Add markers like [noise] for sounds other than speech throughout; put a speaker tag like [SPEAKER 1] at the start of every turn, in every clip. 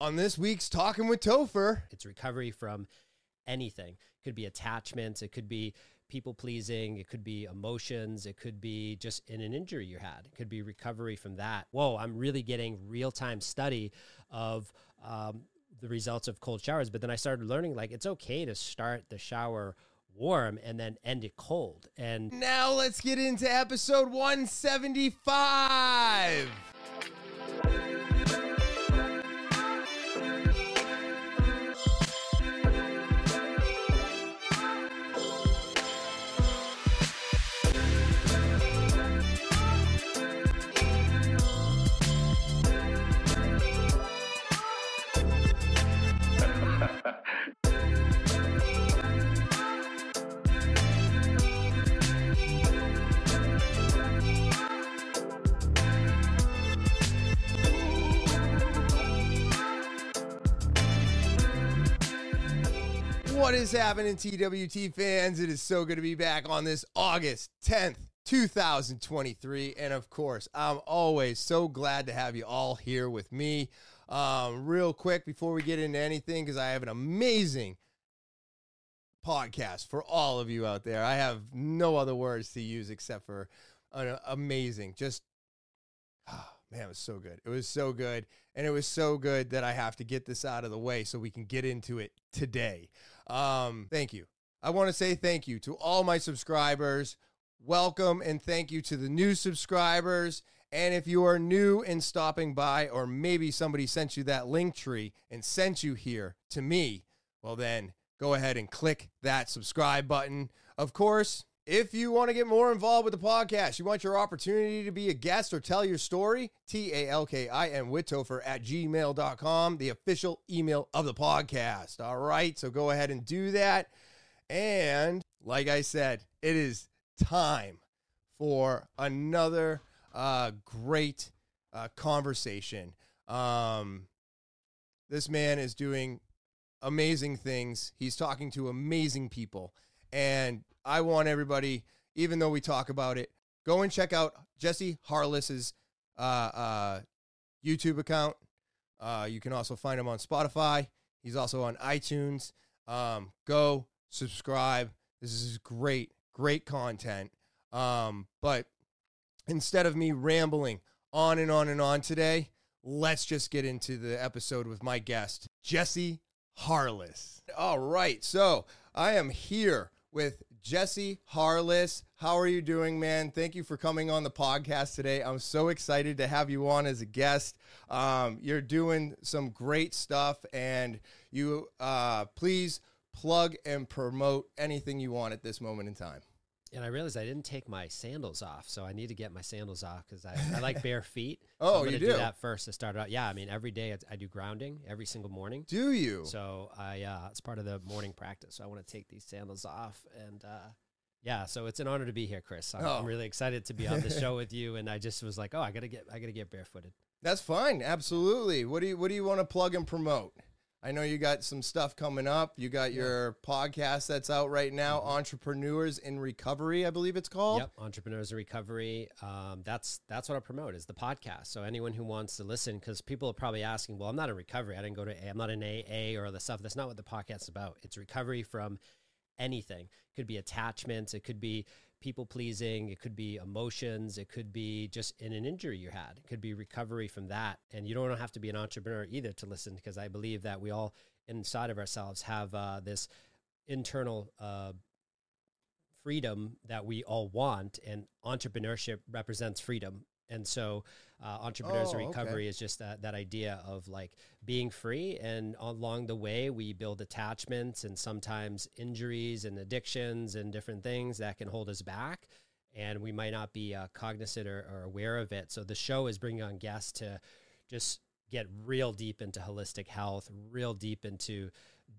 [SPEAKER 1] On this week's Talking with Topher,
[SPEAKER 2] It's recovery from anything. It could be attachments, it could be people pleasing, it could be emotions, it could be just in an injury you had. It could be recovery from that. Whoa, I'm really getting real time study of um, the results of cold showers. But then I started learning like it's okay to start the shower warm and then end it cold. And
[SPEAKER 1] now let's get into episode 175. Is happening, TWT fans? It is so good to be back on this August 10th, 2023. And of course, I'm always so glad to have you all here with me. Um, real quick, before we get into anything, because I have an amazing podcast for all of you out there. I have no other words to use except for an amazing. Just, oh, [sighs] man, it was so good. It was so good. And it was so good that I have to get this out of the way so we can get into it today. Um, thank you. I want to say thank you to all my subscribers. Welcome and thank you to the new subscribers. And if you are new and stopping by, or maybe somebody sent you that link tree and sent you here to me, well, then go ahead and click that subscribe button. Of course, if you want to get more involved with the podcast, you want your opportunity to be a guest or tell your story, T A L K I N withtopher at gmail.com, the official email of the podcast. All right, so go ahead and do that. And like I said, it is time for another uh, great uh, conversation. Um, this man is doing amazing things. He's talking to amazing people. And I want everybody, even though we talk about it, go and check out Jesse Harless's uh, uh, YouTube account. Uh, you can also find him on Spotify. He's also on iTunes. Um, go subscribe. This is great, great content. Um, but instead of me rambling on and on and on today, let's just get into the episode with my guest, Jesse Harless. All right, so I am here with Jesse Harless. How are you doing, man? Thank you for coming on the podcast today. I'm so excited to have you on as a guest. Um, you're doing some great stuff, and you uh, please plug and promote anything you want at this moment in time.
[SPEAKER 2] And I realized I didn't take my sandals off, so I need to get my sandals off because I, I like bare [laughs] feet. So
[SPEAKER 1] Oh,
[SPEAKER 2] I'm
[SPEAKER 1] you
[SPEAKER 2] gonna
[SPEAKER 1] do?
[SPEAKER 2] that first to start out. Yeah, I mean every day I- I do grounding every single morning.
[SPEAKER 1] Do you?
[SPEAKER 2] So I uh, it's part of the morning practice. So I want to take these sandals off, and uh, yeah, so it's an honor to be here, Chris. I'm,
[SPEAKER 1] Oh.
[SPEAKER 2] I'm really excited to be on the show [laughs] with you. And I just was like, oh, I gotta get I gotta get barefooted.
[SPEAKER 1] That's fine. Absolutely. What do you What do you want to plug and promote? I know you got some stuff coming up. You got your podcast that's out right now, Entrepreneurs in Recovery, I believe it's called.
[SPEAKER 2] Yep, entrepreneurs in recovery. Um, that's that's what I promote is the podcast. So anyone who wants to listen, because people are probably asking, well, I'm not in recovery. I didn't go to A. I'm not in AA or the stuff. That's not what the podcast is about. It's recovery from anything. It could be attachments. It could be people pleasing. It could be emotions. It could be just in an injury you had. It could be recovery from that. And you don't have to be an entrepreneur either to listen, because I believe that we all inside of ourselves have uh, this internal uh, freedom that we all want, and entrepreneurship represents freedom. And so, uh, entrepreneurs
[SPEAKER 1] Oh, okay.
[SPEAKER 2] recovery is just that that idea of like being free, and along the way, we build attachments and sometimes injuries and addictions and different things that can hold us back. And we might not be uh, cognizant or, or aware of it. So the show is bringing on guests to just get real deep into holistic health, real deep into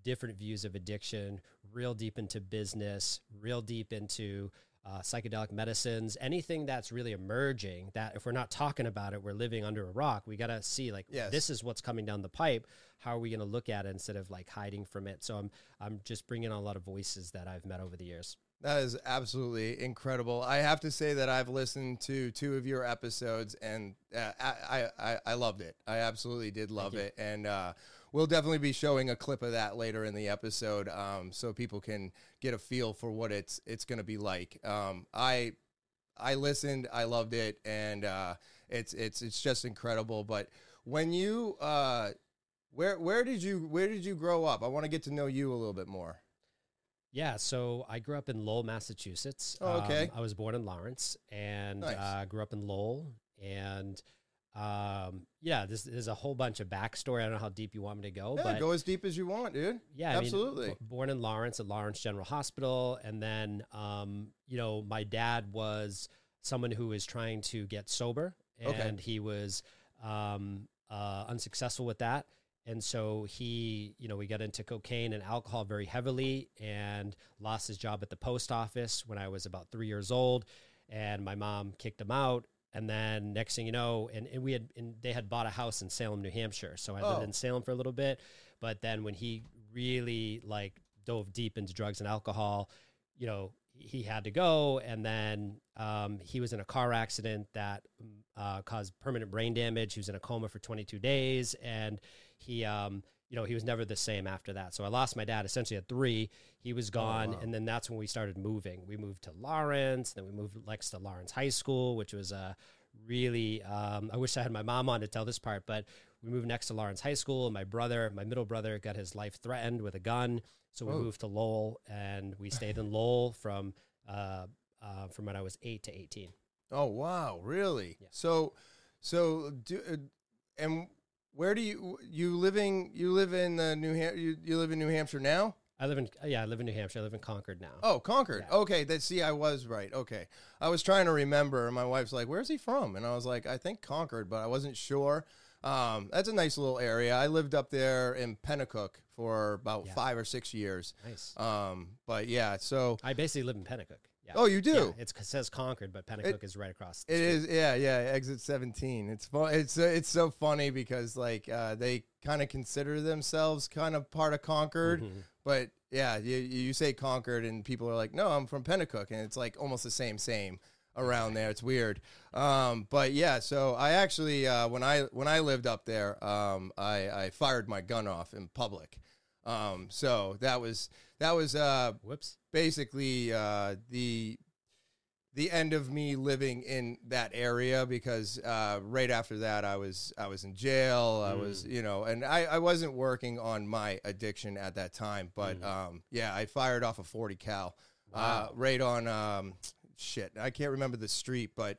[SPEAKER 2] different views of addiction, real deep into business, real deep into uh, psychedelic medicines, anything that's really emerging. That if we're not talking about it, we're living under a rock. We got to see like
[SPEAKER 1] Yes.
[SPEAKER 2] this is what's coming down the pipe. How are we going to look at it instead of like hiding from it? So I'm I'm just bringing on a lot of voices that I've met over the years.
[SPEAKER 1] That is absolutely incredible. I have to say that I've listened to two of your episodes and uh, I, I, I loved it. I absolutely did love it. And uh, we'll definitely be showing a clip of that later in the episode um, so people can get a feel for what it's it's going to be like. Um, I I listened, I loved it, and uh, it's it's it's just incredible. But when you uh, where where did you where did you grow up? I want to get to know you a little bit more.
[SPEAKER 2] Yeah, so I grew up in Lowell, Massachusetts.
[SPEAKER 1] Oh, okay.
[SPEAKER 2] Um, I was born in Lawrence and
[SPEAKER 1] Nice.
[SPEAKER 2] uh, grew up in Lowell. And um, yeah, this there's a whole bunch of backstory. I don't know how deep you want me to go,
[SPEAKER 1] Yeah,
[SPEAKER 2] but
[SPEAKER 1] go as deep as you want, dude.
[SPEAKER 2] yeah, I mean,
[SPEAKER 1] absolutely.
[SPEAKER 2] born in Lawrence at Lawrence General Hospital, and then um, you know my dad was someone who was trying to get sober,
[SPEAKER 1] Okay.
[SPEAKER 2] and he was um, uh, unsuccessful with that. And so he, you know, we got into cocaine and alcohol very heavily, and lost his job at the post office when I was about three years old, and my mom kicked him out. And then next thing you know, and, and we had and they had bought a house in Salem, New Hampshire. So I
[SPEAKER 1] Oh.
[SPEAKER 2] lived in Salem for a little bit. But then when he really like dove deep into drugs and alcohol, you know, he had to go. And then um, he was in a car accident that uh, caused permanent brain damage. He was in a coma for 22 days, and he, um, you know, he was never the same after that. So I lost my dad essentially at three. He was gone,
[SPEAKER 1] wow.
[SPEAKER 2] and then that's when we started moving. We moved to Lawrence, then we moved Lex to Lawrence High School, which was a really. Um, I wish I had my mom on to tell this part, but we moved next to Lawrence High School. And my brother, my middle brother, got his life threatened with a gun, so we
[SPEAKER 1] Oh.
[SPEAKER 2] moved to Lowell, and we stayed in Lowell from uh, uh, from when I was eight to eighteen.
[SPEAKER 1] Oh wow, really?
[SPEAKER 2] Yeah.
[SPEAKER 1] So, so do uh, and where do you you living? You live in uh, New Ham- you, you live in New Hampshire now?
[SPEAKER 2] I live in yeah, I live in New Hampshire. I live in Concord now.
[SPEAKER 1] Oh, Concord.
[SPEAKER 2] Yeah.
[SPEAKER 1] Okay, that see, I was right. Okay, I was trying to remember. and My wife's like, "Where's he from?" And I was like, "I think Concord," but I wasn't sure. Um, that's a nice little area. I lived up there in Penacook for about
[SPEAKER 2] Yeah.
[SPEAKER 1] five or six years.
[SPEAKER 2] Nice.
[SPEAKER 1] Um, but yeah, so
[SPEAKER 2] I basically live in Penacook. Yeah.
[SPEAKER 1] oh, you do.
[SPEAKER 2] Yeah, it's, it says Concord, but Penacook is right across.
[SPEAKER 1] It is, yeah, yeah. Exit seventeen. It's fun. It's uh, it's so funny because like uh, they kind of consider themselves kind of part of Concord,
[SPEAKER 2] Mhm.
[SPEAKER 1] but yeah, you you say Concord and people are like, no, I'm from Penacook, and it's like almost the same same around there. It's weird. Um, but yeah, so I actually uh, when I when I lived up there, um, I I fired my gun off in public. Um, so that was that was uh,
[SPEAKER 2] Whoops.
[SPEAKER 1] Basically uh, the the end of me living in that area because uh, right after that I was I was in jail I was you know and I, I wasn't working on my addiction at that time but um, yeah I fired off a 40 cal uh, right on um, shit I can't remember the street but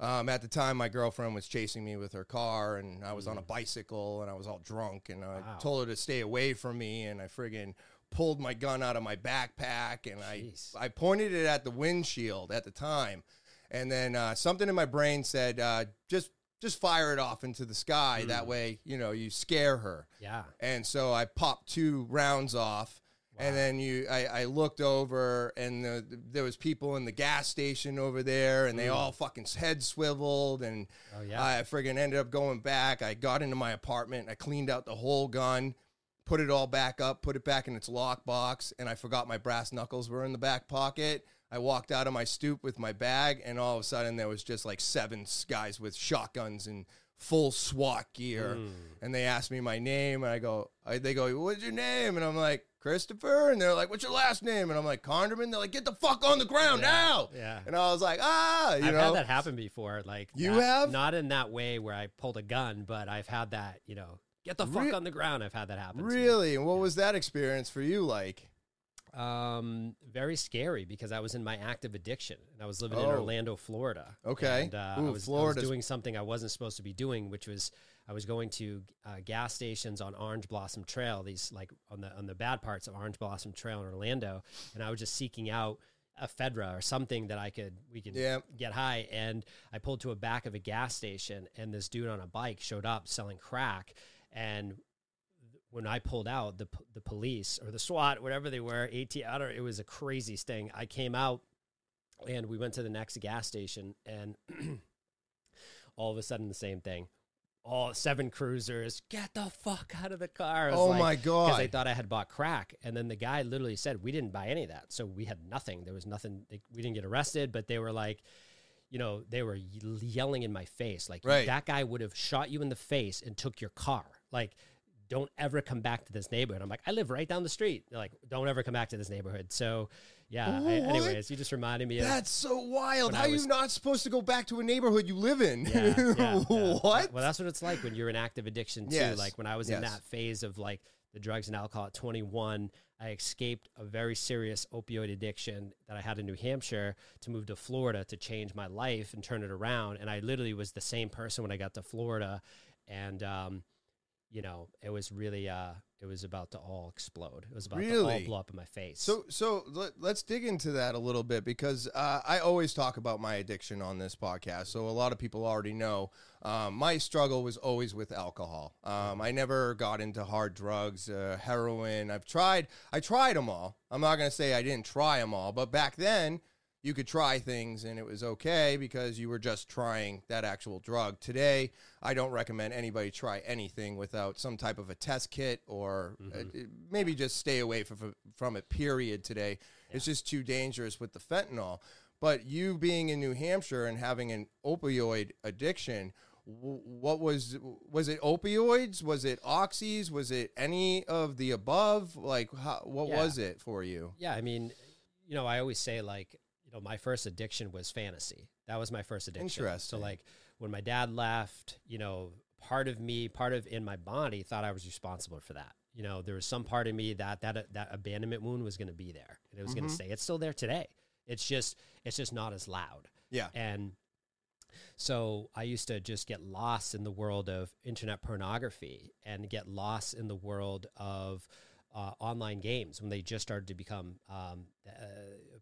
[SPEAKER 1] um, at the time my girlfriend was chasing me with her car and I was on a bicycle and I was all drunk and I
[SPEAKER 2] Wow.
[SPEAKER 1] told her to stay away from me and I friggin' pulled my gun out of my backpack and
[SPEAKER 2] Jeez.
[SPEAKER 1] I I pointed it at the windshield at the time, and then uh, something in my brain said, uh, "Just just fire it off into the sky. That way, you know, you scare her."
[SPEAKER 2] Yeah.
[SPEAKER 1] And so I popped two rounds off. And then you, I, I looked over, and the, there was people in the gas station over there, and they all fucking head swiveled, and
[SPEAKER 2] Oh yeah.
[SPEAKER 1] I friggin' ended up going back. I got into my apartment. I cleaned out the whole gun, put it all back up, put it back in its lockbox, and I forgot my brass knuckles were in the back pocket. I walked out of my stoop with my bag, and all of a sudden there was just like seven guys with shotguns and full SWAT gear,
[SPEAKER 2] Mm.
[SPEAKER 1] and they asked me my name, and I go, I, they go, "What's your name?" And I'm like, "Christopher," and they're like, "What's your last name?" And I'm like, "Conderman." They're like, "Get the fuck on the ground
[SPEAKER 2] Yeah.
[SPEAKER 1] now!"
[SPEAKER 2] Yeah.
[SPEAKER 1] And I was like, "Ah," you
[SPEAKER 2] I've
[SPEAKER 1] know.
[SPEAKER 2] had that happen before. Like
[SPEAKER 1] You
[SPEAKER 2] that-
[SPEAKER 1] have?
[SPEAKER 2] not in that way where I pulled a gun, but I've had that. You know, get the fuck
[SPEAKER 1] Re-
[SPEAKER 2] on the ground. I've had that happen. to me.
[SPEAKER 1] Really? And what was that experience for you like?
[SPEAKER 2] Um, very scary because I was in my active addiction and I was living in
[SPEAKER 1] Oh.
[SPEAKER 2] Orlando, Florida.
[SPEAKER 1] Okay.
[SPEAKER 2] and uh, I,
[SPEAKER 1] Ooh,
[SPEAKER 2] was, I was
[SPEAKER 1] Florida's-
[SPEAKER 2] doing something I wasn't supposed to be doing, which was I was going to uh, gas stations on Orange Blossom Trail. These like on the on the bad parts of Orange Blossom Trail in Orlando, and I was just seeking out a Fedra or something that I could we could
[SPEAKER 1] Yeah.
[SPEAKER 2] get high. And I pulled to a back of a gas station, and this dude on a bike showed up selling crack, and when I pulled out, the p- the police or the SWAT, whatever they were, AT, I don't. It was a crazy sting. I came out, and we went to the next gas station, and [clears throat] all of a sudden, the same thing. all seven cruisers, get the fuck out of the car.
[SPEAKER 1] Oh
[SPEAKER 2] like-
[SPEAKER 1] my
[SPEAKER 2] because they thought I had bought crack. And then the guy literally said, We didn't buy any of that. So we had nothing. There was nothing. We didn't get arrested, but they were like, you know, they were yelling in my face. Like,
[SPEAKER 1] Right.
[SPEAKER 2] that guy would have shot you in the face and took your car. Like, don't ever come back to this neighborhood. I'm like, I live right down the street. They're like, don't ever come back to this neighborhood. So, yeah. I, anyways, you just reminded me of
[SPEAKER 1] That's so wild. How are
[SPEAKER 2] was-
[SPEAKER 1] you not supposed to go back to a neighborhood you live in?
[SPEAKER 2] Yeah, yeah, [laughs] yeah.
[SPEAKER 1] what?
[SPEAKER 2] Well, that's what it's like when you're in active addiction too.
[SPEAKER 1] Yes,
[SPEAKER 2] Like when I was in that phase of like the drugs and alcohol at 21, I escaped a very serious opioid addiction that I had in New Hampshire to move to Florida to change my life and turn it around. And I literally was the same person when I got to Florida, and um, you know, it was really uh, it was about to all explode. It was about to all blow up in my face.
[SPEAKER 1] So, so let, us dig into that a little bit because uh, I always talk about my addiction on this podcast. So a lot of people already know um, my struggle was always with alcohol. Um, I never got into hard drugs, uh, heroin. I've tried. I tried them all. I'm not going to say I didn't try them all, but back then you could try things and it was okay because you were just trying that actual drug. Today, I don't recommend anybody try anything without some type of a test kit or uh, maybe just stay away from, from it, period, today. It's just too dangerous with the fentanyl. But you being in New Hampshire and having an opioid addiction, what was was it opioids was it oxys was it any of the above like how, what
[SPEAKER 2] Yeah.
[SPEAKER 1] was it for you
[SPEAKER 2] Yeah, I mean, you know, I always say like, you know, my first addiction was fantasy. That was my first addiction.
[SPEAKER 1] Interesting.
[SPEAKER 2] So like when my dad left, you know, part of me, part of in my body thought I was responsible for that. You know, there was some part of me that that that abandonment wound was going to be there and it was going
[SPEAKER 1] Mhm.
[SPEAKER 2] to stay. It's still there today. It's just it's just not as loud.
[SPEAKER 1] yeah
[SPEAKER 2] And so I used to just get lost in the world of internet pornography and get lost in the world of uh, online games when they just started to become um, uh,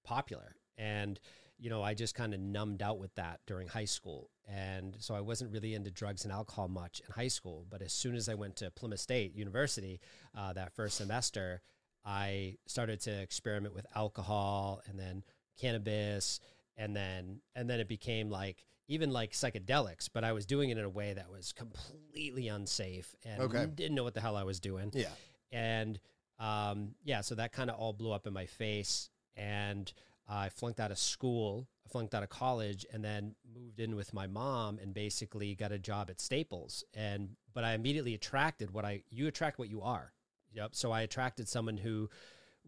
[SPEAKER 2] popular. And, you know, I just kind of numbed out with that during high school. And so I wasn't really into drugs and alcohol much in high school. But as soon as I went to Plymouth State University uh, that first semester, I started to experiment with alcohol and then cannabis and then and then it became like even like psychedelics but i was doing it in a way that was completely unsafe and
[SPEAKER 1] Okay.
[SPEAKER 2] didn't know what the hell i was doing
[SPEAKER 1] yeah
[SPEAKER 2] and um, yeah so that kind of all blew up in my face and i flunked out of school i flunked out of college and then moved in with my mom and basically got a job at staples. And but i immediately attracted what i you attract what you are. Yep so i attracted someone who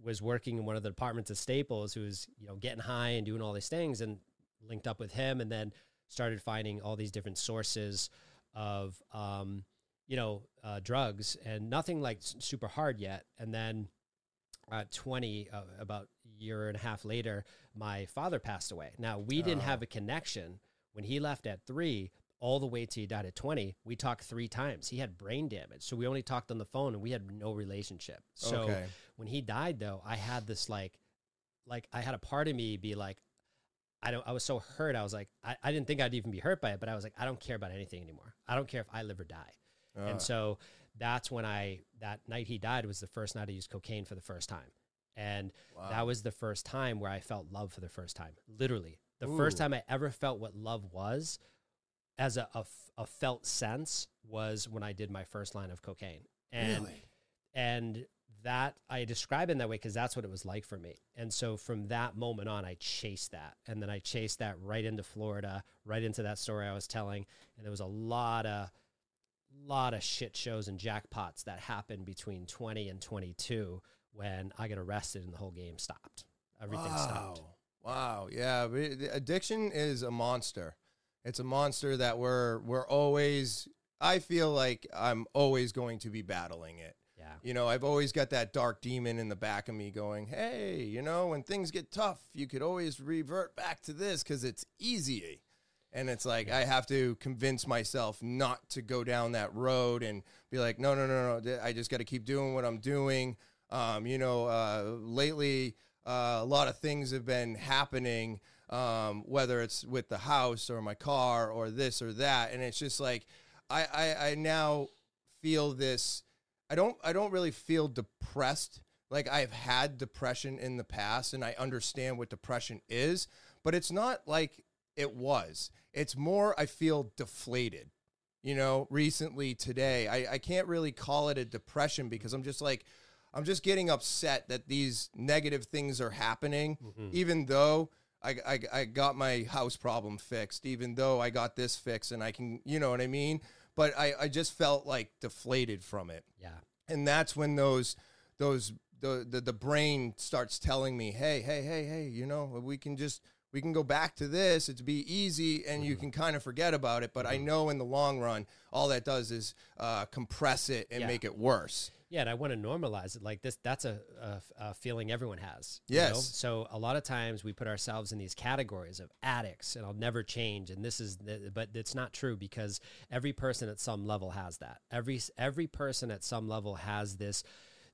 [SPEAKER 2] was working in one of the departments at Staples, who was you know getting high and doing all these things, and linked up with him, and then started finding all these different sources of um, you know uh, drugs, and nothing like super hard yet. And then at 20, uh, about year and a half later, my father passed away. Now we didn't
[SPEAKER 1] Oh.
[SPEAKER 2] have a connection when he left at three. All the way till he died at 20, we talked three times. He had brain damage. So we only talked on the phone and we had no relationship. So
[SPEAKER 1] okay
[SPEAKER 2] when he died though i had this like like i had a part of me be like i don't i was so hurt i was like I, I didn't think i'd even be hurt by it but i was like i don't care about anything anymore i don't care if i live or die
[SPEAKER 1] Uh,
[SPEAKER 2] and so that's when i that night he died was the first night i used cocaine for the first time and
[SPEAKER 1] wow.
[SPEAKER 2] that was the first time where i felt love for the first time literally. The first time i ever felt what love was as a a felt sense was when i did my first line of cocaine. And
[SPEAKER 1] really?
[SPEAKER 2] and that I describe in that way because that's what it was like for me. And so from that moment on, I chased that, and then I chased that right into Florida, right into that story I was telling, and there was a lot of lot of shit shows and jackpots that happened between 20 and 22 when I got arrested and the whole game stopped. Everything
[SPEAKER 1] wow.
[SPEAKER 2] stopped.
[SPEAKER 1] Wow. Yeah. Addiction is a monster. It's a monster that we're we're always. I feel like I'm always going to be battling it.
[SPEAKER 2] Yeah.
[SPEAKER 1] You know, I've always got that dark demon in the back of me going, "Hey, you know, when things get tough, you could always revert back to this because it's easy." And it's like I have to convince myself not to go down that road and be like, "No, no, no, no. I just got to keep doing what I'm doing." Um, you know, uh, lately uh, a lot of things have been happening, um, whether it's with the house or my car or this or that, and it's just like I, I, I now feel this. I don't, I don't really feel depressed. Like I've had depression in the past, and I understand what depression is, but it's not like it was. It's more I feel deflated. you know, recently today. I, I can't really call it a depression because I'm just like, I'm just getting upset that these negative things are happening,
[SPEAKER 2] Mm-hmm.
[SPEAKER 1] even though I, I, I got my house problem fixed, even though I got this fixed and I can, you know what I mean? But I, I just felt like deflated from it
[SPEAKER 2] Yeah.
[SPEAKER 1] and that's when those those the, the the brain starts telling me hey hey hey hey you know we can just we can go back to this it's be easy and you can kind of forget about it but i know in the long run all that does is uh, compress it and
[SPEAKER 2] Yeah.
[SPEAKER 1] make it worse
[SPEAKER 2] Yeah, and I want to normalize it like this. That's a, a, a feeling everyone has. you know?
[SPEAKER 1] Yes.
[SPEAKER 2] So a lot of times we put ourselves in these categories of addicts, and I'll never change. And this is, the, but it's not true because every person at some level has that. Every every person at some level has this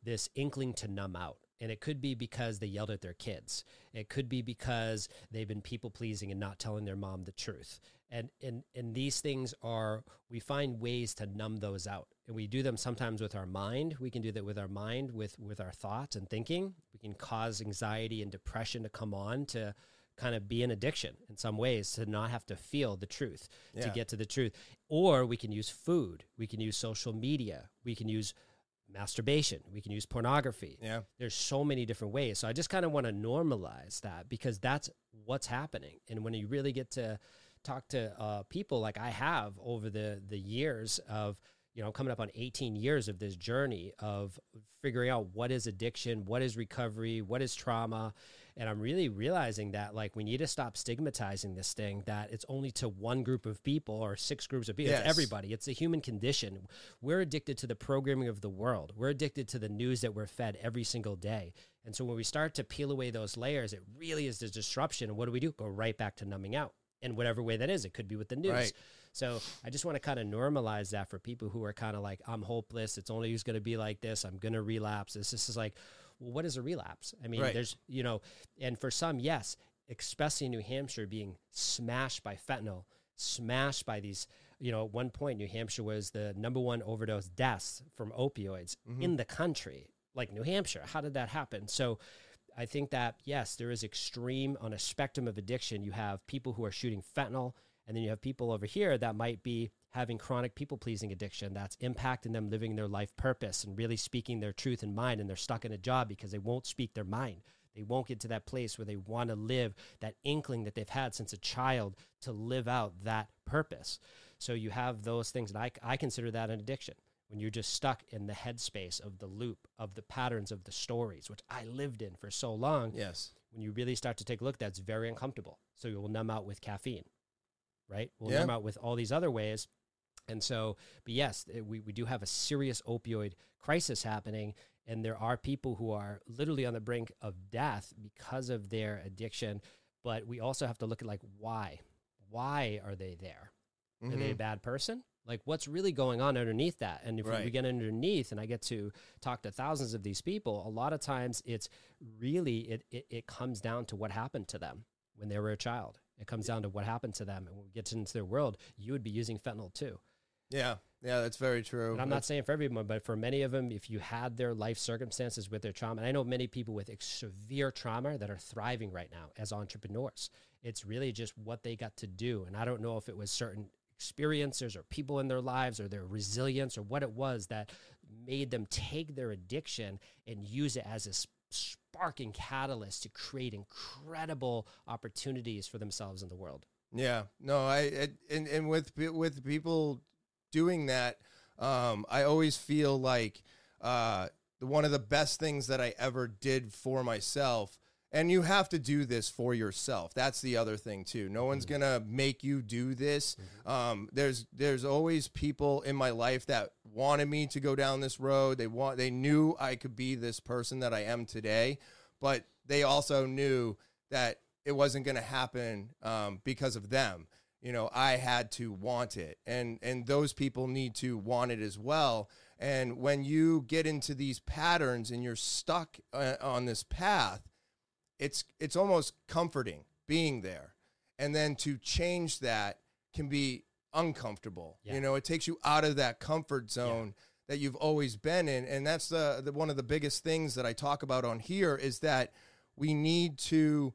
[SPEAKER 2] this inkling to numb out. And it could be because they yelled at their kids. It could be because they've been people pleasing and not telling their mom the truth. And, and and these things are we find ways to numb those out. And we do them sometimes with our mind. We can do that with our mind, with with our thoughts and thinking. We can cause anxiety and depression to come on to kind of be an addiction in some ways to not have to feel the truth to get to the truth. Or we can use food, we can use social media, we can use masturbation, we can use pornography.
[SPEAKER 1] yeah
[SPEAKER 2] There's so many different ways. So I just kind of want to normalize that because that's what's happening. And when you really get to talk to uh, people like I have over the the years of you know I'm coming up on 18 years of this journey of figuring out what is addiction, what is recovery, what is trauma, and I'm really realizing that like we need to stop stigmatizing this thing that it's only to one group of people or six groups of people.
[SPEAKER 1] Yes.
[SPEAKER 2] It's everybody. It's a human condition. We're addicted to the programming of the world. We're addicted to the news that we're fed every single day. And so when we start to peel away those layers, it really is the disruption. And what do we do? Go right back to numbing out in whatever way that is. It could be with the news.
[SPEAKER 1] Right.
[SPEAKER 2] So I just want to kind of normalize that for people who are kind of like, I'm hopeless. It's only who's going to be like this. I'm going to relapse. This, this is like, well, what is a relapse? I mean,
[SPEAKER 1] Right.
[SPEAKER 2] there's, you know, and for some, yes, especially in New Hampshire being smashed by fentanyl, smashed by these, you know, at one point, New Hampshire was the number one overdose deaths from opioids mm-hmm. in the country, like New Hampshire. How did that happen? So, I think that yes, there is extreme on a spectrum of addiction. You have people who are shooting fentanyl, and then you have people over here that might be having chronic people pleasing addiction that's impacting them living their life purpose and really speaking their truth in mind. And they're stuck in a job because they won't speak their mind. They won't get to that place where they want to live that inkling that they've had since a child to live out that purpose. So you have those things, and I, I consider that an addiction when you're just stuck in the headspace of the loop of the patterns of the stories, which I lived in for so long.
[SPEAKER 1] yes
[SPEAKER 2] When you really start to take a look, that's very uncomfortable. So you will numb out with caffeine, right? We'll
[SPEAKER 1] Yeah.
[SPEAKER 2] numb out with all these other ways. And so, but yes, we, we do have a serious opioid crisis happening. And there are people who are literally on the brink of death because of their addiction. But we also have to look at like why? Why are they there? Are they a
[SPEAKER 1] Mhm.
[SPEAKER 2] bad person? Like, what's really going on underneath that? And if we get underneath, and I get to talk to thousands of these people, a lot of times it's really it, it it comes down to what happened to them when they were a child. It comes down to what happened to them, and when we get into their world, you would be using fentanyl too.
[SPEAKER 1] yeah yeah that's very true
[SPEAKER 2] And I'm not saying for everyone, but for many of them, if you had their life circumstances with their trauma, and I know many people with severe trauma that are thriving right now as entrepreneurs. It's really just what they got to do. And I don't know if it was certain experiences or people in their lives or their resilience or what it was that made them take their addiction and use it as a s- sparking catalyst to create incredible opportunities for themselves in the world.
[SPEAKER 1] Yeah, no, I it, and and with with people doing that, um, I always feel like uh, one of the best things that I ever did for myself. And you have to do this for yourself. That's the other thing too. No one's gonna make you do this. Um, there's there's always people in my life that wanted me to go down this road. They want they knew I could be this person that I am today, but they also knew that it wasn't going to happen um, because of them. You know, I had to want it, and and those people need to want it as well. And when you get into these patterns and you're stuck uh, on this path, it's it's almost comforting being there, and then to change that can be uncomfortable.
[SPEAKER 2] Yeah.
[SPEAKER 1] You know, it takes you out of that comfort zone that you've always been in, and that's the, the one of the biggest things that I talk about on here is that we need to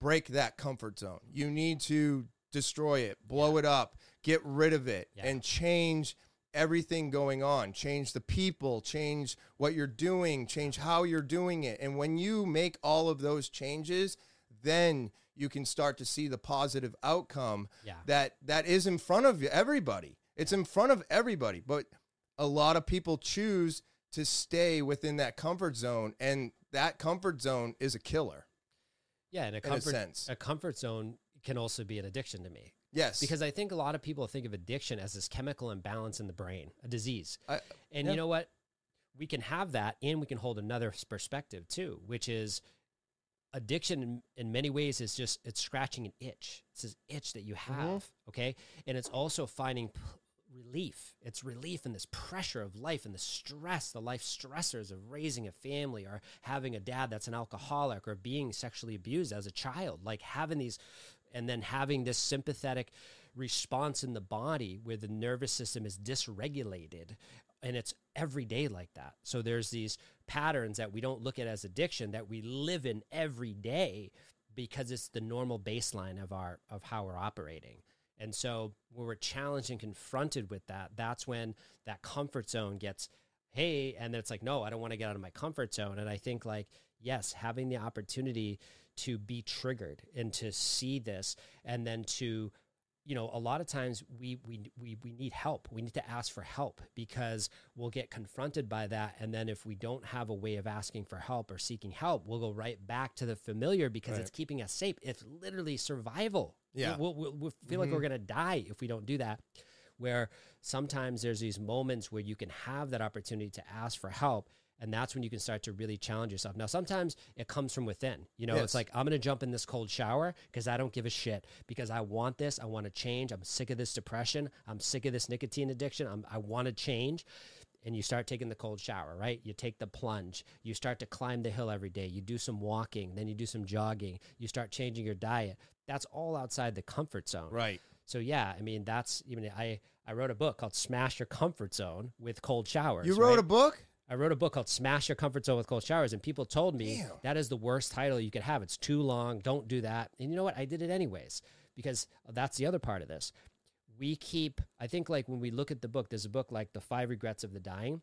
[SPEAKER 1] break that comfort zone. You need to destroy it, blow it up, get rid of it
[SPEAKER 2] Yeah.
[SPEAKER 1] and change everything going on. Change the people change what you're doing change how you're doing it. And when you make all of those changes then you can start to see the positive outcome
[SPEAKER 2] Yeah.
[SPEAKER 1] that that is in front of you everybody. It's in front of everybody. But a lot of people choose to stay within that comfort zone and that comfort zone is a killer.
[SPEAKER 2] Yeah, and a
[SPEAKER 1] in a sense.
[SPEAKER 2] a comfort zone can also be an addiction to me.
[SPEAKER 1] Yes
[SPEAKER 2] Because I think a lot of people think of addiction as this chemical imbalance in the brain, a disease.
[SPEAKER 1] I-
[SPEAKER 2] and
[SPEAKER 1] yeah.
[SPEAKER 2] you know what? We can have that and we can hold another perspective too, which is addiction in, in many ways is just it's scratching an itch. It's this itch that you have,
[SPEAKER 1] Mm-hmm.
[SPEAKER 2] okay? And it's also finding p- relief. It's relief in this pressure of life and the stress, the life stressors of raising a family or having a dad that's an alcoholic or being sexually abused as a child. Like having these and then having this sympathetic response in the body where the nervous system is dysregulated and it's every day like that. So there's these patterns that we don't look at as addiction that we live in every day because it's the normal baseline of our of how we're operating. And so when we're challenged and confronted with that that's when that comfort zone gets hey and then it's like no i don't want to get out of my comfort zone. And i think like yes having the opportunity to be triggered and to see this and then to you know a lot of times we we we we need help. We need to ask for help because we'll get confronted by that. And then if we don't have a way of asking for help or seeking help we'll go right back to the familiar because
[SPEAKER 1] Right.
[SPEAKER 2] it's keeping us safe. It's literally survival.
[SPEAKER 1] Yeah.
[SPEAKER 2] we'll, we'll, we'll feel like mm-hmm. we're going to die if we don't do that where sometimes there's these moments where you can have that opportunity to ask for help and that's when you can start to really challenge yourself now sometimes it comes from within you know
[SPEAKER 1] Yes.
[SPEAKER 2] it's like i'm going to jump in this cold shower because i don't give a shit because i want this i want to change i'm sick of this depression i'm sick of this nicotine addiction I'm, i want to change and you start taking the cold shower, right? You take the plunge. You start to climb the hill every day. You do some walking, then you do some jogging. You start changing your diet. That's all outside the comfort zone.
[SPEAKER 1] right
[SPEAKER 2] So yeah, I mean that's even I I wrote a book called Smash Your Comfort Zone with cold showers.
[SPEAKER 1] you wrote
[SPEAKER 2] right?
[SPEAKER 1] a book
[SPEAKER 2] I wrote a book called Smash Your Comfort Zone with Cold Showers, and people told me
[SPEAKER 1] Damn.
[SPEAKER 2] that is the worst title you could have. It's too long. Don't do that. And you know what? I did it anyways because that's the other part of this. We keep, I think, like when we look at the book, there's a book like The Five Regrets of the Dying,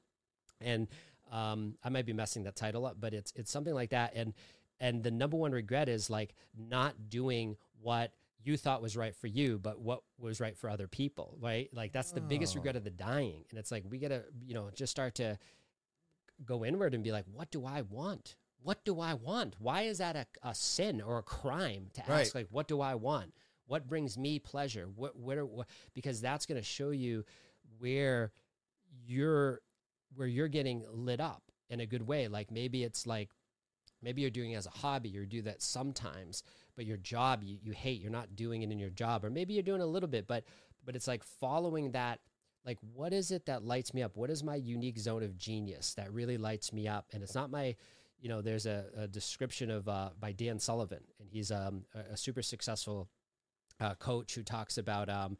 [SPEAKER 2] and um, I might be messing that title up, but it's it's something like that. And and the number one regret is like not doing what you thought was right for you, but what was right for other people, right? Like that's the biggest
[SPEAKER 1] Oh.
[SPEAKER 2] regret of the dying. And it's like we gotta, you know, just start to go inward and be like, what do I want? What do I want? Why is that a, a sin or a crime to
[SPEAKER 1] Right.
[SPEAKER 2] ask like, what do I want? What brings me pleasure? What, what, are, what because that's going to show you where you're where you're getting lit up in a good way. Like maybe it's like maybe you're doing it as a hobby, you do that sometimes, but your job you, you hate, you're not doing it in your job, or maybe you're doing a little bit, but but it's like following that like what is it that lights me up? What is my unique zone of genius that really lights me up? And it's not my you know there's a, a description of uh, by dan sullivan and he's um, a, a super successful uh, coach who talks about um,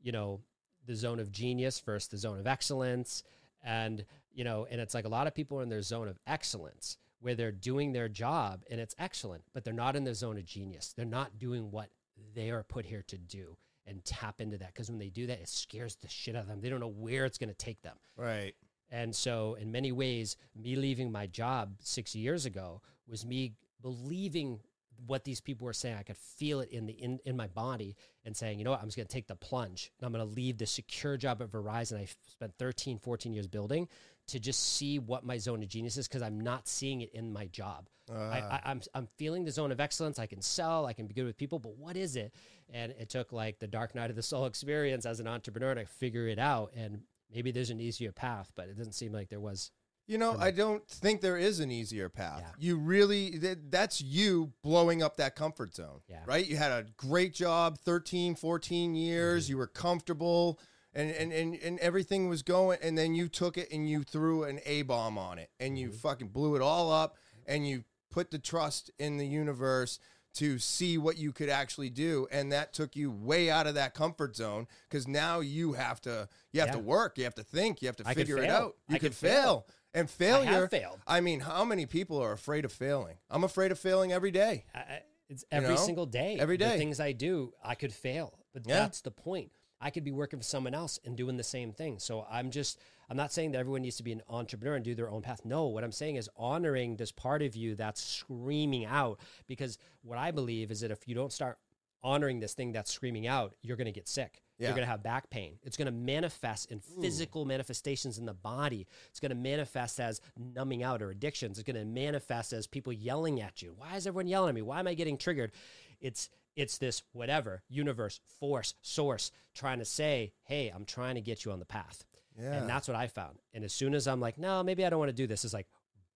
[SPEAKER 2] you know the zone of genius versus the zone of excellence. And you know and it's like a lot of people are in their zone of excellence where they're doing their job and it's excellent but they're not in their zone of genius. They're not doing what they are put here to do and tap into that because when they do that it scares the shit out of them they don't know where it's going to take them
[SPEAKER 1] right
[SPEAKER 2] and so, in many ways, me leaving my job six years ago was me believing what these people were saying. I could feel it in the in, in my body and saying, you know what, I'm just going to take the plunge and I'm going to leave the secure job at Verizon I spent 13, 14 years building to just see what my zone of genius is because I'm not seeing it in my job. I,
[SPEAKER 1] Uh,
[SPEAKER 2] I, I'm I'm feeling the zone of excellence. I can sell. I can be good with people. But what is it? And it took like the dark night of the soul experience as an entrepreneur to figure it out. And maybe there's an easier path, but it doesn't seem like there was.
[SPEAKER 1] You know. I don't think there is an easier path.
[SPEAKER 2] Yeah.
[SPEAKER 1] You really, that, that's you blowing up that comfort zone,
[SPEAKER 2] Yeah.
[SPEAKER 1] right? You had a great job, 13, 14 years,
[SPEAKER 2] Mm-hmm.
[SPEAKER 1] you were comfortable and, and, and, and everything was going. And then you took it and you threw an A bomb on it and you
[SPEAKER 2] Mhm.
[SPEAKER 1] fucking blew it all up and you put the trust in the universe to see what you could actually do and that took you way out of that comfort zone because now you have to you have
[SPEAKER 2] Yeah.
[SPEAKER 1] to work you have to think you have to
[SPEAKER 2] I
[SPEAKER 1] figure it out you
[SPEAKER 2] I
[SPEAKER 1] could
[SPEAKER 2] could fail.
[SPEAKER 1] fail and failure
[SPEAKER 2] I.
[SPEAKER 1] I mean, how many people are afraid of failing? I'm afraid of failing every day.
[SPEAKER 2] I, it's every
[SPEAKER 1] know?
[SPEAKER 2] single day.
[SPEAKER 1] every day The
[SPEAKER 2] things I do, I could fail, but
[SPEAKER 1] Yeah.
[SPEAKER 2] that's the point. I could be working for someone else and doing the same thing. So I'm just, I'm not saying that everyone needs to be an entrepreneur and do their own path. No, what I'm saying is honoring this part of you that's screaming out. Because what I believe is that if you don't start honoring this thing that's screaming out, you're going to get sick.
[SPEAKER 1] Yeah.
[SPEAKER 2] You're going to have back pain. It's going to manifest in physical manifestations in the body. It's going to manifest as numbing out or addictions. It's going to manifest as people yelling at you. Why is everyone yelling at me? Why am I getting triggered? It's it's this whatever universe, force, source trying to say, "Hey, I'm trying to get you on the path."
[SPEAKER 1] Yeah.
[SPEAKER 2] And that's what I found. And as soon as I'm like, "No, maybe I don't want to do this," it's like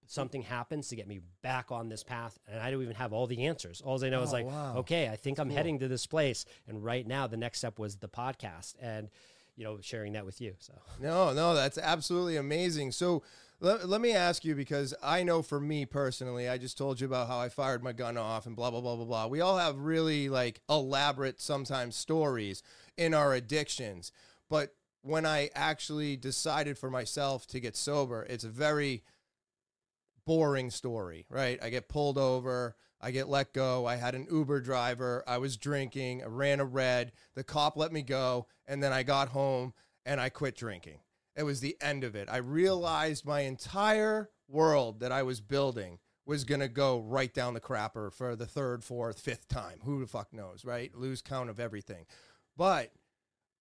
[SPEAKER 2] something happens to get me back on this path and I don't even have all the answers. All I know is
[SPEAKER 1] Oh,
[SPEAKER 2] like,
[SPEAKER 1] wow.
[SPEAKER 2] okay, I think I'm
[SPEAKER 1] cool.
[SPEAKER 2] heading to this place and right now the next step was the podcast and you know sharing that with you. So
[SPEAKER 1] No, no, that's absolutely amazing. So let, let me ask you because I know for me personally, I just told you about how I fired my gun off and blah, blah, blah, blah, blah. We all have really like elaborate, sometimes stories in our addictions. But when I actually decided for myself to get sober, it's a very boring story, right? I get pulled over, I get let go. I had an Uber driver, I was drinking, I ran a red, the cop let me go, and then I got home and I quit drinking. It was the end of it. I realized my entire world that I was building was going to go right down the crapper for the third, fourth, fifth time. Who the fuck knows, right? Lose count of everything. But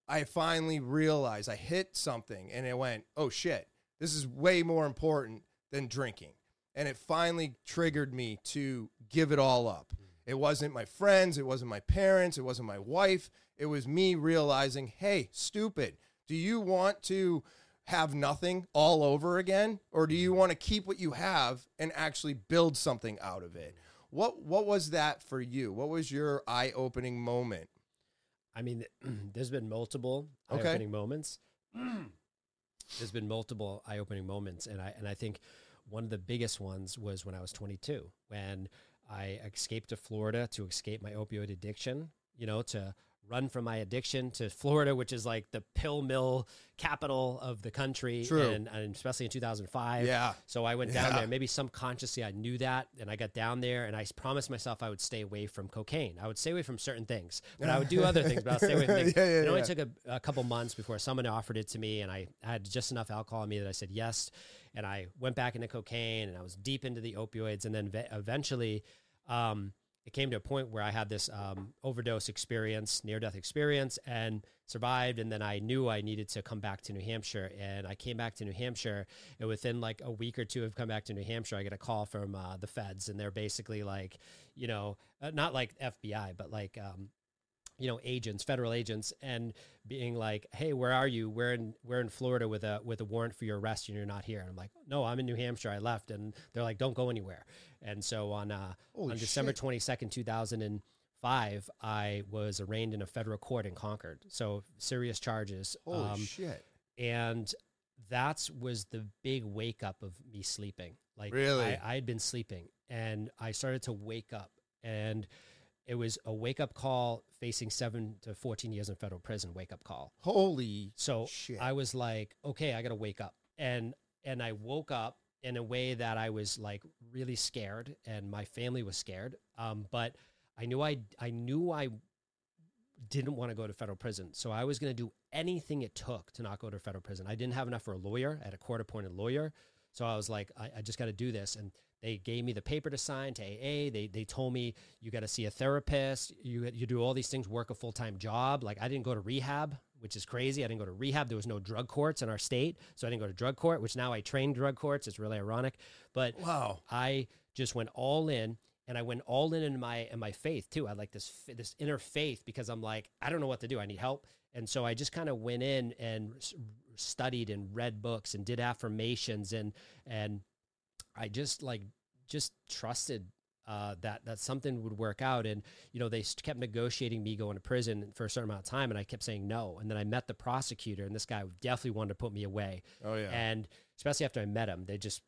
[SPEAKER 1] I finally realized I hit something and it went, oh shit, this is way more important than drinking. And it finally triggered me to give it all up. Mm. It wasn't my friends, it wasn't my parents, it wasn't my wife. It was me realizing, hey, stupid, do you want to have nothing all over again? Or do you mm. want to keep what you have and actually build something out of it? What what was that for you? What was your eye-opening moment?
[SPEAKER 2] I mean, [clears throat] there's been multiple
[SPEAKER 1] Okay.
[SPEAKER 2] eye-opening moments. [clears throat] there's been multiple eye-opening moments, and I and I think one of the biggest ones was when I was 22, when I escaped to Florida to escape my opioid addiction. You know, to run from my addiction to Florida, which is like the pill mill capital of the country, and, and especially in 2005.
[SPEAKER 1] Yeah.
[SPEAKER 2] So I went down
[SPEAKER 1] Yeah.
[SPEAKER 2] there. Maybe subconsciously I knew that, and I got down there, and I promised myself I would stay away from cocaine. I would stay away from certain things, but I would do other things. But I'll stay away from [laughs] things.
[SPEAKER 1] Yeah, yeah,
[SPEAKER 2] it only took a, a couple months before someone offered it to me, and I had just enough alcohol in me that I said yes, and I went back into cocaine, and I was deep into the opioids, and then ve- eventually. Um, it came to a point where I had this um, overdose experience, near death experience, and survived. And then I knew I needed to come back to New Hampshire. And I came back to New Hampshire. And within like a week or two of coming back to New Hampshire, I get a call from uh, the feds. And they're basically like, you know, uh, not like FBI, but like, um, you know, agents, federal agents, and being like, "Hey, where are you? We're in we're in Florida with a with a warrant for your arrest, and you're not here." And I'm like, "No, I'm in New Hampshire. I left." And they're like, "Don't go anywhere." And so on uh,
[SPEAKER 1] Holy
[SPEAKER 2] on December
[SPEAKER 1] shit.
[SPEAKER 2] twenty second, two thousand and five, I was arraigned in a federal court in Concord. So serious charges.
[SPEAKER 1] Holy
[SPEAKER 2] Um,
[SPEAKER 1] shit.
[SPEAKER 2] and that was the big wake up of me sleeping. Like
[SPEAKER 1] Really?
[SPEAKER 2] I, I had been sleeping and I started to wake up and it was a wake up call facing seven to 14 years in federal prison wake up call.
[SPEAKER 1] Holy
[SPEAKER 2] So
[SPEAKER 1] shit.
[SPEAKER 2] I was like, okay, I got to wake up. And, and I woke up in a way that I was like really scared and my family was scared. Um, but I knew I, I knew I didn't want to go to federal prison. So I was going to do anything it took to not go to federal prison. I didn't have enough for a lawyer. I had a court appointed lawyer. So I was like, I, I just got to do this. And they gave me the paper to sign to AA. They, they told me, you got to see a therapist. You, you do all these things, work a full time job. Like I didn't go to rehab, which is crazy. I didn't go to rehab. There was no drug courts in our state. So I didn't go to drug court, which now I train drug courts. It's really ironic. But
[SPEAKER 1] wow.
[SPEAKER 2] I just went all in and I went all in in my in my faith too. I had like this this inner faith because I'm like I don't know what to do. I need help. And so I just kind of went in and studied and read books and did affirmations and and I just like just trusted uh, that that something would work out. And you know they kept negotiating me going to prison for a certain amount of time, and I kept saying no. And then I met the prosecutor, and this guy definitely wanted to put me away
[SPEAKER 1] Oh yeah.
[SPEAKER 2] and especially after I met him, they just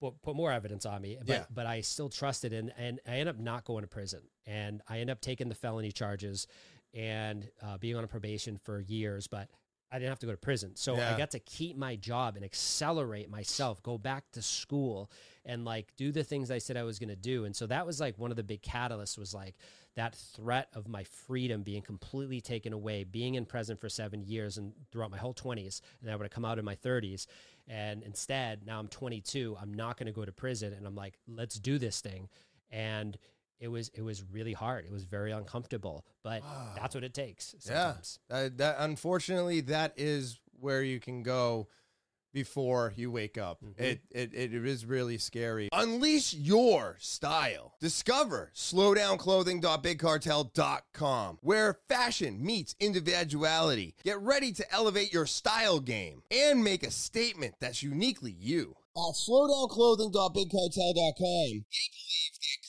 [SPEAKER 2] put, put more evidence on me. But,
[SPEAKER 1] Yeah.
[SPEAKER 2] but I still trusted, and and I ended up not going to prison, and I ended up taking the felony charges and uh, being on a probation for years. But I didn't have to go to prison. So
[SPEAKER 1] Yeah.
[SPEAKER 2] I got to keep my job and accelerate myself, go back to school and like do the things I said I was going to do. And so that was like one of the big catalysts was like that threat of my freedom being completely taken away, being in prison for seven years and throughout my whole 20s. And I would have come out in my 30s. And instead, now I'm 22, I'm not going to go to prison. And I'm like, let's do this thing. And it was it was really hard. It was very uncomfortable, but
[SPEAKER 1] Wow.
[SPEAKER 2] that's what it takes.
[SPEAKER 1] Yeah. Uh, that unfortunately, that is where you can go before you wake up.
[SPEAKER 2] Mhm.
[SPEAKER 1] It, it it is really scary. Unleash your style. Discover slowdownclothing.bigcartel.com, where fashion meets individuality. Get ready to elevate your style game and make a statement that's uniquely you. At slowdownclothing.bigcartel.com, they believe that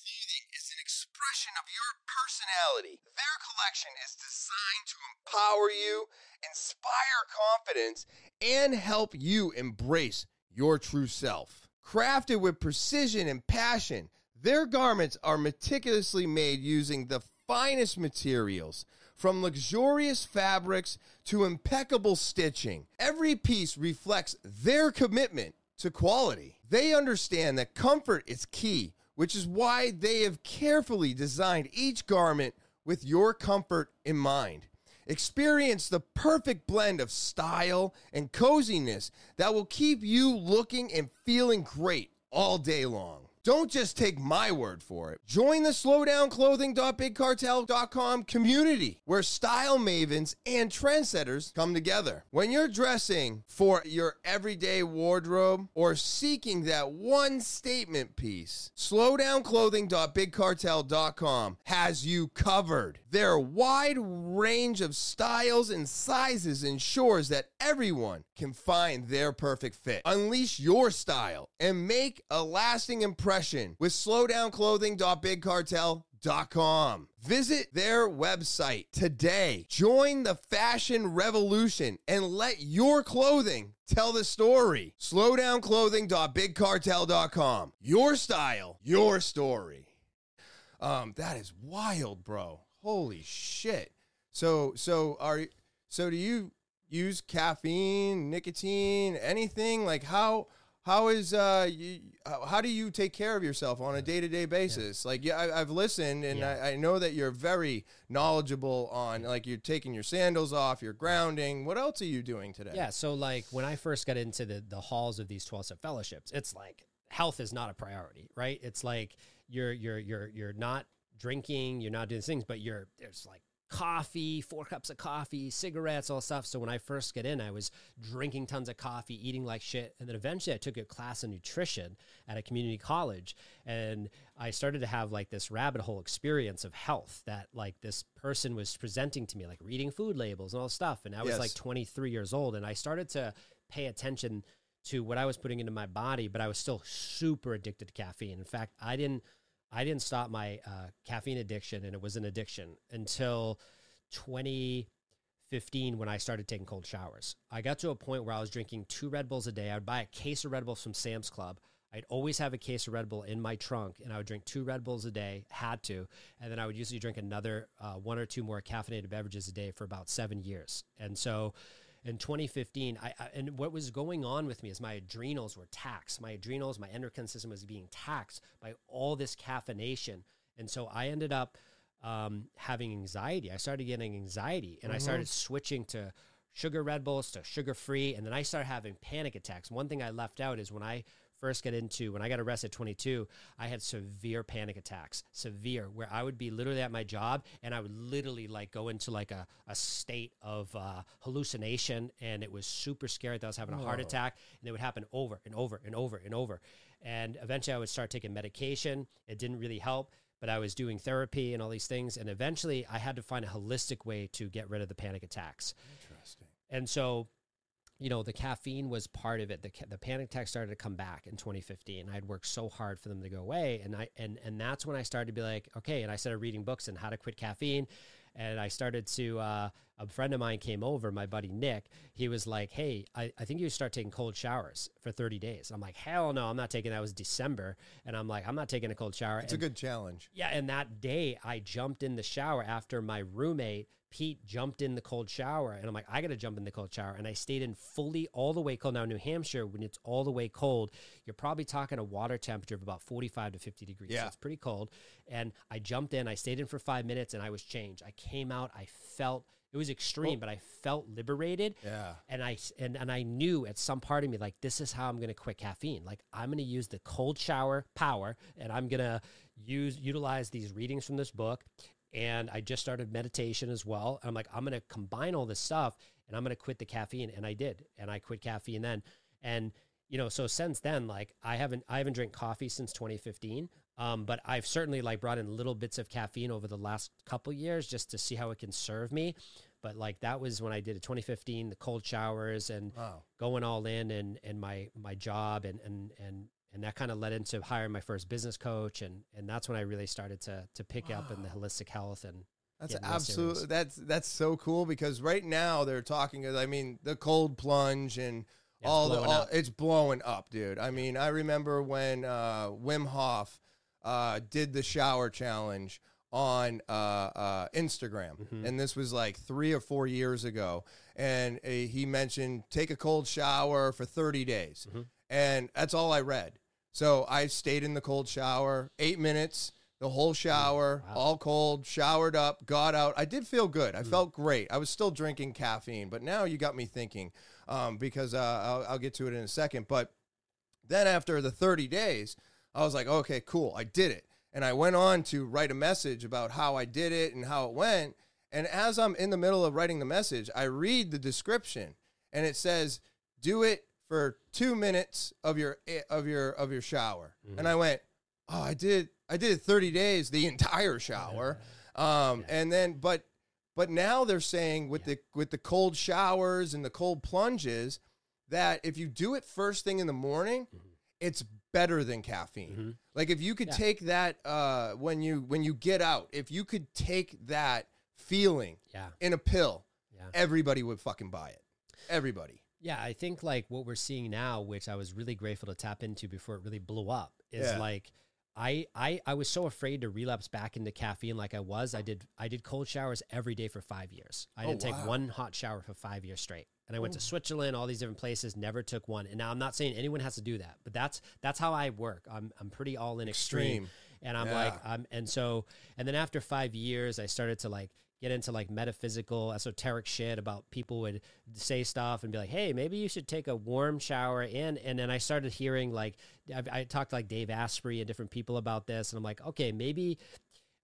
[SPEAKER 1] personality. Their collection is designed to empower you, inspire confidence, and help you embrace your true self. Crafted with precision and passion, their garments are meticulously made using the finest materials, from luxurious fabrics to impeccable stitching. Every piece reflects their commitment to quality. They understand that comfort is key, which is why they have carefully designed each garment with your comfort in mind. Experience the perfect blend of style and coziness that will keep you looking and feeling great all day long. Don't just take my word for it. Join the slowdownclothing.bigcartel.com community where style mavens and trendsetters come together. When you're dressing for your everyday wardrobe or seeking that one statement piece, slowdownclothing.bigcartel.com has you covered. Their wide range of styles and sizes ensures that everyone can find their perfect fit. Unleash your style and make a lasting impression with slowdownclothing.bigcartel.com. Visit their website today. Join the fashion revolution and let your clothing tell the story. Slowdownclothing.bigcartel.com. Your style, your story. Um, that is wild, bro. Holy shit. So, so are so do you use caffeine, nicotine, anything? Like how how is uh you, how- do you take care of yourself on a day to day basis? Like yeah, I, I've listened and
[SPEAKER 2] Yeah.
[SPEAKER 1] I, I know that you're very knowledgeable on like you're taking your sandals off, you're grounding. What else are you doing today?
[SPEAKER 2] Yeah. So like when I first got into the the halls of these 12 step fellowships, it's like health is not a priority, right? It's like you're you're you're you're not drinking, you're not doing these things, but you're there's like coffee, four cups of coffee, cigarettes, all stuff. So when I first get in, I was drinking tons of coffee, eating like shit. And then eventually I took a class in nutrition at a community college and I started to have like this rabbit hole experience of health that like this person was presenting to me, like reading food labels and all stuff. And I was
[SPEAKER 1] Yes.
[SPEAKER 2] like 23 years old and I started to pay attention to what I was putting into my body, but I was still super addicted to caffeine. In fact, I didn't I didn't stop my uh, caffeine addiction, and it was an addiction until 2015 when I started taking cold showers. I got to a point where I was drinking two Red Bulls a day. I would buy a case of Red Bulls from Sam's Club. I'd always have a case of Red Bull in my trunk, and I would drink two Red Bulls a day, had to, and then I would usually drink another uh, one or two more caffeinated beverages a day for about seven years. And so, in 2015, I, I and what was going on with me is my adrenals were taxed. My adrenals, my endocrine system was being taxed by all this caffeination, and so I ended up um, having anxiety. I started getting anxiety, and I started switching to sugar Red Bulls to sugar free, and then I started having panic attacks. One thing I left out is when I first got into when I got arrested at 22, I had severe panic attacks, severe, where I would be literally at my job and I would literally like go into like a, a state of uh, hallucination, and it was super scary that I was having a heart
[SPEAKER 1] Whoa.
[SPEAKER 2] attack, and it would happen over and over and over and over. And eventually, I would start taking medication. It didn't really help, but I was doing therapy and all these things, and eventually, I had to find a holistic way to get rid of the panic attacks.
[SPEAKER 1] Interesting.
[SPEAKER 2] And so, you know, the caffeine was part of it. The, the panic attacks started to come back in 2015. I'd worked so hard for them to go away, and I and and that's when I started to be like, okay. And I started reading books on how to quit caffeine, and I started to uh, a friend of mine came over, my buddy Nick. He was like, Hey, I, I think you start taking cold showers for 30 days. I'm like, Hell no, I'm not taking that. It was December. And I'm like, I'm not taking a cold shower.
[SPEAKER 1] It's
[SPEAKER 2] and,
[SPEAKER 1] a good challenge.
[SPEAKER 2] Yeah. And that day I jumped in the shower after my roommate, Pete, jumped in the cold shower. And I'm like, I got to jump in the cold shower. And I stayed in fully all the way cold. Now, New Hampshire, when it's all the way cold, you're probably talking a water temperature of about 45 to 50 degrees.
[SPEAKER 1] Yeah.
[SPEAKER 2] So it's pretty cold. And I jumped in, I stayed in for five minutes, and I was changed. I came out, I felt it was extreme,
[SPEAKER 1] Oh.
[SPEAKER 2] but I felt liberated.
[SPEAKER 1] Yeah.
[SPEAKER 2] And I and, and I knew at some part of me like this is how I'm going to quit caffeine. Like I'm going to use the cold shower power, and I'm going to use utilize these readings from this book. And I just started meditation as well. And I'm like, I'm going to combine all this stuff, and I'm going to quit the caffeine. And I did, and I quit caffeine then. And you know, so since then, like I haven't I haven't drank coffee since 2015. Um, but I've certainly like brought in little bits of caffeine over the last couple years just to see how it can serve me. But like that was when I did it 2015, the cold showers and
[SPEAKER 1] Wow.
[SPEAKER 2] going all in and and my my job and and and and that kind of led into hiring my first business coach and and that's when I really started to to pick up in the holistic health and
[SPEAKER 1] That's
[SPEAKER 2] Yeah, in those
[SPEAKER 1] absolutely that's that's so cool because right now they're talking. I mean, the cold plunge and
[SPEAKER 2] Yeah,
[SPEAKER 1] all the all, it's blowing up, dude. I mean, I remember when uh, Wim Hof uh, did the shower challenge on uh, uh, Instagram,
[SPEAKER 2] Mhm.
[SPEAKER 1] and this was like three or four years ago. And uh, he mentioned take a cold shower for 30 days,
[SPEAKER 2] Mhm.
[SPEAKER 1] and that's all I read. So I stayed in the cold shower, eight minutes, the whole shower,
[SPEAKER 2] Wow.
[SPEAKER 1] all cold, showered up, got out. I did feel good. I
[SPEAKER 2] Mm.
[SPEAKER 1] felt great. I was still drinking caffeine, but now you got me thinking um, because uh, I'll, I'll get to it in a second. But then after the 30 days, I was like, okay, cool, I did it. And I went on to write a message about how I did it and how it went. And as I'm in the middle of writing the message, I read the description and it says, do it for two minutes of your of your of your shower. And I went, oh, I did I did 30 days, the entire shower. Um, and then but but now they're saying with the with the cold showers and the cold plunges that if you do it first thing in the morning, it's better than caffeine.
[SPEAKER 2] Mhm.
[SPEAKER 1] Like if you could
[SPEAKER 2] Yeah.
[SPEAKER 1] take that uh, when you when you get out, if you could take that feeling
[SPEAKER 2] yeah
[SPEAKER 1] in a pill,
[SPEAKER 2] yeah
[SPEAKER 1] everybody would fucking buy it. Everybody.
[SPEAKER 2] Yeah, I think like what we're seeing now, which I was really grateful to tap into before it really blew up, is
[SPEAKER 1] Yeah.
[SPEAKER 2] like I I I was so afraid to relapse back into caffeine like I was. I did I did cold showers every day for five years. I
[SPEAKER 1] Oh,
[SPEAKER 2] didn't take
[SPEAKER 1] wow.
[SPEAKER 2] one hot shower for five years straight. And I went to Switzerland, all these different places, never took one. And now I'm not saying anyone has to do that, but that's that's how I work. I'm I'm pretty all in extreme.
[SPEAKER 1] Extreme.
[SPEAKER 2] And I'm
[SPEAKER 1] Yeah.
[SPEAKER 2] like, I'm and so and then after five years I started to like get into like metaphysical, esoteric shit about people would say stuff and be like, "Hey, maybe you should take a warm shower." And and then I started hearing like I, I talked to like Dave Asprey and different people about this, and I'm like, okay, maybe,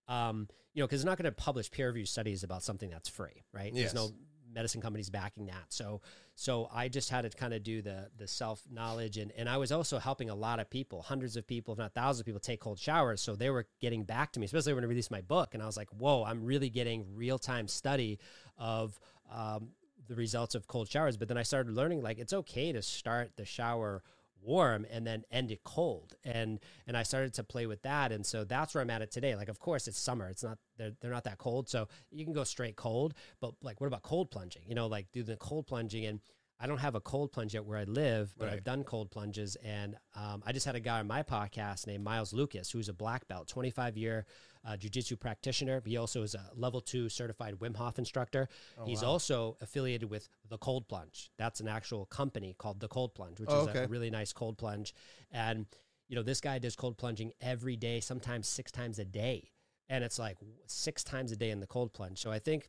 [SPEAKER 2] um, you know, because they're not going to publish peer reviewed studies about something that's free, right?
[SPEAKER 1] Yes.
[SPEAKER 2] There's no medicine companies backing that. So so I just had to kind of do the the self knowledge and and I was also helping a lot of people, hundreds of people, if not thousands of people take cold showers. So they were getting back to me, especially when I released my book and I was like, "Whoa, I'm really getting real-time study of um, the results of cold showers." But then I started learning like it's okay to start the shower warm and then end it cold. And and I started to play with that. And so that's where I'm at it today. Like of course it's summer. It's not they're, they're not that cold. So you can go straight cold but like what about cold plunging? You know like do the cold plunging and I don't have a cold plunge yet where I live, but
[SPEAKER 1] Right.
[SPEAKER 2] I've done cold plunges. And um, I just had a guy on my podcast named Miles Lucas, who's a black belt, 25 year uh, jujitsu practitioner. He also is a level two certified Wim Hof instructor.
[SPEAKER 1] Oh,
[SPEAKER 2] He's also affiliated with the Cold Plunge. That's an actual company called the Cold Plunge, which
[SPEAKER 1] Oh,
[SPEAKER 2] is
[SPEAKER 1] okay.
[SPEAKER 2] a really nice cold plunge. And you know, this guy does cold plunging every day, sometimes six times a day, and it's like six times a day in the cold plunge. So I think,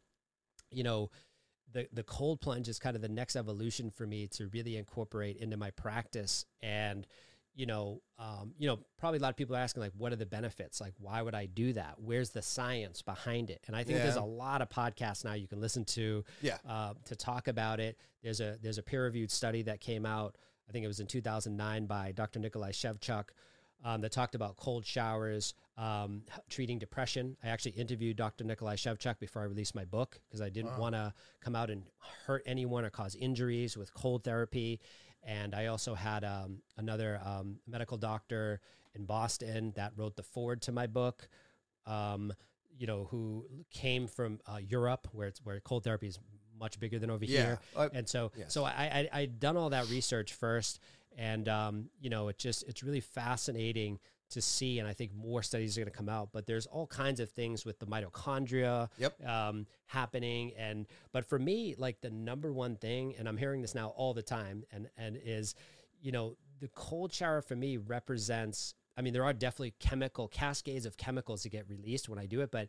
[SPEAKER 2] you know, the the cold plunge is kind of the next evolution for me to really incorporate into my practice. And you know um, you know probably a lot of people are asking like what are the benefits? Like why would i do that? Where's the science behind it? And i think there's a lot of podcasts now you can listen to
[SPEAKER 1] Yeah.
[SPEAKER 2] uh, to talk about it. There's a there's a peer reviewed study that came out i think it was in 2009 by dr nikolai shevchuk um, that talked about cold showers um, treating depression. I actually interviewed Dr. Nikolai Shevchuk before I released my book because I didn't
[SPEAKER 1] Wow.
[SPEAKER 2] want to come out and hurt anyone or cause injuries with cold therapy. And I also had um, another um, medical doctor in Boston that wrote the foreword to my book. Um, you know, who came from uh, Europe, where it's where cold therapy is much bigger than over
[SPEAKER 1] Yeah.
[SPEAKER 2] here.
[SPEAKER 1] Uh,
[SPEAKER 2] And so,
[SPEAKER 1] yes.
[SPEAKER 2] so I, I I'd done all that research first, and um, you know, it just it's really fascinating to see, and I think more studies are going to come out. But there's all kinds of things with the mitochondria,
[SPEAKER 1] Yep.
[SPEAKER 2] um, happening, and but for me, like the number one thing, and I'm hearing this now all the time, and and is, you know, the cold shower for me represents. I mean, there are definitely chemical cascades of chemicals that get released when I do it, but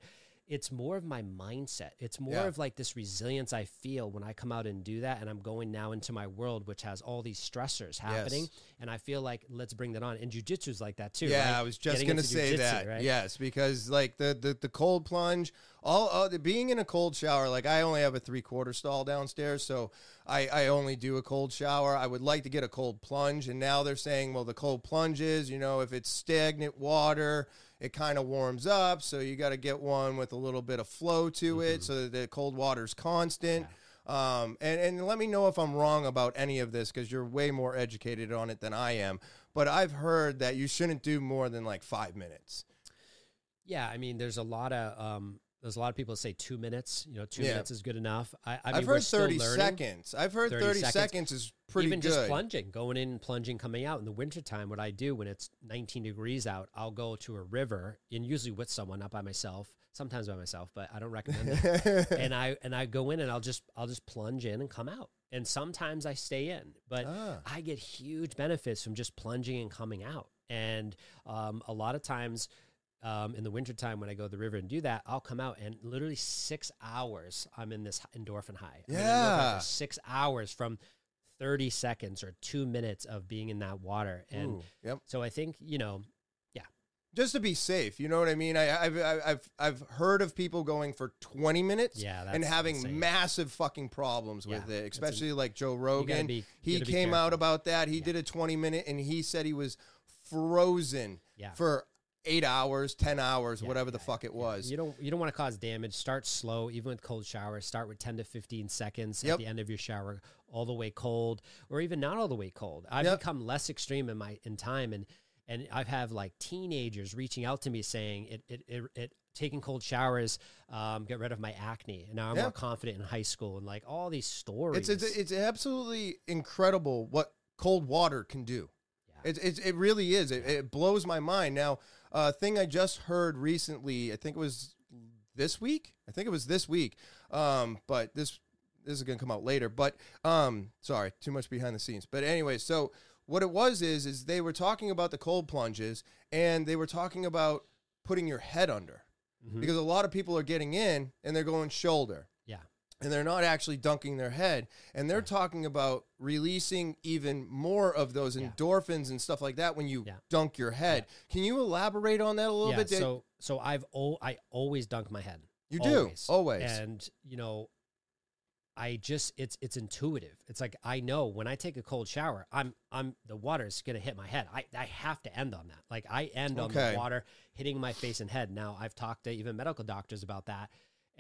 [SPEAKER 2] it's more of my mindset. It's more
[SPEAKER 1] Yeah.
[SPEAKER 2] of like this resilience I feel when I come out and do that. And I'm going now into my world, which has all these stressors happening. And I feel like let's bring that on. And jujitsu is like that too.
[SPEAKER 1] Yeah,
[SPEAKER 2] right?
[SPEAKER 1] I was just gonna
[SPEAKER 2] into
[SPEAKER 1] say that.
[SPEAKER 2] right?
[SPEAKER 1] Yes, because like the, the the cold plunge, all uh, the- being in a cold shower. Like I only have a three quarter stall downstairs, so I I only do a cold shower. I would like to get a cold plunge, and now they're saying, well, the cold plunge is, you know, if it's stagnant water, it kind of warms up, so you got to get one with a little bit of flow to
[SPEAKER 2] Mm-hmm.
[SPEAKER 1] it, so that the cold water's constant. Um, and, and let me know if I'm wrong about any of this because you're way more educated on it than I am. But I've heard that you shouldn't do more than like five minutes.
[SPEAKER 2] Yeah, I mean, there's a lot of um, there's a lot of people that say two minutes. You know, two
[SPEAKER 1] Yeah.
[SPEAKER 2] minutes is good enough. I, I mean,
[SPEAKER 1] I've
[SPEAKER 2] we're
[SPEAKER 1] heard 30 seconds. I've heard 30,
[SPEAKER 2] 30
[SPEAKER 1] seconds.
[SPEAKER 2] seconds.
[SPEAKER 1] is pretty
[SPEAKER 2] Even
[SPEAKER 1] good.
[SPEAKER 2] just plunging, going in, plunging, coming out in the wintertime, what I do when it's 19 degrees out, I'll go to a river and usually with someone, not by myself. Sometimes by myself, but I don't recommend it. [laughs] and I and I go in and I'll just I'll just plunge in and come out. And sometimes I stay in, but
[SPEAKER 1] Ah.
[SPEAKER 2] I get huge benefits from just plunging and coming out. And um, a lot of times um, in the wintertime when I go to the river and do that, I'll come out and literally six hours I'm in this endorphin high. I'm endorphin
[SPEAKER 1] Yeah.
[SPEAKER 2] six hours from 30 seconds or two minutes of being in that water. And
[SPEAKER 1] Ooh, yep.
[SPEAKER 2] so I think, you know, yeah.
[SPEAKER 1] Just to be safe, you know what I mean. I, I've I've I've- I've heard of people going for 20 minutes
[SPEAKER 2] yeah,
[SPEAKER 1] and having
[SPEAKER 2] insane.
[SPEAKER 1] massive fucking problems with
[SPEAKER 2] Yeah,
[SPEAKER 1] it, especially like Joe Rogan.
[SPEAKER 2] be-
[SPEAKER 1] he came out about that. He
[SPEAKER 2] Yeah.
[SPEAKER 1] did a 20 minute and he said he was frozen
[SPEAKER 2] Yeah.
[SPEAKER 1] for eight hours, 10 hours,
[SPEAKER 2] Yeah,
[SPEAKER 1] whatever the fuck it
[SPEAKER 2] yeah.
[SPEAKER 1] was.
[SPEAKER 2] You don't you don't want to cause damage. Start slow, even with cold showers. Start with ten to fifteen seconds
[SPEAKER 1] Yep.
[SPEAKER 2] at the end of your shower, all the way cold, or even not all the way cold. I've
[SPEAKER 1] Yep.
[SPEAKER 2] become less extreme in my in time, and and I've have like teenagers reaching out to me saying it it it. it Taking cold showers, um, get rid of my acne, and now I'm
[SPEAKER 1] Yeah.
[SPEAKER 2] more confident in high school, and like all these stories.
[SPEAKER 1] It's, it's it's absolutely incredible what cold water can do.
[SPEAKER 2] Yeah.
[SPEAKER 1] It it, it really is. It, it blows my mind. Now, a thing I just heard recently. I think it was this week. I think it was this week. Um, but this this is gonna come out later. But um, sorry, too much behind the scenes. But anyway, so what it was is is they were talking about the cold plunges and they were talking about putting your head under
[SPEAKER 2] Mhm.
[SPEAKER 1] because a lot of people are getting in and they're going shoulder and they're not actually dunking their head and they're talking about releasing even more of those
[SPEAKER 2] Yeah.
[SPEAKER 1] endorphins and stuff like that when you
[SPEAKER 2] Yeah.
[SPEAKER 1] dunk your head can you elaborate on that a little
[SPEAKER 2] yeah.
[SPEAKER 1] bit Dave?
[SPEAKER 2] So so I've o- I always dunk my head.
[SPEAKER 1] you do always,
[SPEAKER 2] And you know, I just it's it's intuitive. It's like I know when I take a cold shower, I'm I'm the water's gonna hit my head. I, I have to end on that. Like I end on the water hitting my face and head. Now I've talked to even medical doctors about that,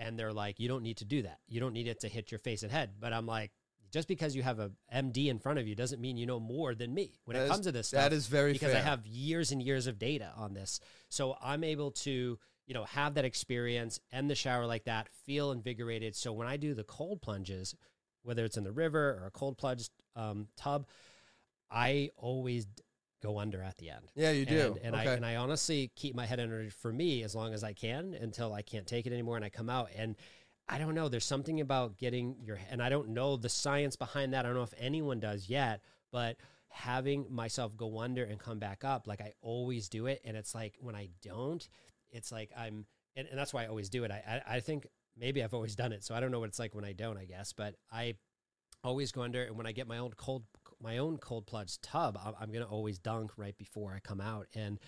[SPEAKER 2] and they're like, you don't need to do that. You don't need it to hit your face and head. But I'm like, just because you have a MD in front of you doesn't mean you know more than me when
[SPEAKER 1] That
[SPEAKER 2] it
[SPEAKER 1] is-
[SPEAKER 2] comes to this stuff
[SPEAKER 1] that is very
[SPEAKER 2] because
[SPEAKER 1] fair
[SPEAKER 2] I have years and years of data on this. So I'm able to, you know, have that experience, end the shower like that, feel invigorated. So when I do the cold plunges, whether it's in the river or a cold plunge um, tub, I always go under at the end.
[SPEAKER 1] yeah you do
[SPEAKER 2] And, and
[SPEAKER 1] okay
[SPEAKER 2] I and I honestly keep my head under for me as long as I can until I can't take it anymore and I come out and I don't know. There's something about getting your and I don't know the science behind that. I don't know if anyone does yet, but having myself go under and come back up, like I always do it, and it's like when I don't, it's like I'm and, and that's why I always do it. I, I I think maybe I've always done it, so I don't know what it's like when I don't. I guess, but I always go under, and when I get my own cold my own cold plunge tub, I'm, I'm gonna always dunk right before I come out, and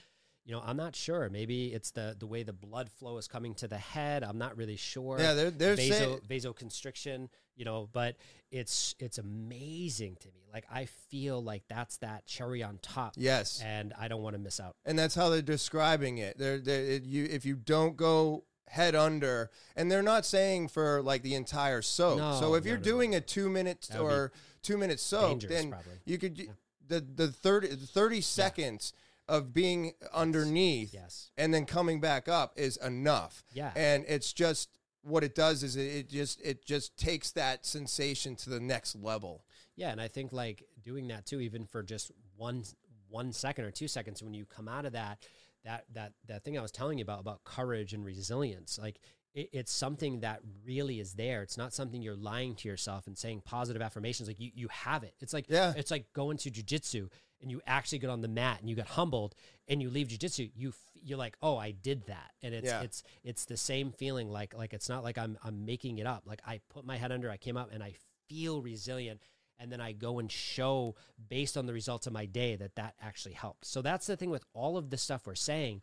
[SPEAKER 2] you know I'm not sure. Maybe it's the the way the blood flow is coming to the head. I'm not really sure.
[SPEAKER 1] yeah they're, they're
[SPEAKER 2] Vaso,
[SPEAKER 1] saying
[SPEAKER 2] vasoconstriction, you know, but it's it's amazing to me. Like I feel like that's that cherry on top,
[SPEAKER 1] yes
[SPEAKER 2] and I don't want to miss out.
[SPEAKER 1] and that's how they're describing it. They're, they're it, you if you don't go head under, and they're not saying for like the entire soak.
[SPEAKER 2] No,
[SPEAKER 1] so if
[SPEAKER 2] no,
[SPEAKER 1] you're
[SPEAKER 2] no,
[SPEAKER 1] doing a two minute or two minute soak, then
[SPEAKER 2] probably.
[SPEAKER 1] you could
[SPEAKER 2] Yeah.
[SPEAKER 1] the the 30, 30 seconds. of being underneath
[SPEAKER 2] Yes.
[SPEAKER 1] and then coming back up is enough.
[SPEAKER 2] Yeah.
[SPEAKER 1] And it's just what it does is it, it just it just takes that sensation to the next level.
[SPEAKER 2] Yeah, and I think like doing that too, even for just one one second or two seconds, when you come out of that that that that thing I was telling you about about courage and resilience, like it, it's something that really is there. It's not something you're lying to yourself and saying positive affirmations. Like you you have it. It's like
[SPEAKER 1] Yeah.
[SPEAKER 2] it's like going to jujitsu and you actually get on the mat and you get humbled and you leave jujitsu. You you're like, oh, I did that, and it's
[SPEAKER 1] Yeah.
[SPEAKER 2] it's it's the same feeling. Like like it's not like I'm I'm making it up. Like I put my head under, I came up, and I feel resilient. And then I go and show based on the results of my day that that actually helped. So that's the thing with all of the stuff we're saying.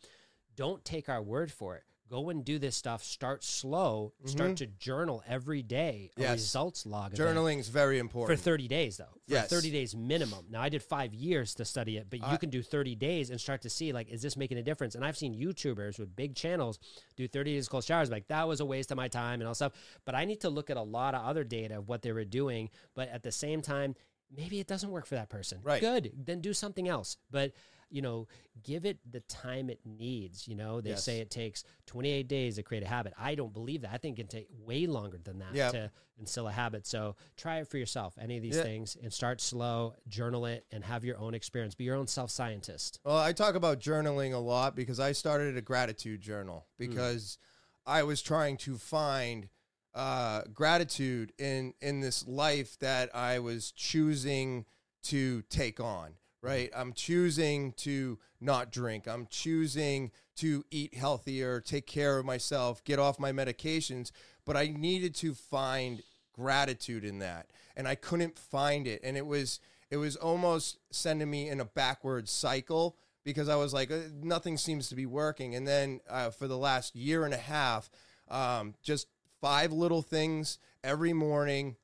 [SPEAKER 2] Don't take our word for it. Go and do this stuff. Start slow. Mm-hmm. Start to journal every day. A
[SPEAKER 1] Yes.
[SPEAKER 2] results log.
[SPEAKER 1] Journaling is very important for
[SPEAKER 2] 30 days though for
[SPEAKER 1] Yes.
[SPEAKER 2] 30 days minimum now i did five years to study it but you
[SPEAKER 1] I-
[SPEAKER 2] can do 30 days and start to see like is this making a difference and i've seen youtubers with big channels do 30 days cold showers like that was a waste of my time and all stuff but i need to look at a lot of other data of what they were doing but at the same time maybe it doesn't work for that person
[SPEAKER 1] Right.
[SPEAKER 2] good then do something else but you know give it the time it needs you know they
[SPEAKER 1] Yes.
[SPEAKER 2] say it takes 28 days to create a habit i don't believe that i think it can take way longer than that
[SPEAKER 1] Yeah.
[SPEAKER 2] to instill a habit so try it for yourself any of these
[SPEAKER 1] Yeah.
[SPEAKER 2] things and start slow journal it and have your own experience be your own self-scientist
[SPEAKER 1] Well, I talk about journaling a lot because I started a gratitude journal because I was trying to find uh, gratitude in in this life that I was choosing to take on. Right, I'm choosing to not drink. I'm choosing to eat healthier, take care of myself, get off my medications. But I needed to find gratitude in that, and I couldn't find it. And it was it was almost sending me in a backwards cycle because I was like, uh, nothing seems to be working. And then uh, for the last year and a half, um, just five little things every morning.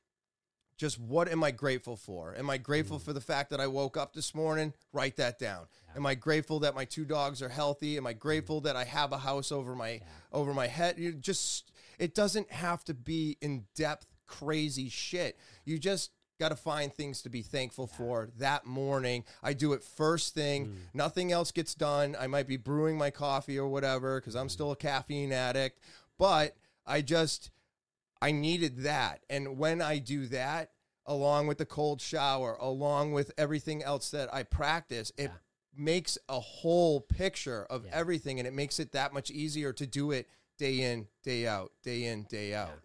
[SPEAKER 1] Just what am I grateful for? Am I grateful mm. for the fact that I woke up this morning? Write that down. Am I grateful that my two dogs are healthy? Am I mm. grateful that I have a house over my over my head? You just it doesn't have to be in depth crazy shit. You just got to find things to be thankful for that morning. I do it first thing. Mm. Nothing else gets done. I might be brewing my coffee or whatever because I'm still a caffeine addict, but I just I needed that. And when I do that, along with the cold shower, along with everything else that I practice, it
[SPEAKER 2] Yeah.
[SPEAKER 1] makes a whole picture of
[SPEAKER 2] Yeah.
[SPEAKER 1] everything and it makes it that much easier to do it day in, day out, day in, day out.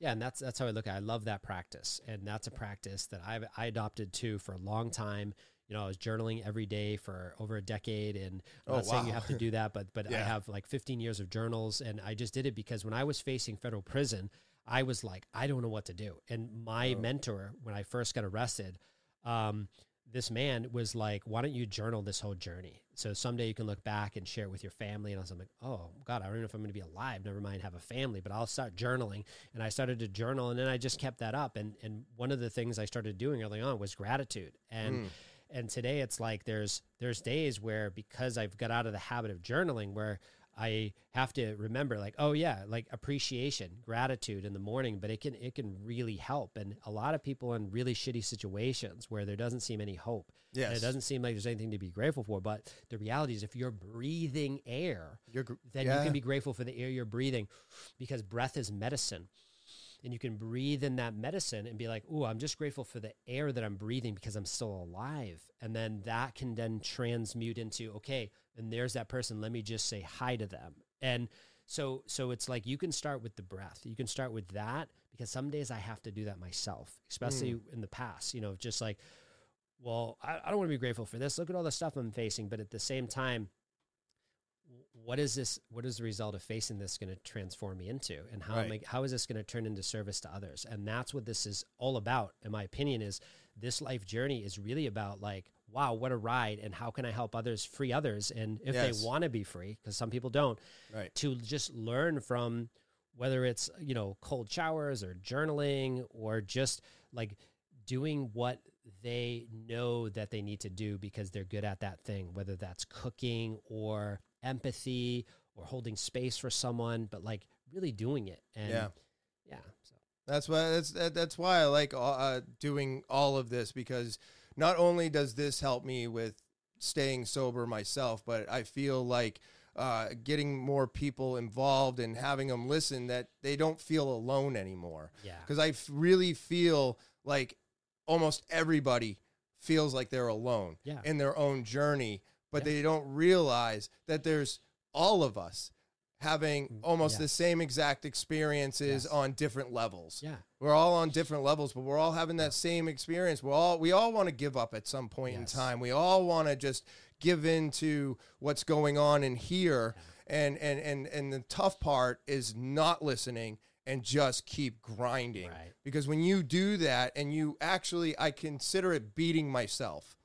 [SPEAKER 2] Yeah, and that's that's how I look at. it. I love that practice, and that's a practice that I I adopted too for a long time. You know, I was journaling every day for over a decade, and I'm
[SPEAKER 1] Oh,
[SPEAKER 2] not saying you have to do that, but but I [laughs] have like 15 years of journals, and I just did it because when I was facing federal prison, I was like, I don't know what to do. And my
[SPEAKER 1] Oh.
[SPEAKER 2] mentor, when I first got arrested, um, this man was like, "Why don't you journal this whole journey? So someday you can look back and share it with your family." And I was like, "Oh God, I don't know if I'm going to be alive. Never mind, have a family, but I'll start journaling." And I started to journal, and then I just kept that up. And and one of the things I started doing early on was gratitude. And
[SPEAKER 1] Mm.
[SPEAKER 2] and today it's like there's there's days where because I've got out of the habit of journaling where I have to remember like oh yeah like appreciation gratitude in the morning but it can it can really help. And a lot of people in really shitty situations where there doesn't seem any hope and it doesn't seem like there's anything to be grateful for. But the reality is if you're breathing air
[SPEAKER 1] You're
[SPEAKER 2] then you can be grateful for the air you're breathing because breath is medicine and you can breathe in that medicine and be like, "Ooh, I'm just grateful for the air that I'm breathing because I'm still alive." And then that can then transmute into, "Okay, and there's that person, let me just say hi to them." And so so it's like you can start with the breath. You can start with that because some days I have to do that myself, especially mm. in the past, you know, just like well, I, I don't want to be grateful for this. Look at all the stuff I'm facing, but at the same time, what is this what is the result of facing this going to transform me into and how am I, how is this going to turn into service to others and that's what this is all about in my opinion is this life journey is really about like wow what a ride and how can i help others free others and if
[SPEAKER 1] Yes.
[SPEAKER 2] they want to be free because some people don't
[SPEAKER 1] Right.
[SPEAKER 2] to just learn from whether it's you know cold showers or journaling or just like doing what they know that they need to do because they're good at that thing whether that's cooking or empathy or holding space for someone but like really doing it and
[SPEAKER 1] Yeah.
[SPEAKER 2] yeah so
[SPEAKER 1] That's why that's that, that's why I like uh, doing all of this because not only does this help me with staying sober myself, but I feel like uh, getting more people involved and having them listen that they don't feel alone anymore.
[SPEAKER 2] Yeah.
[SPEAKER 1] Because I f- really feel like almost everybody feels like they're alone
[SPEAKER 2] Yeah.
[SPEAKER 1] in their own journey, but
[SPEAKER 2] Yeah.
[SPEAKER 1] they don't realize that there's all of us having
[SPEAKER 2] Mm,
[SPEAKER 1] almost
[SPEAKER 2] yeah.
[SPEAKER 1] the same exact experiences
[SPEAKER 2] Yes.
[SPEAKER 1] on different levels.
[SPEAKER 2] Yeah.
[SPEAKER 1] We're all on different levels, but we're all having that same experience. We're all we all want to give up at some point
[SPEAKER 2] Yes.
[SPEAKER 1] in time. We all want to just give in to what's going on in here. And and and and the tough part is not listening and just keep grinding.
[SPEAKER 2] Right.
[SPEAKER 1] Because when you do that and you actually I consider it beating myself.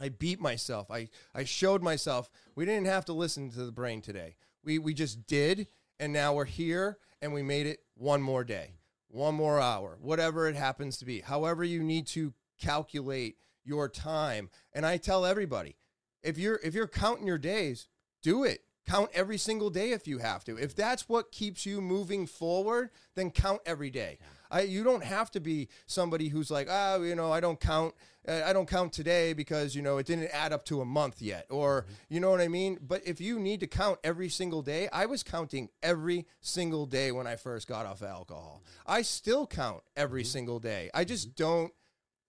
[SPEAKER 1] I beat myself. I, I showed myself we didn't have to listen to the brain today. We we just did and now we're here and we made it one more day, one more hour, whatever it happens to be. However you need to calculate your time. And I tell everybody, if you're if you're counting your days, do it. Count every single day if you have to. If that's what keeps you moving forward, then count every day. I, you don't have to be somebody who's like, ah, you know, I don't count, uh, I don't count today because you know it didn't add up to a month yet, or you know what I mean. But if you need to count every single day, I was counting every single day when I first got off alcohol. I still count every single day. I just don't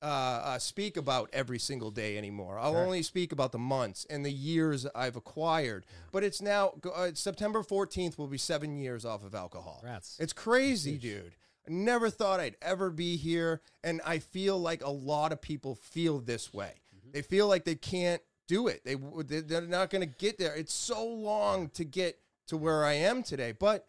[SPEAKER 1] uh, uh, speak about every single day anymore. I'll
[SPEAKER 2] Sure.
[SPEAKER 1] only speak about the months and the years I've acquired. But it's now uh, September 14th will be seven years off of alcohol.
[SPEAKER 2] Congrats.
[SPEAKER 1] It's crazy, dude. Never thought I'd ever be here. And I feel like a lot of people feel this way. Mm-hmm. They feel like they can't do it. They, they- they're not going to get there. It's so long to get to where I am today, but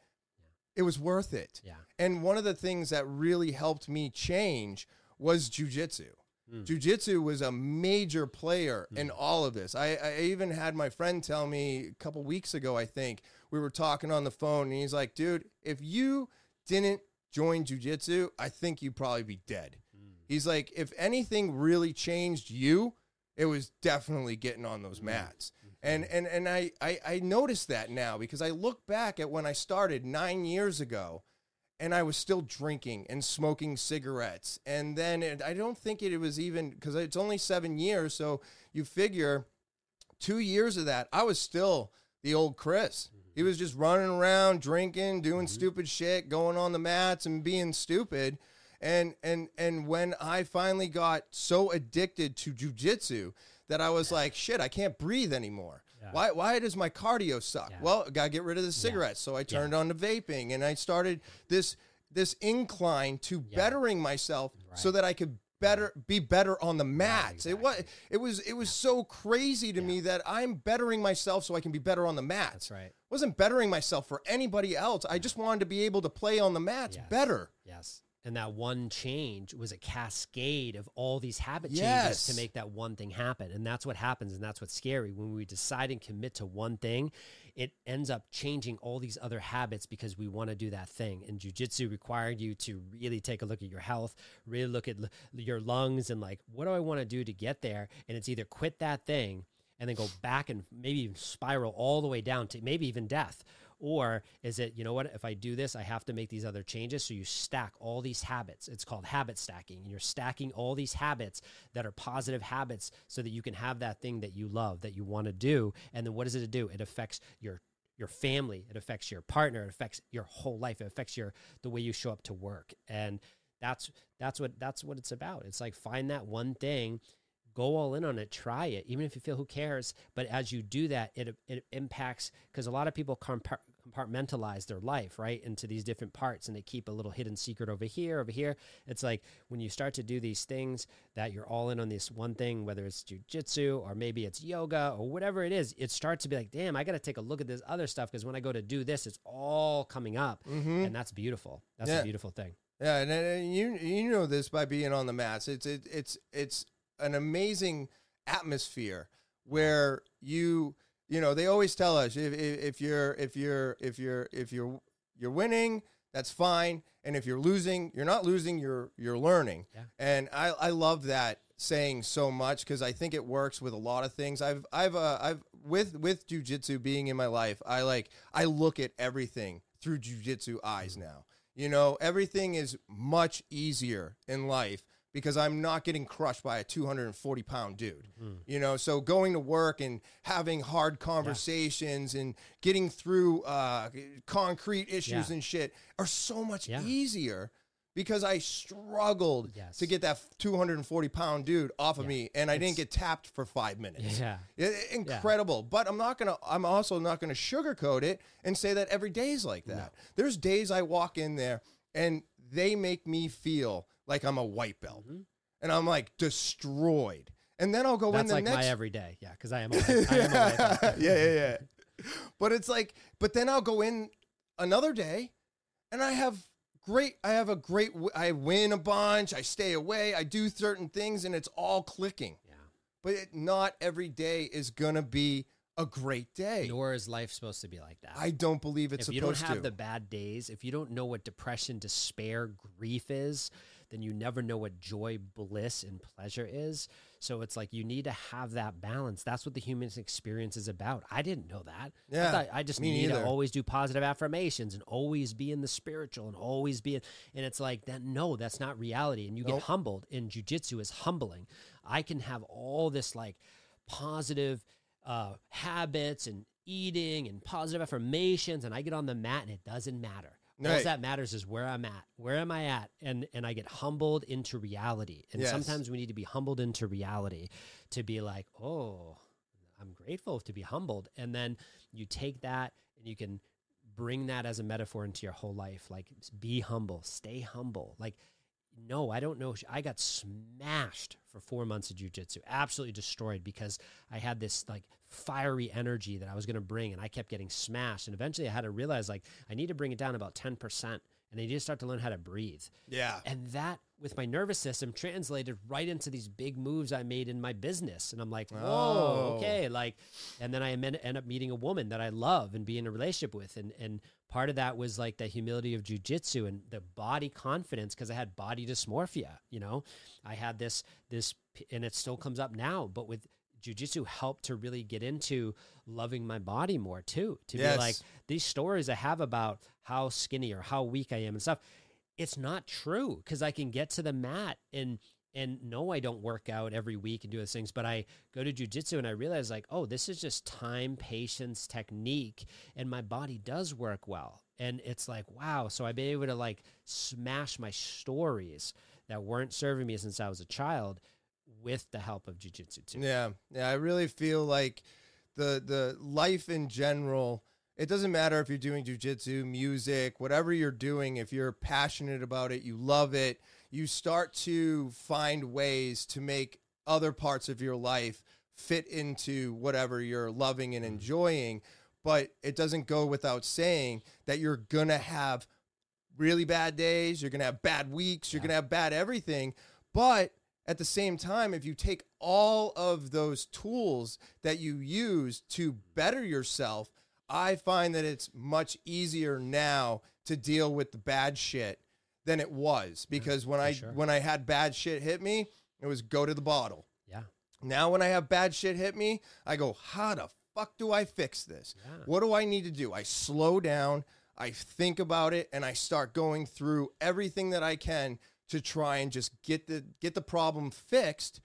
[SPEAKER 1] it was worth it.
[SPEAKER 2] Yeah.
[SPEAKER 1] And one of the things that really helped me change was jujitsu. Mm. Jujitsu was a major player mm. in all of this. I, I even had my friend tell me a couple weeks ago, I think, we were talking on the phone, and he's like, dude, if you didn't join jujitsu, I think you'd probably be dead. Hmm. He's like, if anything really changed you, it was definitely getting on those hmm. mats. And and and I, I I noticed that now because I look back at when I started nine years ago, and I was still drinking and smoking cigarettes. And then it, I don't think it was even because it's only seven years, so you figure two years of that I was still the old Chris. Hmm. He was just running around drinking, doing mm-hmm. stupid shit, going on the mats and being stupid. And and and when I finally got so addicted to jujitsu that I was like, shit, I can't breathe anymore.
[SPEAKER 2] Yeah.
[SPEAKER 1] Why why does my cardio suck?
[SPEAKER 2] Yeah.
[SPEAKER 1] Well, I gotta get rid of the cigarettes. So I turned on to vaping and I started this this incline to
[SPEAKER 2] Yeah.
[SPEAKER 1] bettering myself so that I could better be better on the mats. It was it was it was so crazy to me that I'm bettering myself so I can be better on the mats.
[SPEAKER 2] That's right.
[SPEAKER 1] wasn't bettering myself for anybody else. I just wanted to be able to play on the mats
[SPEAKER 2] Yes.
[SPEAKER 1] better.
[SPEAKER 2] Yes. And that one change was a cascade of all these habit changes
[SPEAKER 1] Yes.
[SPEAKER 2] to make that one thing happen. And that's what happens. And that's what's scary. When we decide and commit to one thing, it ends up changing all these other habits because we want to do that thing. And jujitsu required you to really take a look at your health, really look at l- your lungs and like, what do I want to do to get there? And it's either quit that thing and then go back and maybe even spiral all the way down to maybe even death. Or is it, you know what, if I do this, I have to make these other changes. So you stack all these habits. It's called habit stacking. And you're stacking all these habits that are positive habits so that you can have that thing that you love, that you want to do. And then what does it do? It affects your your family, it affects your partner, it affects your whole life, it affects your the way you show up to work. And that's that's what that's what it's about. It's like find that one thing go all in on it try it even if you feel who cares but as you do that it it impacts because a lot of people compar- compartmentalize their life right into these different parts and they keep a little hidden secret over here over here it's like when you start to do these things that you're all in on this one thing whether it's jujitsu or maybe it's yoga or whatever it is it starts to be like damn i got to take a look at this other stuff because when i go to do this it's all coming up
[SPEAKER 1] Mm-hmm.
[SPEAKER 2] and that's beautiful that's
[SPEAKER 1] Yeah.
[SPEAKER 2] a beautiful thing
[SPEAKER 1] Yeah, and, and you you know this by being on the mats. It's it, it's it's an amazing atmosphere where you you know they always tell us if, if, if you're if you're if you're if you're you're winning that's fine. And if you're losing you're not losing you're you're learning.
[SPEAKER 2] Yeah.
[SPEAKER 1] and I I love that saying so much because I think it works with a lot of things. I've I've uh, I've with with jujitsu being in my life I like I look at everything through jujitsu eyes now. You know, everything is much easier in life because I'm not getting crushed by a 240 pound dude.
[SPEAKER 2] Mm-hmm.
[SPEAKER 1] You know, so going to work and having hard conversations and getting through uh, concrete issues
[SPEAKER 2] Yeah.
[SPEAKER 1] and shit are so much
[SPEAKER 2] Yeah.
[SPEAKER 1] easier because I struggled
[SPEAKER 2] Yes.
[SPEAKER 1] to get that 240 pound dude off of
[SPEAKER 2] Yeah.
[SPEAKER 1] me and I didn't get tapped for five minutes.
[SPEAKER 2] Yeah.
[SPEAKER 1] I- I- incredible. But I'm not gonna. I'm also not gonna sugarcoat it and say that every day is like that. There's days I walk in there and they make me feel like I'm a white belt,
[SPEAKER 2] Mhm.
[SPEAKER 1] and I'm like destroyed. And then I'll go in
[SPEAKER 2] That's
[SPEAKER 1] the
[SPEAKER 2] like
[SPEAKER 1] next.
[SPEAKER 2] my everyday. Yeah, because I am. A, [laughs] I am a white belt. [laughs]
[SPEAKER 1] yeah, yeah, yeah. But it's like, but then I'll go in another day, and I have great. I have a great. I win a bunch. I stay away. I do certain things, and it's all clicking
[SPEAKER 2] Yeah.
[SPEAKER 1] but it, not every day is gonna be a great day.
[SPEAKER 2] Nor is life supposed to be like that.
[SPEAKER 1] I don't believe it's
[SPEAKER 2] if you don't have
[SPEAKER 1] to.
[SPEAKER 2] the bad days, if you don't know what depression, despair, grief is, then you never know what joy, bliss, and pleasure is. So it's like you need to have that balance. That's what the human experience is about. I didn't know that. I,
[SPEAKER 1] Yeah,
[SPEAKER 2] thought I just need
[SPEAKER 1] neither.
[SPEAKER 2] to always do positive affirmations and always be in the spiritual and always be in, and it's like that. No, that's not reality. And you
[SPEAKER 1] Nope.
[SPEAKER 2] get humbled. And jujitsu is humbling. I can have all this like positive uh, habits and eating and positive affirmations, and I get on the mat and it doesn't matter. All
[SPEAKER 1] Right.
[SPEAKER 2] that matters is where I'm at. Where am I at? And and I get humbled into reality. And
[SPEAKER 1] Yes.
[SPEAKER 2] sometimes we need to be humbled into reality to be like, oh, I'm grateful to be humbled. And then you take that and you can bring that as a metaphor into your whole life. Like, be humble, stay humble. Like, no, I don't know. I got smashed for four months of jujitsu, absolutely destroyed because I had this like fiery energy that I was going to bring, and I kept getting smashed. And eventually, I had to realize like I need to bring it down about ten percent, and need to start to learn how to breathe.
[SPEAKER 1] yeah,
[SPEAKER 2] And that, with my nervous system, translated right into these big moves I made in my business. And I'm like, whoa,
[SPEAKER 1] Oh.
[SPEAKER 2] okay. Like, and then I end up meeting a woman that I love and be in a relationship with. And, and part of that was like the humility of jujitsu and the body confidence because I had body dysmorphia. You know, I had this, this, and it still comes up now, but with, Jiu-jitsu helped to really get into loving my body more too. To
[SPEAKER 1] Yes.
[SPEAKER 2] be like these stories I have about how skinny or how weak I am and stuff it's not true because I can get to the mat and and no, I don't work out every week and do those things, but I go to jujitsu and I realize like, oh, this is just time, patience, technique, and my body does work well. And it's like, wow. So I've been able to like smash my stories that weren't serving me since I was a child with the help of jujitsu too.
[SPEAKER 1] yeah, yeah. I really feel like the the life in general. It doesn't matter if you're doing jujitsu, music, whatever you're doing. If you're passionate about it, you love it. You start to find ways to make other parts of your life fit into whatever you're loving and mm. enjoying. But it doesn't go without saying that you're gonna have really bad days, you're to have bad weeks, you're
[SPEAKER 2] Yeah.
[SPEAKER 1] to have bad everything. But at the same time, if you take all of those tools that you use to better yourself, I find that it's much easier now to deal with the bad shit than it was because when I
[SPEAKER 2] sure.
[SPEAKER 1] when I had bad shit hit me, it was go to the bottle.
[SPEAKER 2] Yeah.
[SPEAKER 1] Now when I have bad shit hit me, I go, how the fuck do I fix this?
[SPEAKER 2] Yeah.
[SPEAKER 1] What do I need to do? I slow down, I think about it, and I start going through everything that I can to try and just get the get the problem fixed.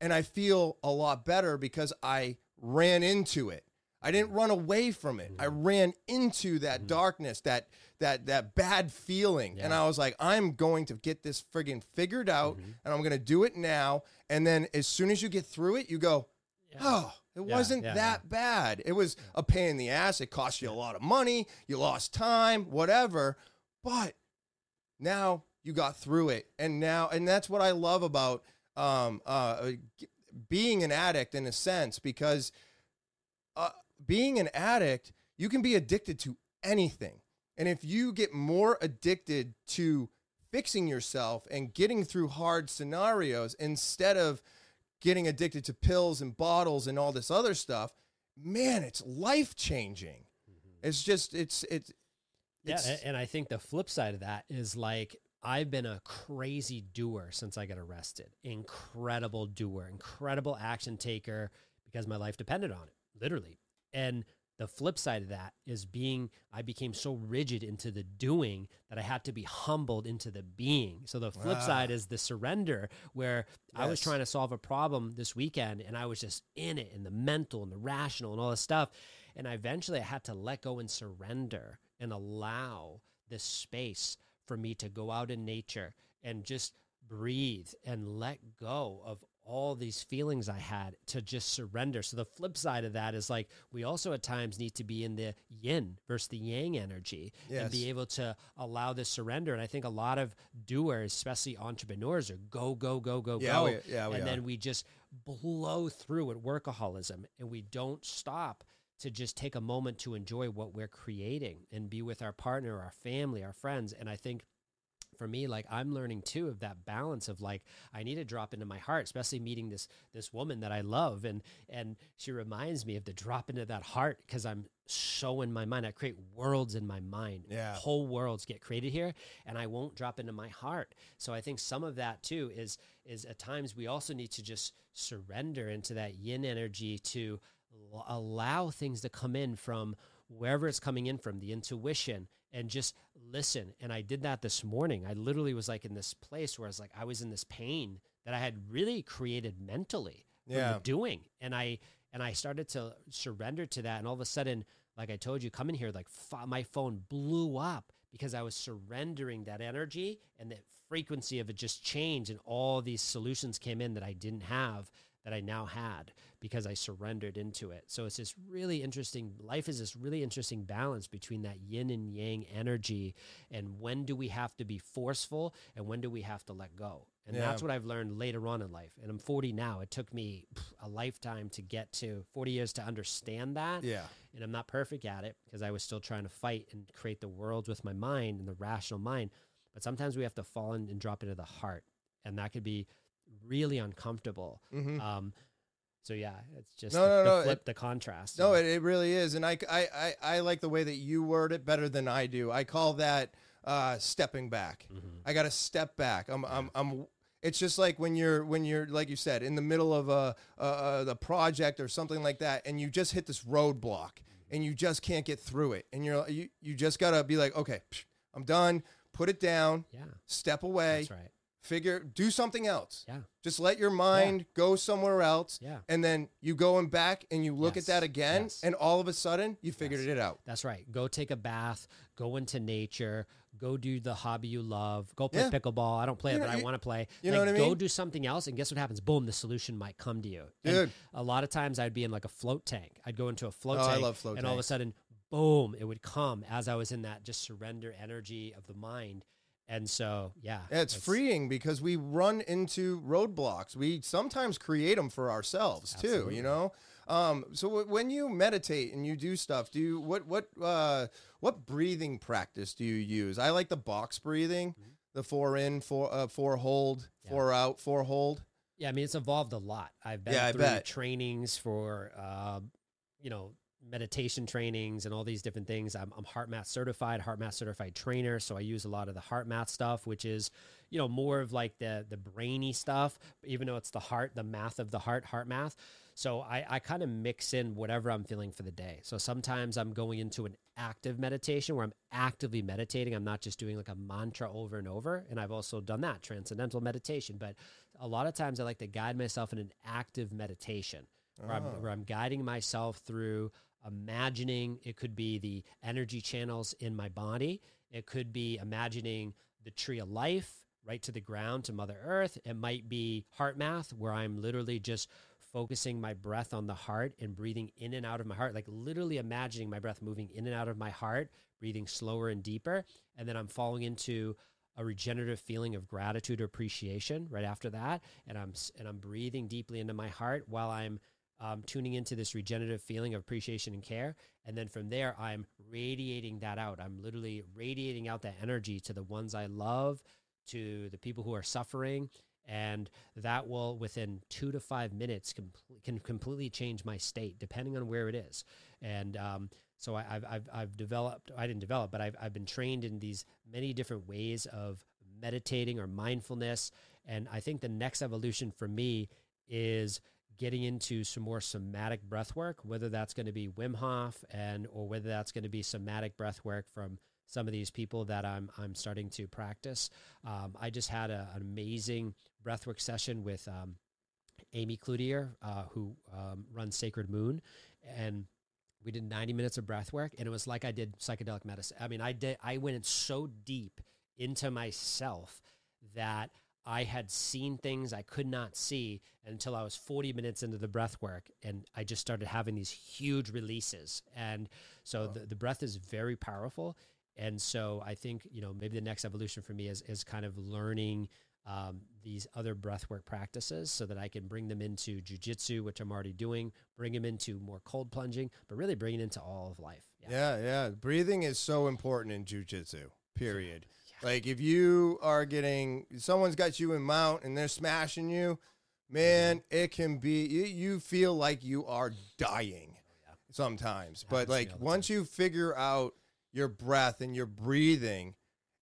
[SPEAKER 1] And I feel a lot better because I ran into it. I didn't run away from it. I mm-hmm. ran into that mm-hmm. darkness, that that that bad feeling. And I was like, I'm going to get this friggin' figured out mm-hmm. and I'm gonna do it now. And then as soon as you get through it, you go,
[SPEAKER 2] Yeah.
[SPEAKER 1] Oh, it
[SPEAKER 2] Yeah,
[SPEAKER 1] wasn't
[SPEAKER 2] yeah,
[SPEAKER 1] that bad. It was a pain in the ass. It cost you a lot of money. You lost time, whatever. But now you got through it. And now, and that's what I love about um, uh, being an addict in a sense, because uh, being an addict, you can be addicted to anything. And if you get more addicted to fixing yourself and getting through hard scenarios instead of getting addicted to pills and bottles and all this other stuff, man, it's life changing. It's just it's it's
[SPEAKER 2] Yeah, and I think the flip side of that is like I've been a crazy doer since I got arrested. Incredible doer, incredible action taker because my life depended on it, literally. And the flip side of that is being i became so rigid into the doing that i had to be humbled into the being so the flip
[SPEAKER 1] Ah.
[SPEAKER 2] side is the surrender where i was trying to solve a problem this weekend and i was just in it in the mental and the rational and all this stuff and I eventually i had to let go and surrender and allow this space for me to go out in nature and just breathe and let go of all these feelings I had to just surrender. So the flip side of that is like we also at times need to be in the yin versus the yang energy and be able to allow this surrender. And I think a lot of doers, especially entrepreneurs, are go, go, go, go,
[SPEAKER 1] Yeah,
[SPEAKER 2] go.
[SPEAKER 1] we- yeah, we
[SPEAKER 2] and
[SPEAKER 1] are.
[SPEAKER 2] then we just blow through at workaholism and we don't stop to just take a moment to enjoy what we're creating and be with our partner, our family, our friends. And I think for me like i'm learning too of that balance of like i need to drop into my heart especially meeting this this woman that i love and and she reminds me of the drop into that heart because i'm so in my mind i create worlds in my mind
[SPEAKER 1] Yeah.
[SPEAKER 2] whole worlds get created here and i won't drop into my heart so i think some of that too is is at times we also need to just surrender into that yin energy to allow things to come in from wherever it's coming in from the intuition and just listen. And i did that this morning. I literally was like in this place where i was like i was in this pain that i had really created mentally from
[SPEAKER 1] Yeah.
[SPEAKER 2] doing. And i and i started to surrender to that. And all of a sudden like i told you coming here like f- my phone blew up because i was surrendering that energy and the frequency of it just changed and all these solutions came in that i didn't have that I now had because I surrendered into it. So it's this really interesting life is this really interesting balance between that yin and yang energy and when do we have to be forceful and when do we have to let go. And
[SPEAKER 1] Yeah.
[SPEAKER 2] that's what I've learned later on in life. And I'm 40 now. It took me pff, a lifetime to get to 40 years to understand that.
[SPEAKER 1] Yeah.
[SPEAKER 2] And I'm not perfect at it because I was still trying to fight and create the world with my mind and the rational mind. But sometimes we have to fall in and drop into the heart. And that could be really uncomfortable.
[SPEAKER 1] hmm
[SPEAKER 2] Um, so yeah, it's just
[SPEAKER 1] No,
[SPEAKER 2] the,
[SPEAKER 1] no,
[SPEAKER 2] the
[SPEAKER 1] no,
[SPEAKER 2] flip, the contrast.
[SPEAKER 1] No, it, it really is, and I, I, I, I like the way that you word it better than I do. I call that uh, stepping back.
[SPEAKER 2] Mhm.
[SPEAKER 1] I got to step back. I'm, I'm, I'm. It's just like when you're, when you're, like you said, in the middle of a, the project or something like that, and you just hit this roadblock, and you just can't get through it, and you're, you, you just gotta be like, okay, psh, I'm done. Put it down.
[SPEAKER 2] yeah,
[SPEAKER 1] Step away.
[SPEAKER 2] that's right.
[SPEAKER 1] Figure. Do something else.
[SPEAKER 2] Yeah,
[SPEAKER 1] Just let your mind go somewhere else.
[SPEAKER 2] yeah,
[SPEAKER 1] And then you go and back and you look
[SPEAKER 2] Yes,
[SPEAKER 1] at that again,
[SPEAKER 2] yes.
[SPEAKER 1] and all of a sudden you figured
[SPEAKER 2] Yes.
[SPEAKER 1] it out.
[SPEAKER 2] that's right. Go take a bath. Go into nature. Go do the hobby you love. Go play
[SPEAKER 1] Yeah.
[SPEAKER 2] pickleball. I don't play
[SPEAKER 1] You
[SPEAKER 2] it,
[SPEAKER 1] know,
[SPEAKER 2] but I want to play.
[SPEAKER 1] you know what I mean?
[SPEAKER 2] Go do something else, and guess what happens? Boom, the solution might come to you. And
[SPEAKER 1] Dude.
[SPEAKER 2] a lot of times I'd be in like a float tank. I'd go into a float
[SPEAKER 1] Oh, I
[SPEAKER 2] tank,
[SPEAKER 1] love float
[SPEAKER 2] and all of a sudden, boom, it would come as I was in that just surrender energy of the mind. And so, yeah,
[SPEAKER 1] Yeah, it's freeing because we run into roadblocks. We sometimes create them for ourselves too. You know. Um, so w- when you meditate and you do stuff, do you what what uh, what breathing practice do you use? I like the box breathing, the four in, four uh, four hold,
[SPEAKER 2] Mm-hmm. Yeah.
[SPEAKER 1] four out, four hold.
[SPEAKER 2] Yeah, I mean it's evolved a lot. I've been
[SPEAKER 1] Yeah, I
[SPEAKER 2] through
[SPEAKER 1] bet.
[SPEAKER 2] trainings for uh, you know meditation trainings and all these different things. I'm, I'm HeartMath certified, HeartMath certified trainer, so I use a lot of the HeartMath stuff, which is you know more of like the the brainy stuff, even though it's the heart, the math of the heart, HeartMath. So I, I kind of mix in whatever I'm feeling for the day. So sometimes I'm going into an active meditation where I'm actively meditating. I'm not just doing like a mantra over and over. And I've also done that, transcendental meditation. But a lot of times I like to guide myself in an active meditation where, I'm,
[SPEAKER 1] Oh.
[SPEAKER 2] where I'm guiding myself through imagining it could be the energy channels in my body, it could be imagining the tree of life right to the ground to Mother Earth. It might be HeartMath where I'm literally just focusing my breath on the heart and breathing in and out of my heart, like literally imagining my breath moving in and out of my heart, breathing slower and deeper. And then I'm falling into a regenerative feeling of gratitude or appreciation right after that. And I'm, and I'm breathing deeply into my heart while I'm um, tuning into this regenerative feeling of appreciation and care. And then from there, I'm radiating that out. I'm literally radiating out that energy to the ones I love, to the people who are suffering. And that will, within two to five minutes, compl- can completely change my state depending on where it is. And um, so I, I've, I've, I've developed, I didn't develop, but I've, I've been trained in these many different ways of meditating or mindfulness. And I think the next evolution for me is getting into some more somatic breath work, whether that's going to be Wim Hof and or whether that's going to be somatic breath work from some of these people that I'm I'm starting to practice. Um, I just had a, an amazing breathwork session with um, Amy Cloutier, uh, who um, runs Sacred Moon, and we did 90 minutes of breath work, and it was like I did psychedelic medicine. I mean, I did I went in so deep into myself that I had seen things I could not see until I was 40 minutes into the breath work. And I just started having these huge releases. And so the, the breath is very powerful. And so I think, you know, maybe the next evolution for me is, is kind of learning um, these other breathwork practices so that I can bring them into jujitsu, which I'm already doing, bring them into more cold plunging, but really bring it into all of life.
[SPEAKER 1] Yeah, yeah. yeah. Breathing is so important in jujitsu, period. Like if you are getting someone's got you in mount and they're smashing you, man, mm-hmm. it can be you, you feel like you are dying oh, sometimes. But like once you figure out your breath and your breathing,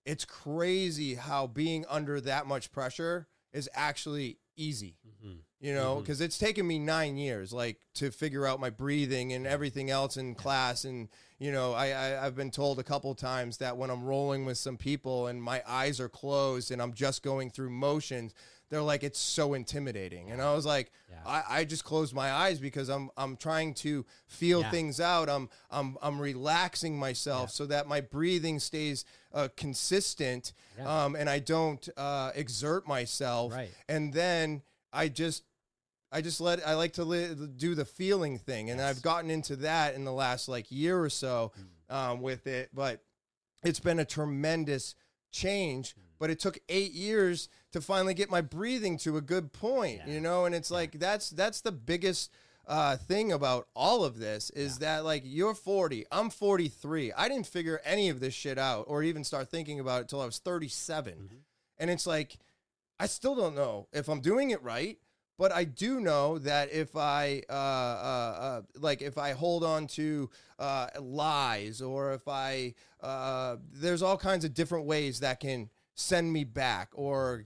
[SPEAKER 1] it's crazy how being under that much pressure is actually easy. Mm-hmm. You know, because mm-hmm. it's taken me nine years, like to figure out my breathing and everything else in class and you know, I, I have been told a couple times that when I'm rolling with some people and my eyes are closed and I'm just going through motions, they're like it's so intimidating. And I was like, yeah. I, I just closed my eyes because I'm I'm trying to feel yeah. things out. I'm I'm I'm relaxing myself yeah. so that my breathing stays uh, consistent um, and I don't uh, exert myself.
[SPEAKER 2] Right.
[SPEAKER 1] And then I just I just let I like to li- do the feeling thing, and yes. I've gotten into that in the last like year or so mm. um, with it. But it's been a tremendous change. Mm. But it took eight years to finally get my breathing to a good point, yeah. you know. And it's yeah. like that's that's the biggest uh, thing about all of this is yeah. that like you're 40, I'm 43. I didn't figure any of this shit out or even start thinking about it till I was 37, mm-hmm. and it's like I still don't know if I'm doing it right. But I do know that if I uh, uh, uh, like if I hold on to uh, lies or if I uh, there's all kinds of different ways that can send me back or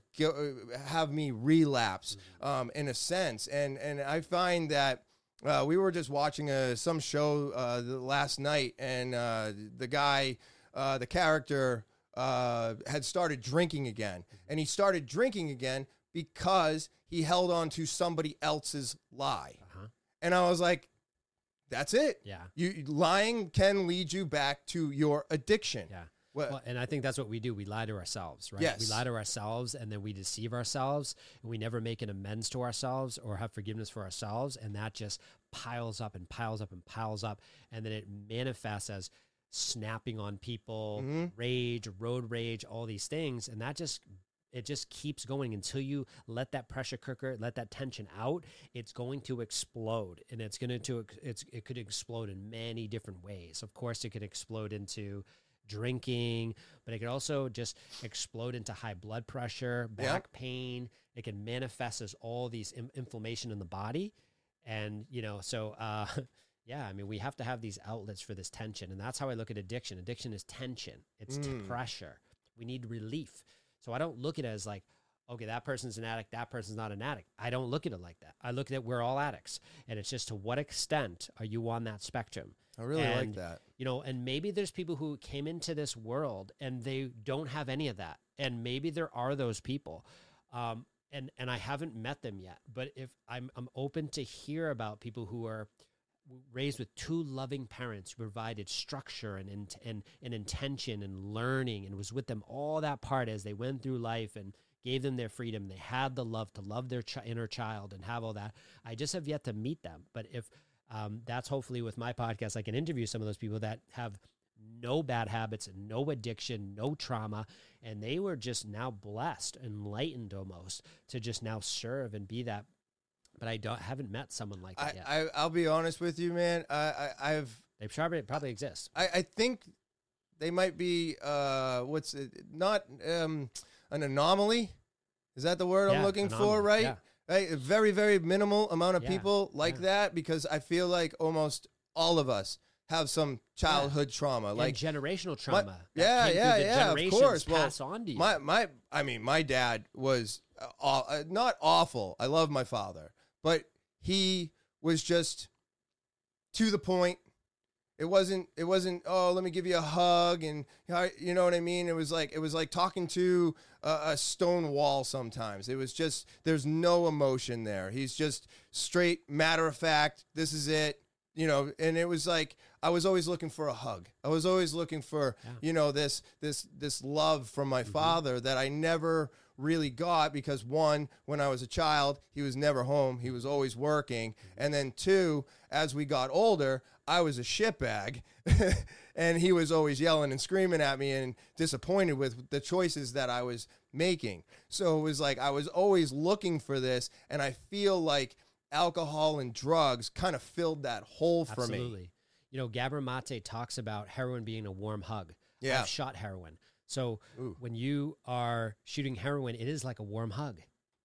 [SPEAKER 1] have me relapse mm-hmm. um, in a sense. And and I find that uh, we were just watching a, some show uh, last night, and uh, the guy, uh, the character, had started drinking again, and he started drinking again because he held on to somebody else's lie. Uh-huh. And I was like, that's it.
[SPEAKER 2] Yeah.
[SPEAKER 1] You lying can lead you back to your addiction.
[SPEAKER 2] Yeah. Well, and I think that's what we do. We lie to ourselves, right?
[SPEAKER 1] Yes.
[SPEAKER 2] We lie to ourselves and then we deceive ourselves and we never make an amends to ourselves or have forgiveness for ourselves. And that just piles up and piles up and piles up. And then it manifests as snapping on people, mm-hmm. rage, road rage, all these things. And that just it just keeps going until you let that pressure cooker let that tension out it's going to explode and it's going to it's it could explode in many different ways of course it could explode into drinking but it could also just explode into high blood pressure back yeah. pain. It can manifest as all these Im- inflammation in the body. And you know so uh [laughs] yeah i mean we have to have these outlets for this tension. And that's how i look at addiction. Addiction is tension. It's mm. pressure. We need relief. So I don't look at it as like, okay, that person's an addict, that person's not an addict. I don't look at it like that. I look at it, we're all addicts. And it's just to what extent are you on that spectrum?
[SPEAKER 1] I really
[SPEAKER 2] and,
[SPEAKER 1] like that.
[SPEAKER 2] You know, and maybe there's people who came into this world and they don't have any of that. And maybe there are those people. Um, and and I haven't met them yet. But if I'm I'm open to hear about people who are raised with two loving parents who provided structure and, and, and, and intention and learning and was with them all that part as they went through life and gave them their freedom. They had the love to love their ch- inner child and have all that. I just have yet to meet them. But if um, that's hopefully with my podcast, I can interview some of those people that have no bad habits, no addiction, no trauma. And they were just now blessed, enlightened almost to just now serve and be that but I don't haven't met someone like that
[SPEAKER 1] I,
[SPEAKER 2] yet.
[SPEAKER 1] I I'll be honest with you, man. I, I have
[SPEAKER 2] they probably probably exist.
[SPEAKER 1] I, I think they might be uh what's it not um an anomaly. Is that the word yeah, I'm looking anomaly. for? Right. Yeah. Right. A very very minimal amount of yeah, people like that because I feel like almost all of us have some childhood yeah. trauma, like
[SPEAKER 2] generational trauma.
[SPEAKER 1] My, yeah, yeah, yeah. Of course,
[SPEAKER 2] pass well, on to you.
[SPEAKER 1] My, my, I mean, my dad was uh, uh, not awful. I love my father, but he was just to the point. It wasn't. It wasn't. Oh, let me give you a hug, and you know what I mean. It was like it was like talking to a, a stone wall. Sometimes it was just there's no emotion there. He's just straight, matter of fact. This is it. You know, and it was like I was always looking for a hug. I was always looking for yeah. you know this this this love from my mm-hmm. father that I never really got because one, when I was a child, he was never home. He was always working. And then two, as we got older, I was a shitbag [laughs] and he was always yelling and screaming at me and disappointed with the choices that I was making. So it was like I was always looking for this and I feel like alcohol and drugs kind of filled that hole for
[SPEAKER 2] Absolutely.
[SPEAKER 1] me.
[SPEAKER 2] Absolutely. You know, Gabor Maté talks about heroin being a warm hug.
[SPEAKER 1] Yeah.
[SPEAKER 2] I've shot heroin. So
[SPEAKER 1] Ooh.
[SPEAKER 2] when you are shooting heroin, it is like a warm hug.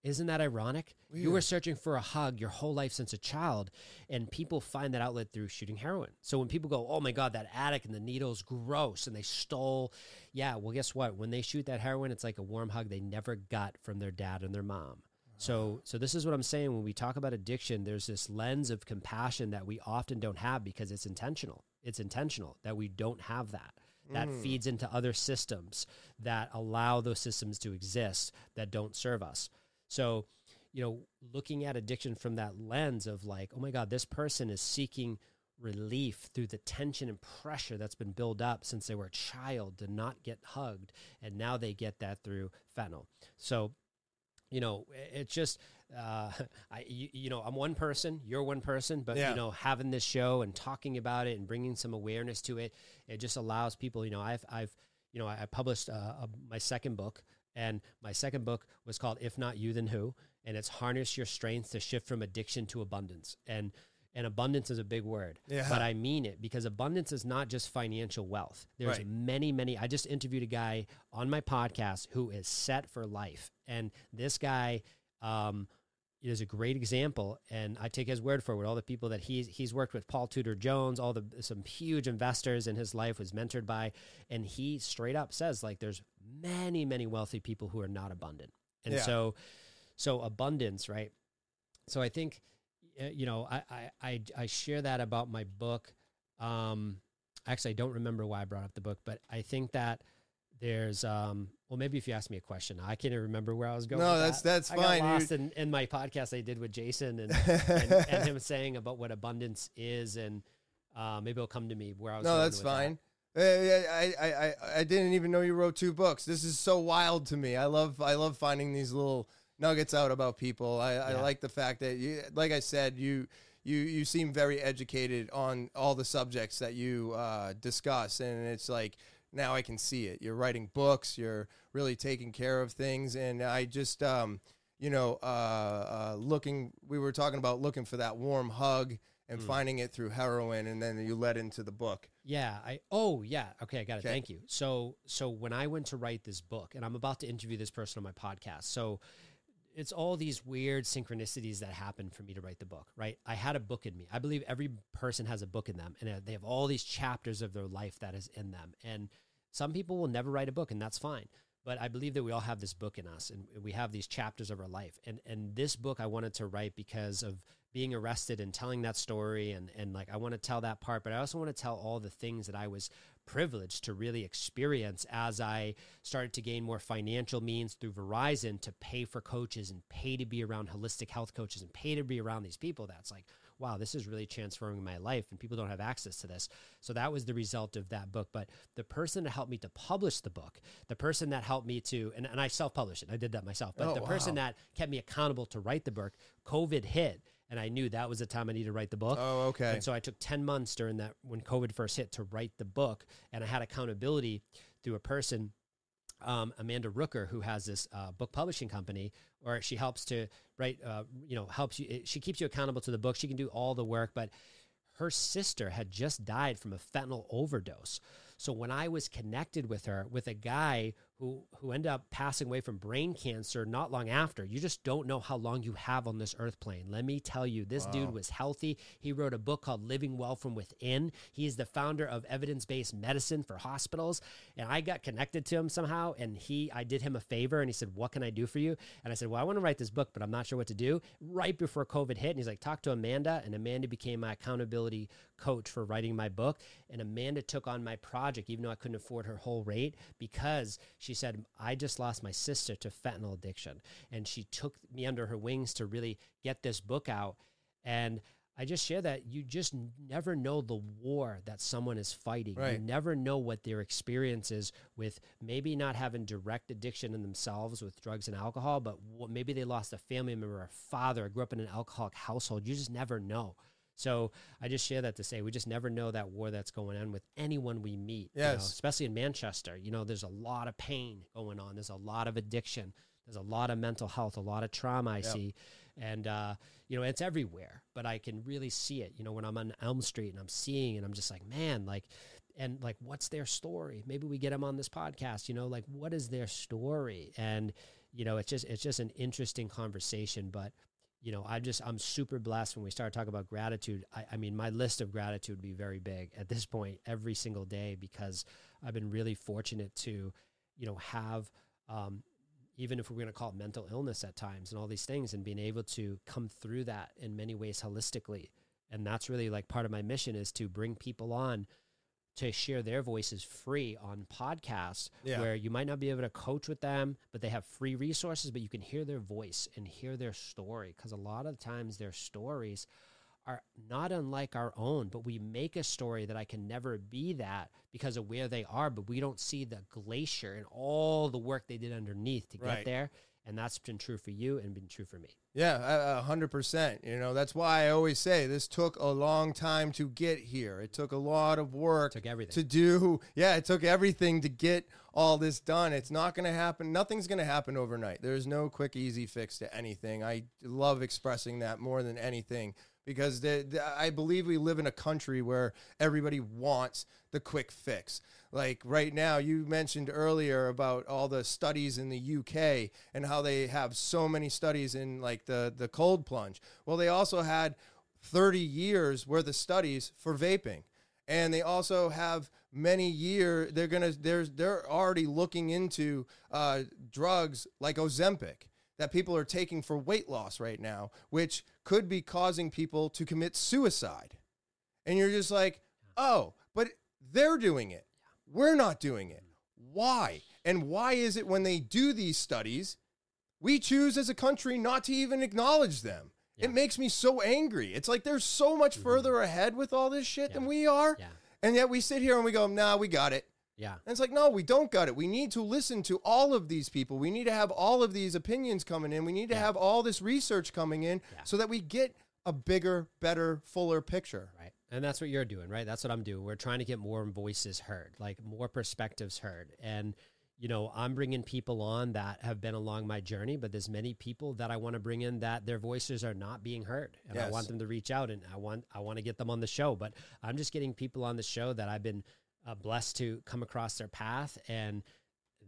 [SPEAKER 2] Isn't that ironic? Weird. You were searching for a hug your whole life since a child, and people find that outlet through shooting heroin. So when people go, "Oh my god, that addict and the needle's gross," and they stole, yeah, well, guess what? When they shoot that heroin, it's like a warm hug they never got from their dad and their mom. So, so this is what I'm saying when we talk about addiction. There's this lens of compassion that we often don't have because it's intentional. It's intentional that we don't have that that mm. feeds into other systems that allow those systems to exist that don't serve us. So, you know, looking at addiction from that lens of like, oh my God, this person is seeking relief through the tension and pressure that's been built up since they were a child to not get hugged. And now they get that through fentanyl. So, you know, it's just uh, [laughs] I you, you, know I'm one person, you're one person, but yeah. you know having this show and talking about it and bringing some awareness to it, it just allows people. You know, I've I've you know I, published uh, a, my second book, and my second book was called If Not You Then Who, and it's harness your Strengths to shift from addiction to abundance and. And abundance is a big word,
[SPEAKER 1] yeah.
[SPEAKER 2] but I mean it because abundance is not just financial wealth. There's
[SPEAKER 1] right.
[SPEAKER 2] many, many. I just interviewed a guy on my podcast who is set for life, and this guy um, is a great example, and I take his word for it. All the people that he's he's worked with, Paul Tudor Jones, all the some huge investors in his life was mentored by, and he straight up says like there's many many wealthy people who are not abundant, and
[SPEAKER 1] yeah.
[SPEAKER 2] so so abundance, right? So I think uh, you know I I I, I share that about my book. Um, actually, I don't remember why I brought up the book, but I think that there's um well maybe if you ask me a question i can't even remember where i was going
[SPEAKER 1] no that's
[SPEAKER 2] that.
[SPEAKER 1] that's
[SPEAKER 2] I
[SPEAKER 1] fine
[SPEAKER 2] got lost in, in my podcast i did with jason and, and, [laughs] and him saying about what abundance is and uh, maybe it'll come to me where i was going.
[SPEAKER 1] no that's fine
[SPEAKER 2] that.
[SPEAKER 1] uh, I, I, I, I didn't even know you wrote two books this is so wild to me i love i love finding these little nuggets out about people i, yeah. I like the fact that you like i said you you you seem very educated on all the subjects that you uh, discuss and it's like now I can see it. You're writing books. You're really taking care of things, and I just, um, you know, uh, uh, looking. We were talking about looking for that warm hug and mm. finding it through heroin, and then you led into the book.
[SPEAKER 2] Yeah. I. Oh, yeah. Okay, I got it. Okay. Thank you. So, so when I went to write this book, and I'm about to interview this person on my podcast, so it's all these weird synchronicities that happen for me to write the book, right? I had a book in me. I believe every person has a book in them, and uh, they have all these chapters of their life that is in them. And some people will never write a book, and that's fine. But I believe that we all have this book in us, and we have these chapters of our life. And and this book I wanted to write because of being arrested and telling that story, and and like I want to tell that part, but I also want to tell all the things that I was privileged to really experience as I started to gain more financial means through Verizon to pay for coaches and pay to be around holistic health coaches and pay to be around these people. That's like wow, this is really transforming my life and people don't have access to this. So that was the result of that book. But the person that helped me to publish the book, the person that helped me to, and, and I self published it, I did that myself, but
[SPEAKER 1] oh,
[SPEAKER 2] the
[SPEAKER 1] wow.
[SPEAKER 2] person that kept me accountable to write the book, COVID hit. And I knew that was the time I needed to write the book.
[SPEAKER 1] Oh, okay.
[SPEAKER 2] And so I took 10 months during that when COVID first hit to write the book. And I had accountability through a person um, Amanda Rooker, who has this uh, book publishing company, or she helps to write, uh, you know, helps you. She keeps you accountable to the book. She can do all the work, but her sister had just died from a fentanyl overdose. So when I was connected with her, with a guy who who ended up passing away from brain cancer not long after. You just don't know how long you have on this earth plane. Let me tell you, this wow. dude was healthy. He wrote a book called Living Well from Within. He is the founder of evidence-based medicine for hospitals, and I got connected to him somehow and he I did him a favor and he said, "What can I do for you?" And I said, "Well, I want to write this book, but I'm not sure what to do." Right before COVID hit, and he's like, "Talk to Amanda." And Amanda became my accountability coach for writing my book, and Amanda took on my project even though I couldn't afford her whole rate because she said, I just lost my sister to fentanyl addiction. And she took me under her wings to really get this book out. And I just share that you just never know the war that someone is fighting. Right. You never know what their experience is with maybe not having direct addiction in themselves with drugs and alcohol, but maybe they lost a family member, a father, grew up in an alcoholic household. You just never know. So I just share that to say we just never know that war that's going on with anyone we meet.
[SPEAKER 1] Yes.
[SPEAKER 2] You know, especially in Manchester. You know, there's a lot of pain going on. There's a lot of addiction. There's a lot of mental health, a lot of trauma I yep. see. And uh, you know, it's everywhere. But I can really see it, you know, when I'm on Elm Street and I'm seeing and I'm just like, man, like and like what's their story? Maybe we get them on this podcast, you know, like what is their story? And you know, it's just it's just an interesting conversation. But you know, I just I'm super blessed when we start talking about gratitude. I, I, mean, my list of gratitude would be very big at this point every single day because I've been really fortunate to, you know, have um, even if we're going to call it mental illness at times and all these things, and being able to come through that in many ways holistically. And that's really like part of my mission is to bring people on to share their voices free on podcasts yeah. where you might not be able to coach with them, but they have free resources, but you can hear their voice and hear their story. Because a lot of times their stories are not unlike our own, but we make a story that I can never be that because of where they are, but we don't see the glacier and all the work they did underneath to right. get there and that's been true for you and been true for me.
[SPEAKER 1] Yeah, a hundred percent. You know, that's why I always say this took a long time to get here. It took a lot of work.
[SPEAKER 2] It took everything
[SPEAKER 1] to do. Yeah, it took everything to get all this done. It's not going to happen. Nothing's going to happen overnight. There's no quick, easy fix to anything. I love expressing that more than anything because the, the, I believe we live in a country where everybody wants the quick fix. Like right now, you mentioned earlier about all the studies in the UK and how they have so many studies in like the the cold plunge. Well, they also had 30 years worth of studies for vaping, and they also have many year they're gonna there's they're already looking into uh, drugs like Ozempic that people are taking for weight loss right now, which could be causing people to commit suicide. And you're just like, oh, but they're doing it. We're not doing it. Why? And why is it when they do these studies, we choose as a country not to even acknowledge them? Yeah. It makes me so angry. It's like they're so much mm-hmm. further ahead with all this shit yeah. than we are. Yeah. And yet we sit here and we go, nah, we got it.
[SPEAKER 2] Yeah.
[SPEAKER 1] And it's like, no, we don't got it. We need to listen to all of these people. We need to have all of these opinions coming in. We need to yeah. have all this research coming in yeah. so that we get a bigger, better, fuller picture.
[SPEAKER 2] Right. And that's what you're doing, right? That's what I'm doing. We're trying to get more voices heard, like more perspectives heard. And, you know, I'm bringing people on that have been along my journey, but there's many people that I want to bring in that their voices are not being heard. And yes. I want them to reach out and I want I want to get them on the show, but I'm just getting people on the show that I've been uh, blessed to come across their path and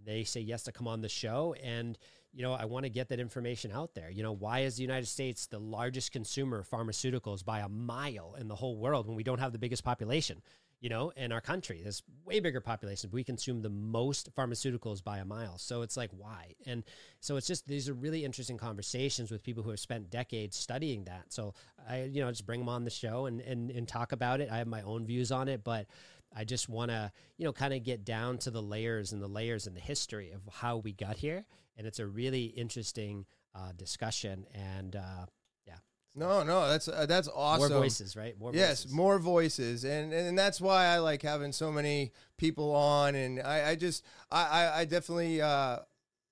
[SPEAKER 2] they say yes to come on the show. And you know i want to get that information out there. You know why is the united states the largest consumer of pharmaceuticals by a mile in the whole world when we don't have the biggest population you know in our country? There's way bigger populations. We consume the most pharmaceuticals by a mile. So it's like why? And so it's just these are really interesting conversations with people who have spent decades studying that. So i you know just bring them on the show and and, and talk about it. I have my own views on it but I just want to, you know, kind of get down to the layers and the layers and the history of how we got here. And it's a really interesting uh, discussion. And uh, yeah.
[SPEAKER 1] No, no, that's uh, that's awesome.
[SPEAKER 2] More voices, right?
[SPEAKER 1] More yes, voices. more voices, and and that's why I like having so many people on, and I, I just I I definitely uh,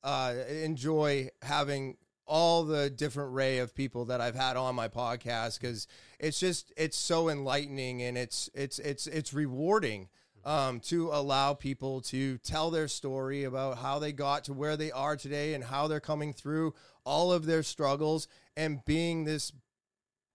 [SPEAKER 1] uh, enjoy having all the different ray of people that I've had on my podcast because it's just it's so enlightening and it's it's it's it's rewarding um, to allow people to tell their story about how they got to where they are today and how they're coming through all of their struggles and being this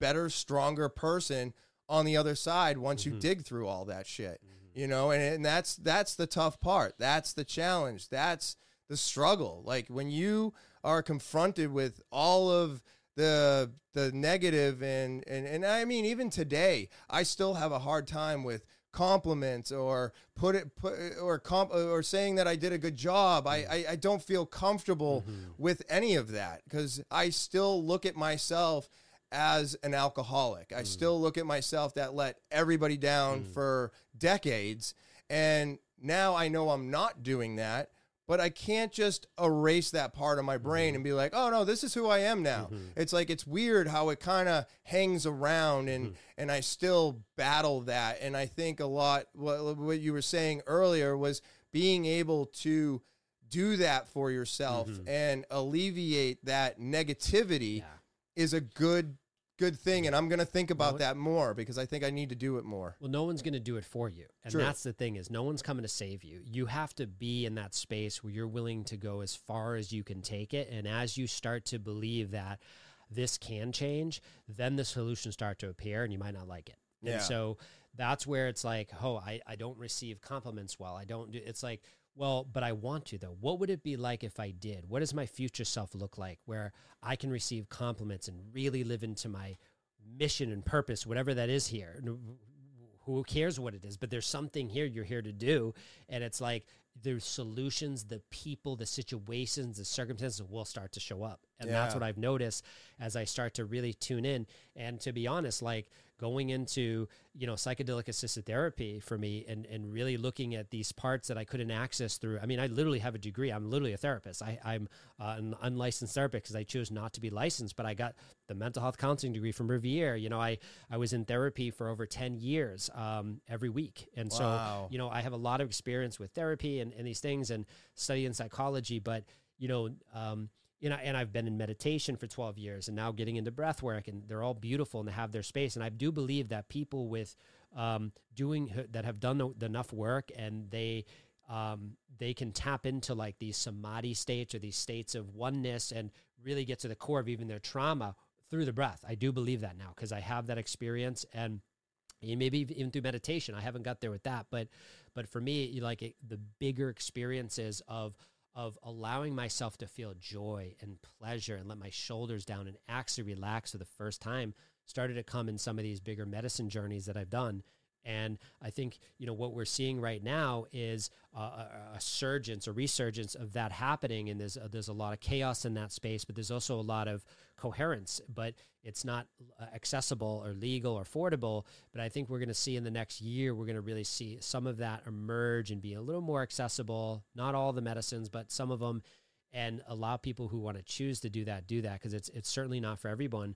[SPEAKER 1] better, stronger person on the other side once mm-hmm. you dig through all that shit. Mm-hmm. you know, and, and that's that's the tough part. That's the challenge. That's the struggle. Like when you are confronted with all of the the negative and and and I mean even today I still have a hard time with compliments or put it put or comp or saying that I did a good job. I I, I don't feel comfortable
[SPEAKER 2] Mm-hmm.
[SPEAKER 1] with any of that because I still look at myself as an alcoholic. I still look at myself that let everybody down for decades and now I know I'm not doing that. But I can't just erase that part of my brain and be like, "Oh no, this is who I am now." Mm-hmm. It's like it's weird how it kind of hangs around, and hmm. and I still battle that. And I think a lot what what you were saying earlier was being able to do that for yourself mm-hmm. and alleviate that negativity
[SPEAKER 2] Yeah.
[SPEAKER 1] is a good good thing. And I'm gonna think about that more because I think I need to do it more.
[SPEAKER 2] Well, no one's going to do it for you. And
[SPEAKER 1] True.
[SPEAKER 2] that's the thing is no one's coming to save you. You have to be in that space where you're willing to go as far as you can take it. And as you start to believe that this can change, then the solutions start to appear and you might not like it.
[SPEAKER 1] Yeah.
[SPEAKER 2] And so that's where it's like, oh, I, I don't receive compliments well. I don't do it's like, well, but I want to though. What would it be like if I did? What does my future self look like where I can receive compliments and really live into my mission and purpose, whatever that is here? who cares what it is but there's something here you're here to do and it's like the solutions the people the situations the circumstances will start to show up and that's what i've noticed as i start to really tune in and to be honest like going into you know psychedelic assisted therapy for me and and really looking at these parts that i couldn't access through. I mean i literally have a degree. I'm literally a therapist. I, i'm uh, an unlicensed therapist because i chose not to be licensed but i got the mental health counseling degree from Rivier. You know i i was in therapy for over 10 years um, every week. And so you know i have a lot of experience with therapy and, and these things and studying psychology but you know um, you know, and I've been in meditation for 12 years and now getting into breath work and they're all beautiful and they have their space. And I do believe that people with um, doing that have done the, enough work and they, um, they can tap into like these samadhi states or these states of oneness and really get to the core of even their trauma through the breath. I do believe that now because I have that experience and and maybe even through meditation. I haven't got there with that, but but for me, like it, the bigger experiences of of allowing myself to feel joy and pleasure and let my shoulders down and actually relax for the first time started to come in some of these bigger medicine journeys that I've done. And I think you know what we're seeing right now is a, a surgence, a resurgence of that happening, and there's there's a lot of chaos in that space, but there's also a lot of coherence. But it's not uh, accessible or legal or affordable. But I think we're going to see in the next year, we're going to really see some of that emerge and be a little more accessible. Not all the medicines, but some of them, and allow people who want to choose to do that do that because it's it's certainly not for everyone.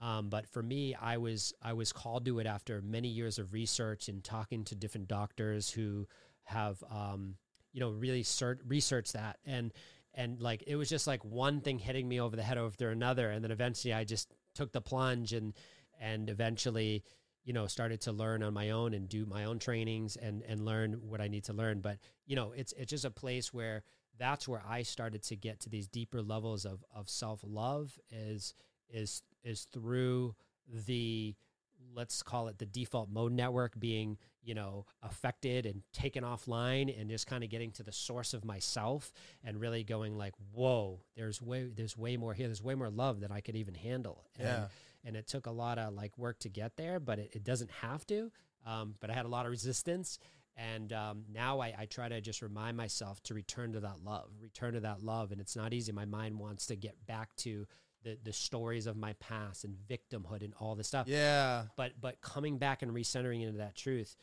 [SPEAKER 2] Um, but for me, I was I was called to it after many years of research and talking to different doctors who have um, you know really cert- researched that and and like it was just like one thing hitting me over the head after another, and then eventually I just took the plunge and and eventually you know started to learn on my own and do my own trainings and and learn what I need to learn. But you know it's it's just a place where that's where I started to get to these deeper levels of of self love is is is through the let's call it the default mode network being you know affected and taken offline and just kind of getting to the source of myself and really going like whoa there's way there's way more here. There's way more love than i could even handle. And,
[SPEAKER 1] Yeah.
[SPEAKER 2] and it took a lot of like work to get there but it, it doesn't have to um, but i had a lot of resistance. And um, now I, I try to just remind myself to return to that love return to that love. And it's not easy. My mind wants to get back to the, the stories of my past and victimhood and all this stuff.
[SPEAKER 1] Yeah.
[SPEAKER 2] but but coming back and recentering into that truth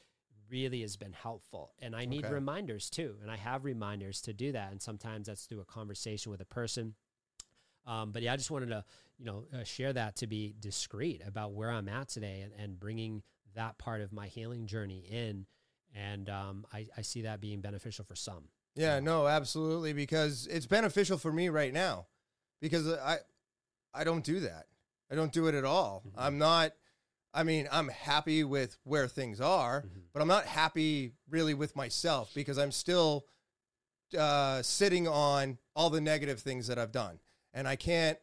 [SPEAKER 2] really has been helpful. And i need
[SPEAKER 1] Okay.
[SPEAKER 2] reminders too. And i have reminders to do that. And sometimes that's through a conversation with a person. Um, but yeah i just wanted to you know uh, share that to be discreet about where i'm at today and, and bringing that part of my healing journey in. And um, I, I see that being beneficial for some.
[SPEAKER 1] Yeah, no, absolutely. Because it's beneficial for me right now. Because I I don't do that. I don't do it at all.
[SPEAKER 2] Mhm.
[SPEAKER 1] I'm not I mean, I'm happy with where things are,
[SPEAKER 2] Mhm.
[SPEAKER 1] but I'm not happy really with myself because I'm still uh, sitting on all the negative things that I've done. And I can't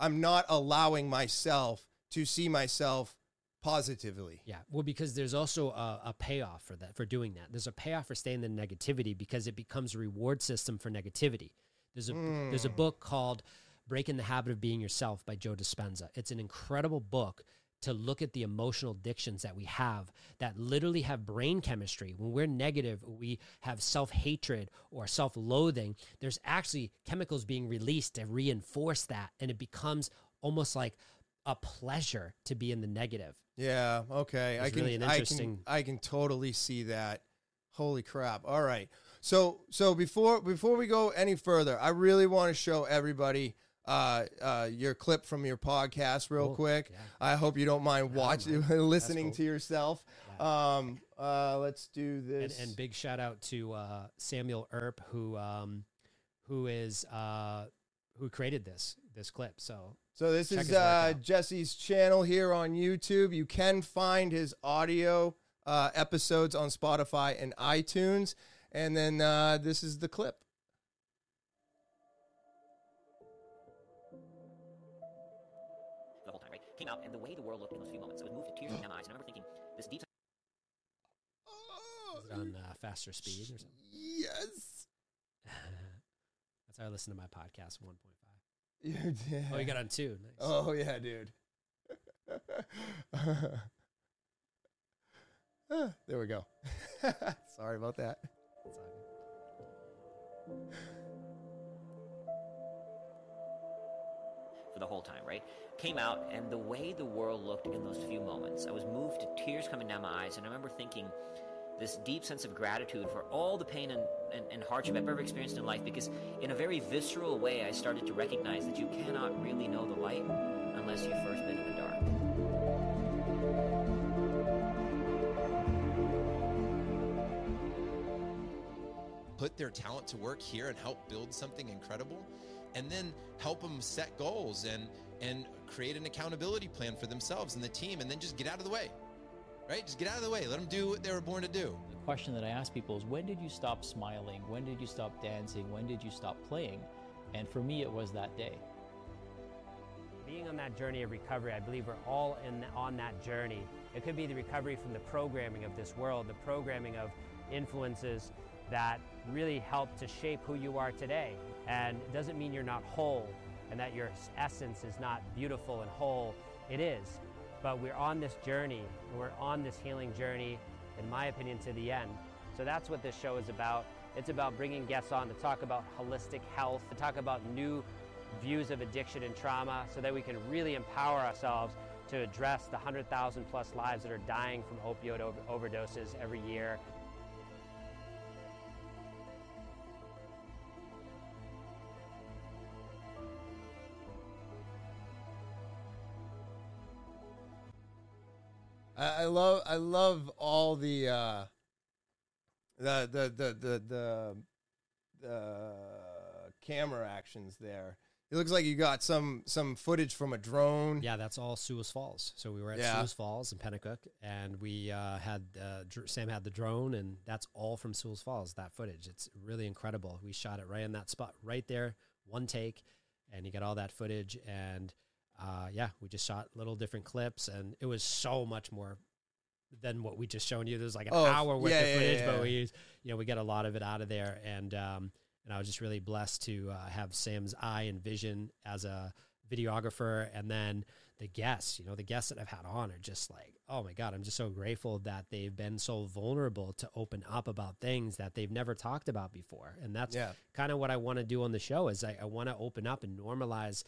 [SPEAKER 1] I'm not allowing myself to see myself positively.
[SPEAKER 2] Yeah, well, because there's also a, a, payoff for that for doing that. There's a payoff for staying in the negativity because it becomes a reward system for negativity. There's a mm. there's a book called Breaking the Habit of Being Yourself by Joe Dispenza. It's an incredible book to look at the emotional addictions that we have that literally have brain chemistry. When we're negative, we have self hatred or self loathing. There's actually chemicals being released to reinforce that, and it becomes almost like a pleasure to be in the negative.
[SPEAKER 1] Yeah. Okay. It's I can. Really I can. I can totally see that. Holy crap! All right. So so before before we go any further, I really want to show everybody uh, uh, your clip from your podcast real cool. quick. Yeah. I hope you don't mind watching, [laughs] listening cool. to yourself. Yeah. Um, uh, let's do this.
[SPEAKER 2] And, and, big shout out to uh, Samuel Earp, who um, who is uh, who created this this clip. So
[SPEAKER 1] so this is uh, Jesse's channel here on YouTube. You can find his audio uh, episodes on Spotify and iTunes. And then uh, this is the clip.
[SPEAKER 3] Out, and the way the world looked in those few moments, it was moved to tears in my eyes. And I remember thinking, this deep.
[SPEAKER 2] Is it on uh, faster speed or something?
[SPEAKER 1] Yes. [laughs]
[SPEAKER 2] That's how I listen to my podcast 1.5.
[SPEAKER 1] You did.
[SPEAKER 2] Oh, you got on two. Nice.
[SPEAKER 1] Oh yeah, dude. [laughs] there we go. [laughs] Sorry about that.
[SPEAKER 3] For the whole time, right? Came out, and the way the world looked in those few moments, I was moved to tears coming down my eyes, and I remember thinking this deep sense of gratitude for all the pain and, and, and, hardship I've ever experienced in life because, in a very visceral way, I started to recognize that you cannot really know the light unless you've first been in the dark.
[SPEAKER 4] Put their talent to work here and help build something incredible, and then help them set goals and and create an accountability plan for themselves and the team, and then just get out of the way right? Just get out of the way. Let them do what they were born to do.
[SPEAKER 5] The question that I ask people is when did you stop smiling? When did you stop dancing? When did you stop playing? And for me, it was that day.
[SPEAKER 2] Being on that journey of recovery, I believe we're all in, on that journey. It could be the recovery from the programming of this world, the programming of influences that really help to shape who you are today. And it doesn't mean you're not whole and that your essence is not beautiful and whole. It is. But we're on this journey, and we're on this healing journey, in my opinion, to the end. So that's what this show is about. It's about bringing guests on to talk about holistic health, to talk about new views of addiction and trauma, so that we can really empower ourselves to address the 100,000 plus lives that are dying from opioid over- overdoses every year
[SPEAKER 1] I, I love I love all the uh, the the the the the, the camera actions there. It looks like you got some some footage from a drone.
[SPEAKER 2] Yeah, that's all Sewall's Falls. So we were at yeah. Sewall's Falls in Penacook, and we uh, had uh, dr- Sam had the drone, and that's all from Sewall's Falls. That footage, it's really incredible. We shot it right in that spot, right there, one take, and you got all that footage. And uh, yeah, we just shot little different clips, and it was so much more than what we just shown you. There's like an oh, hour worth yeah, of footage, yeah, yeah, but we, you know, we got a lot of it out of there, and um, and I was just really blessed to uh, have Sam's eye and vision as a videographer, and then the guests. You know, the guests that I've had on are just like, oh my god, I'm just so grateful that they've been so vulnerable to open up about things that they've never talked about before, and that's kind of what I want to do on the show. Is I, I want to open up and normalize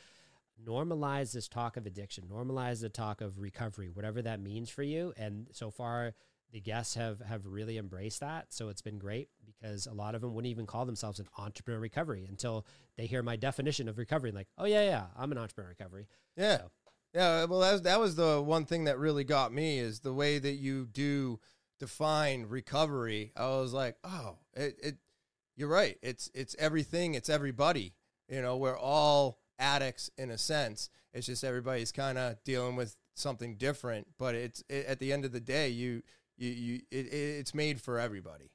[SPEAKER 2] normalize this talk of addiction, normalize the talk of recovery, whatever that means for you. And so far, the guests have have really embraced that. So it's been great because a lot of them wouldn't even call themselves an entrepreneur recovery until they hear my definition of recovery. Like, oh yeah, yeah, I'm an entrepreneur recovery.
[SPEAKER 1] Yeah, so. yeah. Well, that was, that was the one thing that really got me is the way that you do define recovery. I was like, oh, it, it you're right. It's it's everything. It's everybody. You know, we're all addicts in a sense. It's just everybody's kind of dealing with something different, but it's it, at the end of the day, you you you it, it's made for everybody.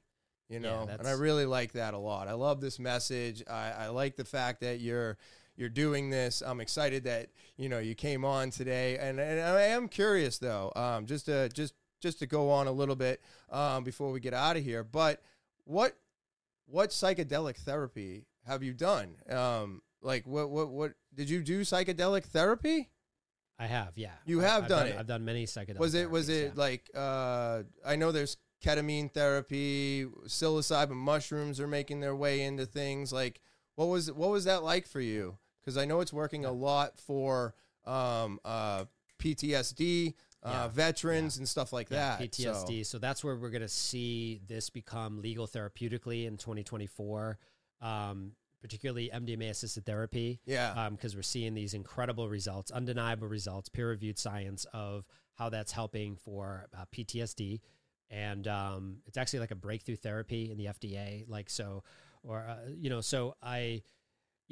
[SPEAKER 1] You know, yeah, and I really like that a lot. I love this message. I, I like the fact that you're you're doing this. I'm excited that you know you came on today, and, and I am curious though, um, just to just just to go on a little bit um, before we get out of here. But what what psychedelic therapy have you done? Um, like what what what did you do psychedelic therapy?
[SPEAKER 2] I have, yeah.
[SPEAKER 1] You
[SPEAKER 2] I-
[SPEAKER 1] have
[SPEAKER 2] I've
[SPEAKER 1] done it.
[SPEAKER 2] I've done many psychedelic.
[SPEAKER 1] was it was it
[SPEAKER 2] yeah.
[SPEAKER 1] like uh, I know there's ketamine therapy, psilocybin mushrooms are making their way into things. Like what was what was that like for you? Because I know it's working a lot for um, uh, PTSD, uh,
[SPEAKER 2] Yeah.
[SPEAKER 1] veterans, and stuff like
[SPEAKER 2] Yeah,
[SPEAKER 1] that. So-
[SPEAKER 2] PTSD. So. that's where we're going to see this become legal therapeutically in 2024, um, particularly MDMA assisted therapy.
[SPEAKER 1] yeah,
[SPEAKER 2] because we're seeing these incredible results, undeniable results, peer reviewed science of how that's helping for uh, PTSD. And um, it's actually like a breakthrough therapy in the FDA. Like, so, or, uh, you know, so I,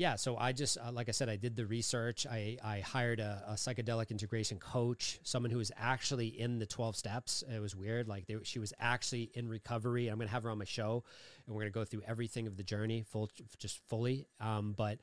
[SPEAKER 2] yeah, so I just, uh, like I said, I did the research. I, I hired a, a psychedelic integration coach, someone who was actually in the 12 steps. It was weird. Like, they, she was actually in recovery. I'm to have her on my show and we're to go through everything of the journey, full, just fully. Um, but,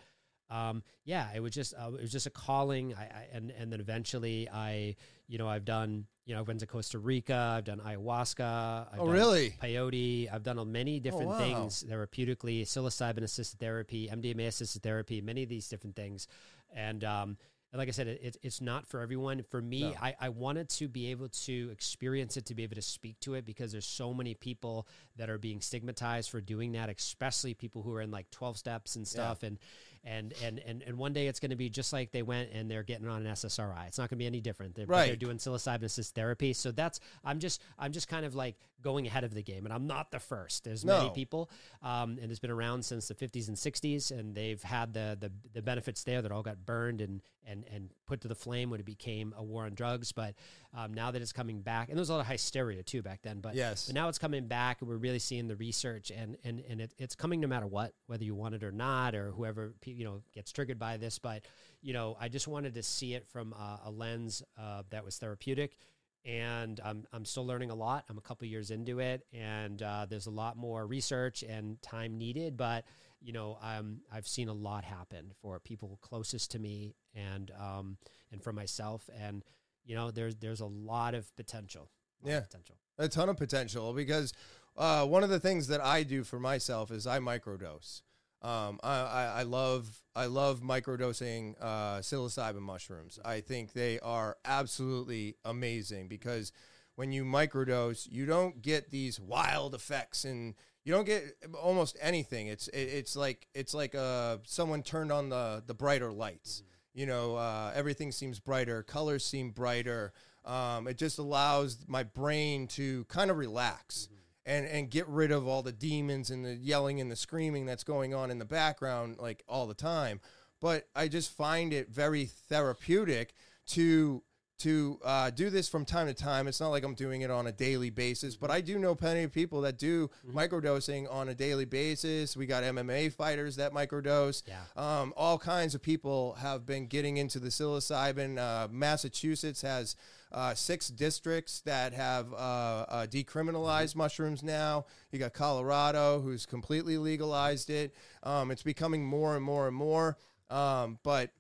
[SPEAKER 2] um, yeah, it was just uh, it was just a calling. I, I and and then eventually I, you know, I've done you know I went to Costa Rica. I've done ayahuasca. I've
[SPEAKER 1] Oh,
[SPEAKER 2] done
[SPEAKER 1] really?
[SPEAKER 2] Peyote. I've done many different
[SPEAKER 1] wow.
[SPEAKER 2] things therapeutically, psilocybin assisted therapy, MDMA assisted therapy, many of these different things, and um. And like I said, it, it, it's not for everyone. For me,
[SPEAKER 1] No.
[SPEAKER 2] I, I wanted to be able to experience it, to be able to speak to it, because there's so many people that are being stigmatized for doing that, especially people who are in like 12 steps and stuff. And, and, and, and, and one day it's going to be just like they went and they're getting on an SSRI. It's not going to be any different. They're, but They're doing psilocybin assisted therapy. So that's, I'm just, I'm just kind of like going ahead of the game and I'm not the first. There's many people, um, and it's been around since the 50s and 60s and they've had the, the, the benefits there that all got burned and, and, and put to the flame when it became a war on drugs. But, um, now that it's coming back and there was a lot of hysteria too back then, but,
[SPEAKER 1] Yes.
[SPEAKER 2] but now it's coming back and we're really seeing the research and, and, and it, it's coming no matter what, whether you want it or not, or whoever, you know, gets triggered by this. But, you know, I just wanted to see it from a, a lens uh, that was therapeutic. And I'm, I'm still learning a lot. I'm a couple years into it, and uh, there's a lot more research and time needed. But you know, um, I've seen a lot happen for people closest to me, and um, and for myself. And you know, there's there's a lot of potential. Lot of
[SPEAKER 1] Yeah.
[SPEAKER 2] potential.
[SPEAKER 1] a ton of potential because uh, one of the things that I do for myself is I microdose. Um, I, I, I love I love microdosing uh, psilocybin mushrooms. I think they are absolutely amazing because when you microdose, you don't get these wild effects and you don't get almost anything. It's it, it's like it's like uh, someone turned on the the brighter lights. You know, uh, everything seems brighter, colors seem brighter. Um, it just allows my brain to kind of relax and and get rid of all the demons and the yelling and the screaming that's going on in the background like all the time. But I just find it very therapeutic to to uh, do this from time to time. It's not like I'm doing it on a daily basis, but I do know plenty of people that do microdosing on a daily basis. We got MMA fighters that microdose.
[SPEAKER 2] Yeah.
[SPEAKER 1] Um, all kinds of people have been getting into the psilocybin. Uh, Massachusetts has uh, six districts that have uh, uh, decriminalized mushrooms now. You got Colorado, who's completely legalized it. Um, it's becoming more and more and more. Um, but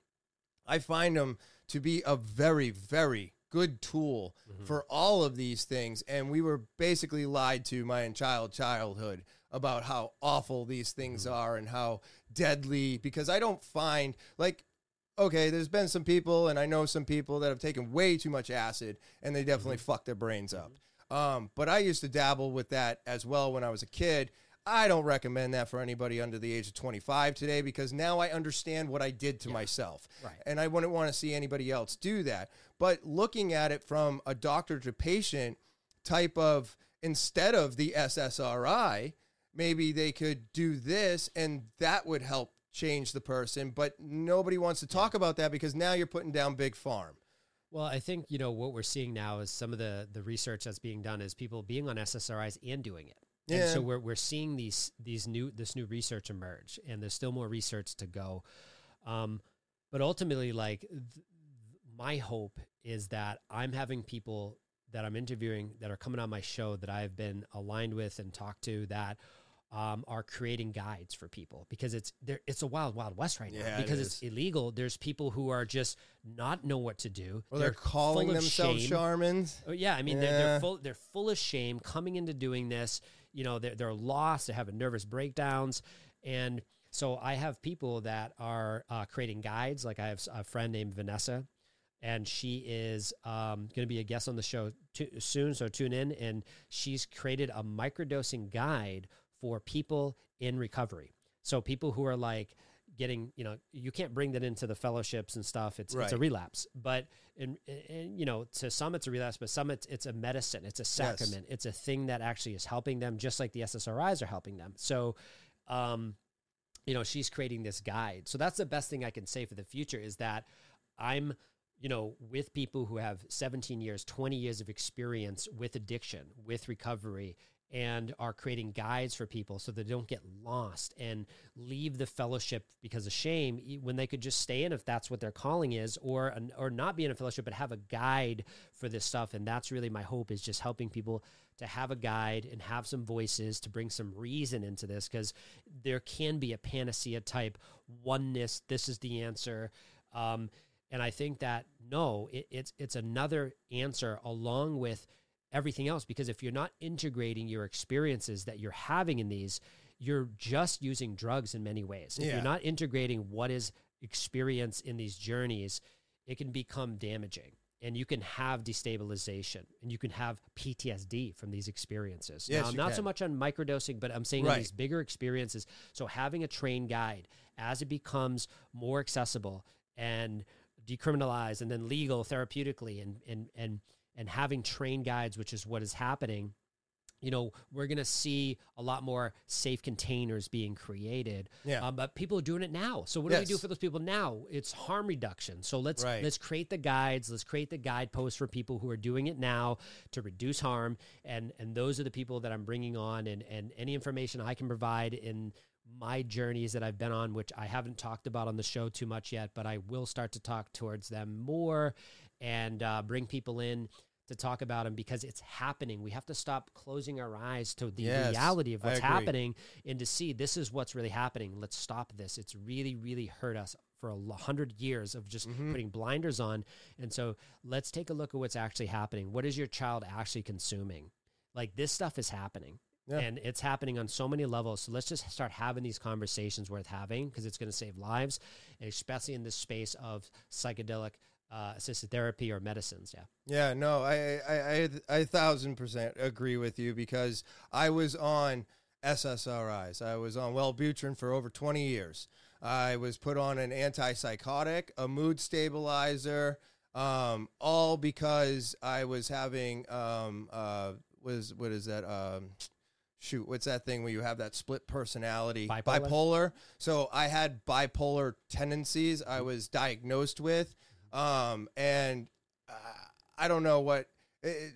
[SPEAKER 1] I find them to be a very, very good tool mm-hmm. for all of these things. And we were basically lied to my entire childhood about how awful these things mm-hmm. are and how deadly, because I don't find like, okay, there's been some people, and I know some people that have taken way too much acid and they definitely mm-hmm. fuck their brains up. Um, but I used to dabble with that as well when I was a kid. I don't recommend that for anybody under the age of 25 today because now I understand what I did to myself.
[SPEAKER 2] Right.
[SPEAKER 1] And I wouldn't want to see anybody else do that. But looking at it from a doctor to patient type of, instead of the SSRI, maybe they could do this and that would help change the person. But nobody wants to talk about that because now you're putting down big farm.
[SPEAKER 2] Well, I think you know what we're seeing now is some of the the research that's being done is people being on SSRIs and doing it. And so we're we're seeing these these new this new research emerge, and there's still more research to go. Um, but ultimately, like th- my hope is that I'm having people that I'm interviewing that are coming on my show that I've been aligned with and talked to that um, are creating guides for people because it's there. It's a wild, wild west right now
[SPEAKER 1] Yeah, it
[SPEAKER 2] because it's illegal. There's people who are just not know what to do.
[SPEAKER 1] Well, they're,
[SPEAKER 2] full
[SPEAKER 1] calling themselves
[SPEAKER 2] shame.
[SPEAKER 1] shamans.
[SPEAKER 2] Oh, yeah, I mean they're, they're full they're full of shame coming into doing this. You know, they're they're lost, they're having nervous breakdowns, and so I have people that are uh, creating guides. Like I have a friend named Vanessa, and she is um, going to be a guest on the show soon. So tune in, and she's created a microdosing guide for people in recovery. So people who are like getting, you know, you can't bring that into the fellowships and stuff. It's it's a relapse, but and, and you know, to some it's a relapse, but some it's it's a medicine, it's a sacrament, it's a thing that actually is helping them, just like the SSRIs are helping them. So, um, you know, she's creating this guide. So that's the best thing I can say for the future is that I'm, you know, with people who have 17 years, 20 years of experience with addiction, with recovery, and are creating guides for people so they don't get lost and leave the fellowship because of shame when they could just stay in if that's what their calling is or or not be in a fellowship but have a guide for this stuff. And that's really my hope is just helping people to have a guide and have some voices to bring some reason into this because there can be a panacea type oneness this is the answer. Um, and I think that no, it, it's it's another answer along with everything else because if you're not integrating your experiences that you're having in these, you're just using drugs in many ways. If
[SPEAKER 1] Yeah.
[SPEAKER 2] you're not integrating what is experience in these journeys, it can become damaging. And you can have destabilization and you can have PTSD from these experiences.
[SPEAKER 1] Yes,
[SPEAKER 2] now, not so much on microdosing, but I'm saying on
[SPEAKER 1] Right.
[SPEAKER 2] these bigger experiences. So having a trained guide as it becomes more accessible and decriminalized and then legal therapeutically and and and and having trained guides, which is what is happening. You know, we're going to see a lot more safe containers being created.
[SPEAKER 1] Yeah.
[SPEAKER 2] Um, but people are doing it now. So what do we do for those people now? It's harm reduction. So let's
[SPEAKER 1] Right.
[SPEAKER 2] let's create the guides. Let's create the guideposts for people who are doing it now to reduce harm. And and those are the people that I'm bringing on. And and any information I can provide in my journeys that I've been on, which I haven't talked about on the show too much yet, but I will start to talk towards them more and uh, bring people in to talk about them because it's happening. We have to stop closing our eyes to the
[SPEAKER 1] Yes,
[SPEAKER 2] reality of what's happening and to see this is what's really happening. Let's stop this. It's really, really hurt us for a hundred years of just
[SPEAKER 1] Mm-hmm.
[SPEAKER 2] putting blinders on. And so let's take a look at what's actually happening. What is your child actually consuming? Like this stuff is happening.
[SPEAKER 1] Yeah.
[SPEAKER 2] And it's happening on so many levels. So let's just start having these conversations worth having because it's going to save lives, especially in this space of psychedelic uh, assisted therapy or medicines. Yeah.
[SPEAKER 1] Yeah, no, I, I, I, thousand percent agree with you because I was on SSRIs. I was on Wellbutrin for over 20 years. I was put on an antipsychotic, a mood stabilizer, um, all because I was having, um, uh, was, what is that? Um, shoot, what's that thing where you have that split personality?
[SPEAKER 2] Bipolar?
[SPEAKER 1] So I had bipolar tendencies. I was diagnosed with, um, and uh, I don't know what. It,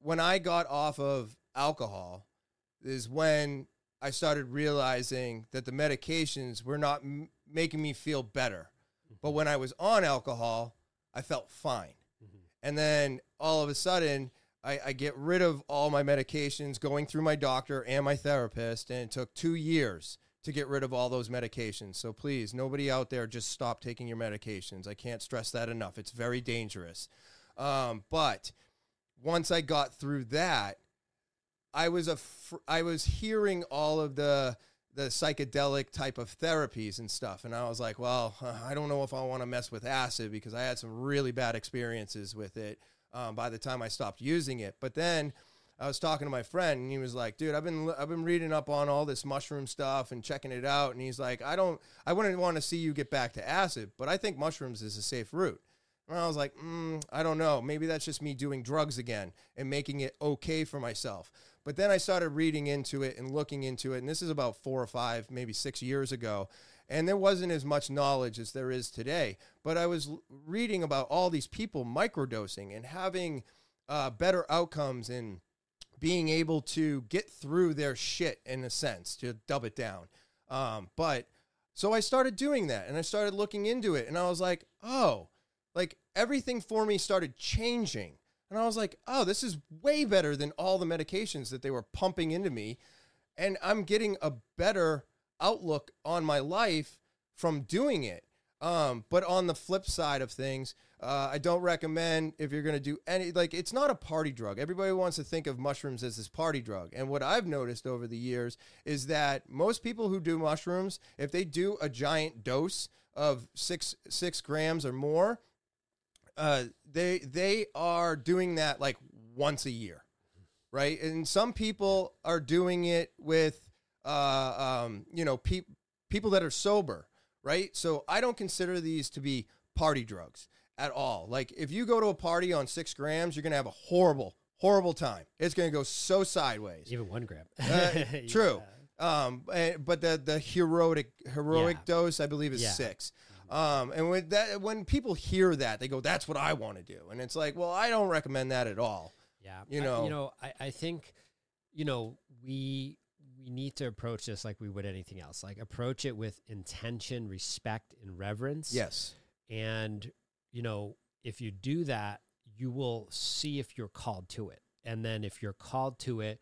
[SPEAKER 1] when I got off of alcohol, is when I started realizing that the medications were not m- making me feel better. But when I was on alcohol, I felt fine. And then all of a sudden, I, I get rid of all my medications, going through my doctor and my therapist, and it took two years to get rid of all those medications. So please, nobody out there, just stop taking your medications. I can't stress that enough. It's very dangerous. Um, but once I got through that, I was a fr- I was hearing all of the the psychedelic type of therapies and stuff, and I was like, well, [laughs] I don't know if I want to mess with acid because I had some really bad experiences with it. Um, by the time I stopped using it, but then I was talking to my friend, and he was like, "Dude, I've been I've been reading up on all this mushroom stuff and checking it out." And he's like, "I don't, I wouldn't want to see you get back to acid, but I think mushrooms is a safe route." And I was like, mm, I don't know. Maybe that's just me doing drugs again and making it okay for myself. But then I started reading into it and looking into it. And this is about four or five, maybe six years ago. And there wasn't as much knowledge as there is today. But I was reading about all these people microdosing and having uh, better outcomes and being able to get through their shit in a sense, to dub it down. Um, but so I started doing that and I started looking into it. And I was like, oh, like everything for me started changing. And I was like, oh, this is way better than all the medications that they were pumping into me. and I'm getting a better outlook on my life from doing it. Um, but on the flip side of things, uh, I don't recommend if you're going to do any, like, it's not a party drug. Everybody wants to think of mushrooms as this party drug. And what I've noticed over the years is that most people who do mushrooms, if they do a giant dose of six, six grams or more, uh, they, they are doing that like once a year. Right. And some people are doing it with, uh, um, you know, pe- people that are sober right? So I don't consider these to be party drugs at all. Like if you go to a party on six grams, you're gonna have a horrible, horrible time. It's gonna go so sideways.
[SPEAKER 2] Even one gram.
[SPEAKER 1] Uh, [laughs] [laughs] true. Um, but the the heroic heroic
[SPEAKER 2] Yeah.
[SPEAKER 1] dose, I believe, is
[SPEAKER 2] Yeah.
[SPEAKER 1] six. Um, and when that when people hear that, they go, "That's what I want to do," and it's like, well, I don't recommend that at all.
[SPEAKER 2] Yeah,
[SPEAKER 1] You
[SPEAKER 2] I-
[SPEAKER 1] know.
[SPEAKER 2] you know, I, I think, you know, we we need to approach this like we would anything else. Like approach it with intention, respect, and reverence.
[SPEAKER 1] Yes.
[SPEAKER 2] and you know, if you do that, you will see if you're called to it, and then if you're called to it,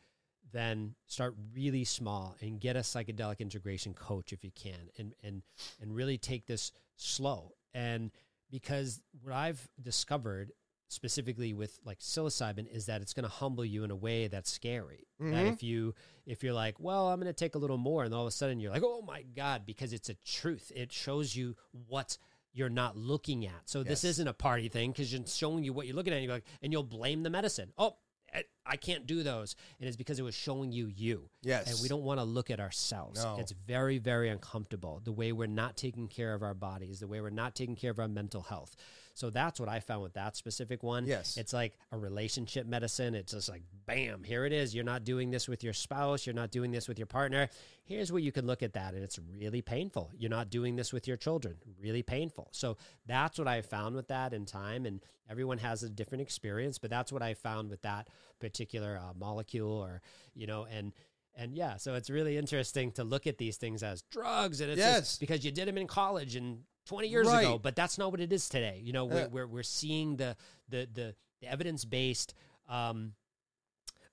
[SPEAKER 2] then start really small and get a psychedelic integration coach if you can, and and and really take this slow. And because what I've discovered specifically with like psilocybin is that it's going to humble you in a way that's scary. That
[SPEAKER 1] Mhm.
[SPEAKER 2] if you if you're like, well, I'm going to take a little more, and all of a sudden you're like, oh my god, because it's a truth. It shows you what you're not looking at. So this isn't a party thing because it's showing you what you're looking at. And you're like, and you'll blame the medicine. Oh. I- I can't do those. And it's because it was showing you you.
[SPEAKER 1] Yes.
[SPEAKER 2] And we don't want to look at ourselves.
[SPEAKER 1] No.
[SPEAKER 2] It's very, very uncomfortable. The way we're not taking care of our bodies, the way we're not taking care of our mental health. So that's what I found with that specific one.
[SPEAKER 1] Yes.
[SPEAKER 2] It's like a relationship medicine. It's just like, bam, here it is. You're not doing this with your spouse. You're not doing this with your partner. Here's where you can look at that. And it's really painful. You're not doing this with your children. Really painful. So that's what I found with that in time. And everyone has a different experience, but that's what I found with that particular uh, molecule or, you know, and, and yeah, so it's really interesting to look at these things as drugs, and it's
[SPEAKER 1] Yes.
[SPEAKER 2] just because you did them in college and 20 years
[SPEAKER 1] Right.
[SPEAKER 2] ago, but that's not what it is today. You know, we're
[SPEAKER 1] Yeah.
[SPEAKER 2] we're, we're seeing the the the, the evidence based, um,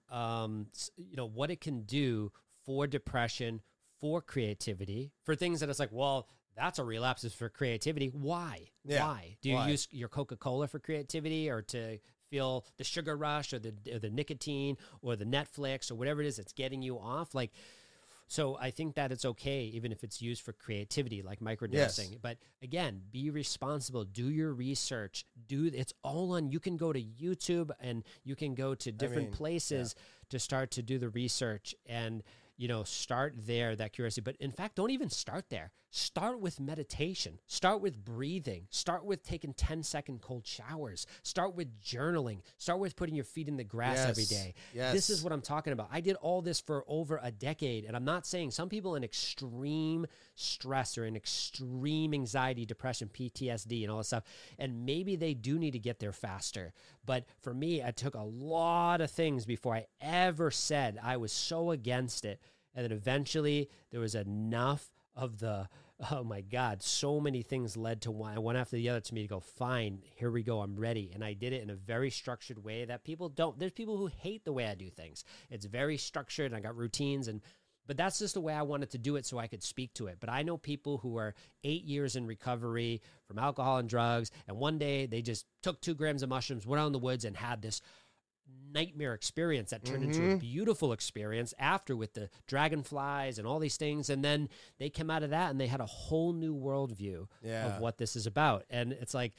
[SPEAKER 2] um, you know, what it can do for depression, for creativity, for things that it's like, well, that's a relapse is for creativity. Why?
[SPEAKER 1] Yeah.
[SPEAKER 2] Why do you
[SPEAKER 1] Why?
[SPEAKER 2] use your Coca Cola for creativity or to feel the sugar rush or the or the nicotine or the Netflix or whatever it is that's getting you off? Like, so I think that it's okay even if it's used for creativity, like microdosing. But again, be responsible. Do your research. Do it's all on. You can go to YouTube and you can go to different
[SPEAKER 1] mean,
[SPEAKER 2] places to start to do the research and you know start there that curiosity but in fact don't even start there start with meditation start with breathing start with taking 10 second cold showers start with journaling start with putting your feet in the grass every day. Yes. this is what I'm talking about. I did all this for over a decade, and I'm not saying some people in extreme stress or in extreme anxiety, depression, PTSD, and all this stuff, and maybe they do need to get there faster. But for me, I took a lot of things before I ever said I was so against it, and then eventually there was enough of the oh my god so many things led to one one after the other to me to go fine here we go i'm ready. And i did it in a very structured way that people don't there's people who hate the way i do things. It's very structured and i got routines and but that's just the way i wanted to do it so i could speak to it. But i know people who are eight years in recovery from alcohol and drugs and one day they just took two grams of mushrooms went out in the woods and had this nightmare experience that turned into a mm-hmm. beautiful experience after with the dragonflies and all these things. And then they came out of that and they had a whole new worldview
[SPEAKER 1] Yeah.
[SPEAKER 2] of what this is about. And it's like,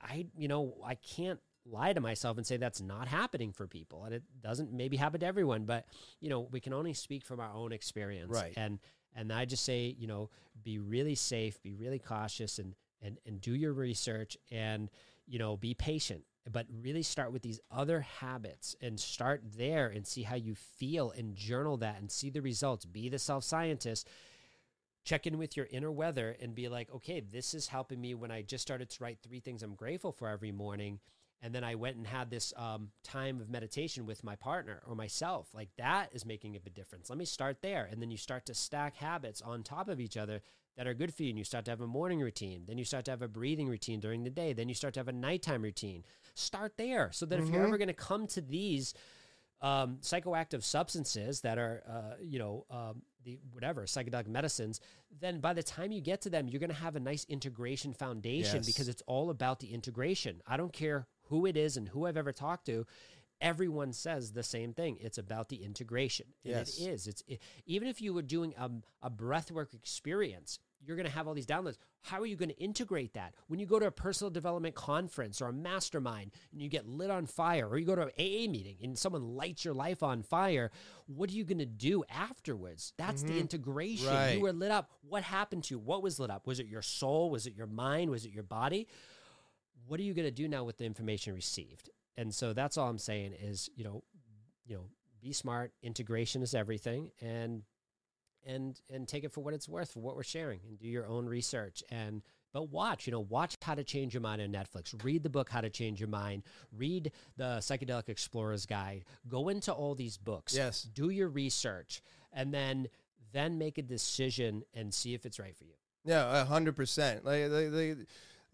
[SPEAKER 2] I, you know, I can't lie to myself and say that's not happening for people. And it doesn't maybe happen to everyone, but, you know, we can only speak from our own experience.
[SPEAKER 1] Right.
[SPEAKER 2] And, and I just say, you know, be really safe, be really cautious and, and, and do your research and, you know, be patient but really start with these other habits and start there and see how you feel and journal that and see the results. Be the self scientist. Check in with your inner weather and be like, okay, this is helping me when I just started to write three things I'm grateful for every morning. And then I went and had this um, time of meditation with my partner or myself. Like that is making a big difference. Let me start there. And then you start to stack habits on top of each other that are good for you. And you start to have a morning routine. Then you start to have a breathing routine during the day. Then you start to have a nighttime routine. Start there so that if you're ever going to come to these um, psychoactive substances that are, uh, you know, um, the whatever psychedelic medicines, then by the time you get to them, you're going to have a nice integration foundation
[SPEAKER 1] Yes.
[SPEAKER 2] because it's all about the integration. I don't care who it is and who I've ever talked to. Everyone says the same thing. It's about the integration. And
[SPEAKER 1] Yes.
[SPEAKER 2] it is. It's it, even if you were doing a, a breathwork experience, you're going to have all these downloads. How are you going to integrate that? When you go to a personal development conference or a mastermind and you get lit on fire, or you go to an AA meeting and someone lights your life on fire, what are you going to do afterwards? That's the mm-hmm. integration.
[SPEAKER 1] Right.
[SPEAKER 2] You were lit up. What happened to you? What was lit up? Was it your soul? Was it your mind? Was it your body? What are you going to do now with the information received? And so that's all I'm saying is, you know, you know, be smart. Integration is everything, and and and take it for what it's worth for what we're sharing, and do your own research. And but watch, you know, watch How to Change Your Mind on Netflix. Read the book How to Change Your Mind. Read the Psychedelic Explorer's Guide. Go into all these books.
[SPEAKER 1] Yes.
[SPEAKER 2] Do your research, and then then make a decision and see if it's right for you.
[SPEAKER 1] Yeah, a hundred percent. Like, like, like,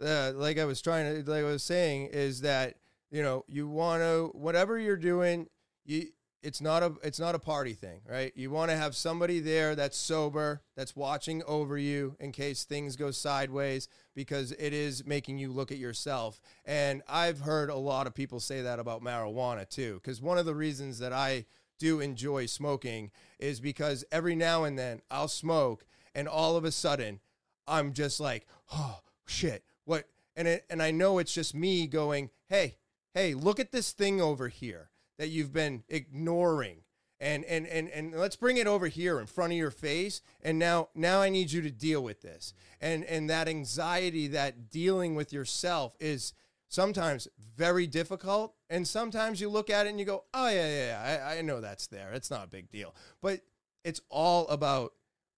[SPEAKER 1] uh, like I was trying to, like I was saying, is that you know you want to whatever you're doing, you it's not a it's not a party thing, right? You want to have somebody there that's sober, that's watching over you in case things go sideways, because it is making you look at yourself. And I've heard a lot of people say that about marijuana too, because one of the reasons that I do enjoy smoking is because every now and then I'll smoke, and all of a sudden I'm just like, oh shit, what? And it, and I know it's just me going, hey, hey, look at this thing over here that you've been ignoring. And, and, and, and let's bring it over here in front of your face. And now, now I need you to deal with this. And, and that anxiety, that dealing with yourself is sometimes very difficult. And sometimes you look at it and you go, oh, yeah, yeah, yeah I, I know that's there. It's not a big deal. But it's all about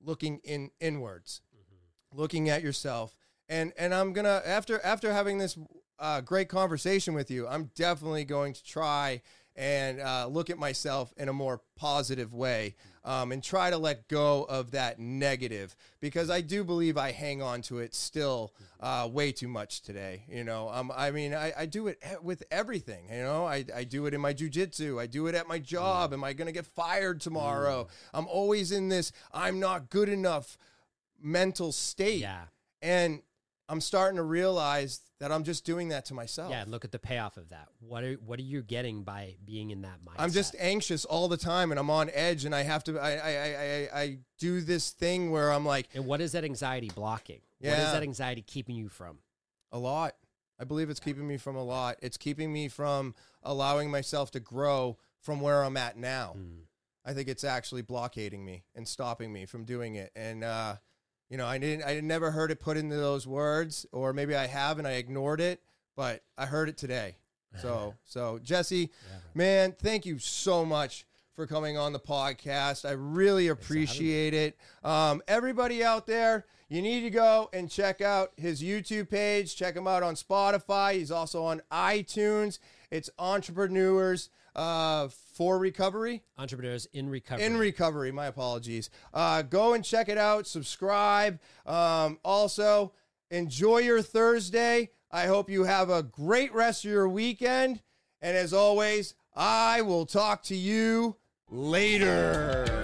[SPEAKER 1] looking in inwards mm-hmm. looking at yourself and and i'm gonna after after having this uh, great conversation with you. I'm definitely going to try and uh, look at myself in a more positive way um, and try to let go of that negative because i do believe i hang on to it still uh, way too much today you know? Um, i mean I, I do it with everything you know? I, I do it in my jujitsu. I do it at my job. Am i going to get fired tomorrow? I'm always in this i'm not good enough mental state.
[SPEAKER 2] Yeah.
[SPEAKER 1] And I'm starting to realize that I'm just doing that to myself.
[SPEAKER 2] Yeah, look at the payoff of that. What are what are you getting by being in that mindset?
[SPEAKER 1] I'm just anxious all the time and I'm on edge and I have to I I, I, I, do this thing where I'm like
[SPEAKER 2] And what is that anxiety blocking? Yeah. What is that anxiety keeping you from?
[SPEAKER 1] a lot. I believe it's keeping me from a lot. It's keeping me from allowing myself to grow from where I'm at now. I think it's actually blockading me and stopping me from doing it. And uh, you know, I didn't I never heard it put into those words, or maybe I have and I ignored it, but I heard it today. [laughs] So so Jesse, man, thank you so much for coming on the podcast. I really appreciate it. Um, everybody out there, you need to go and check out his YouTube page. Check him out on Spotify. He's also on iTunes. It's Entrepreneurs uh, for Recovery.
[SPEAKER 2] Entrepreneurs in recovery.
[SPEAKER 1] In recovery, my apologies. Uh, go and check it out. Subscribe. Um, also, enjoy your Thursday. I hope you have a great rest of your weekend. And as always, I will talk to you later.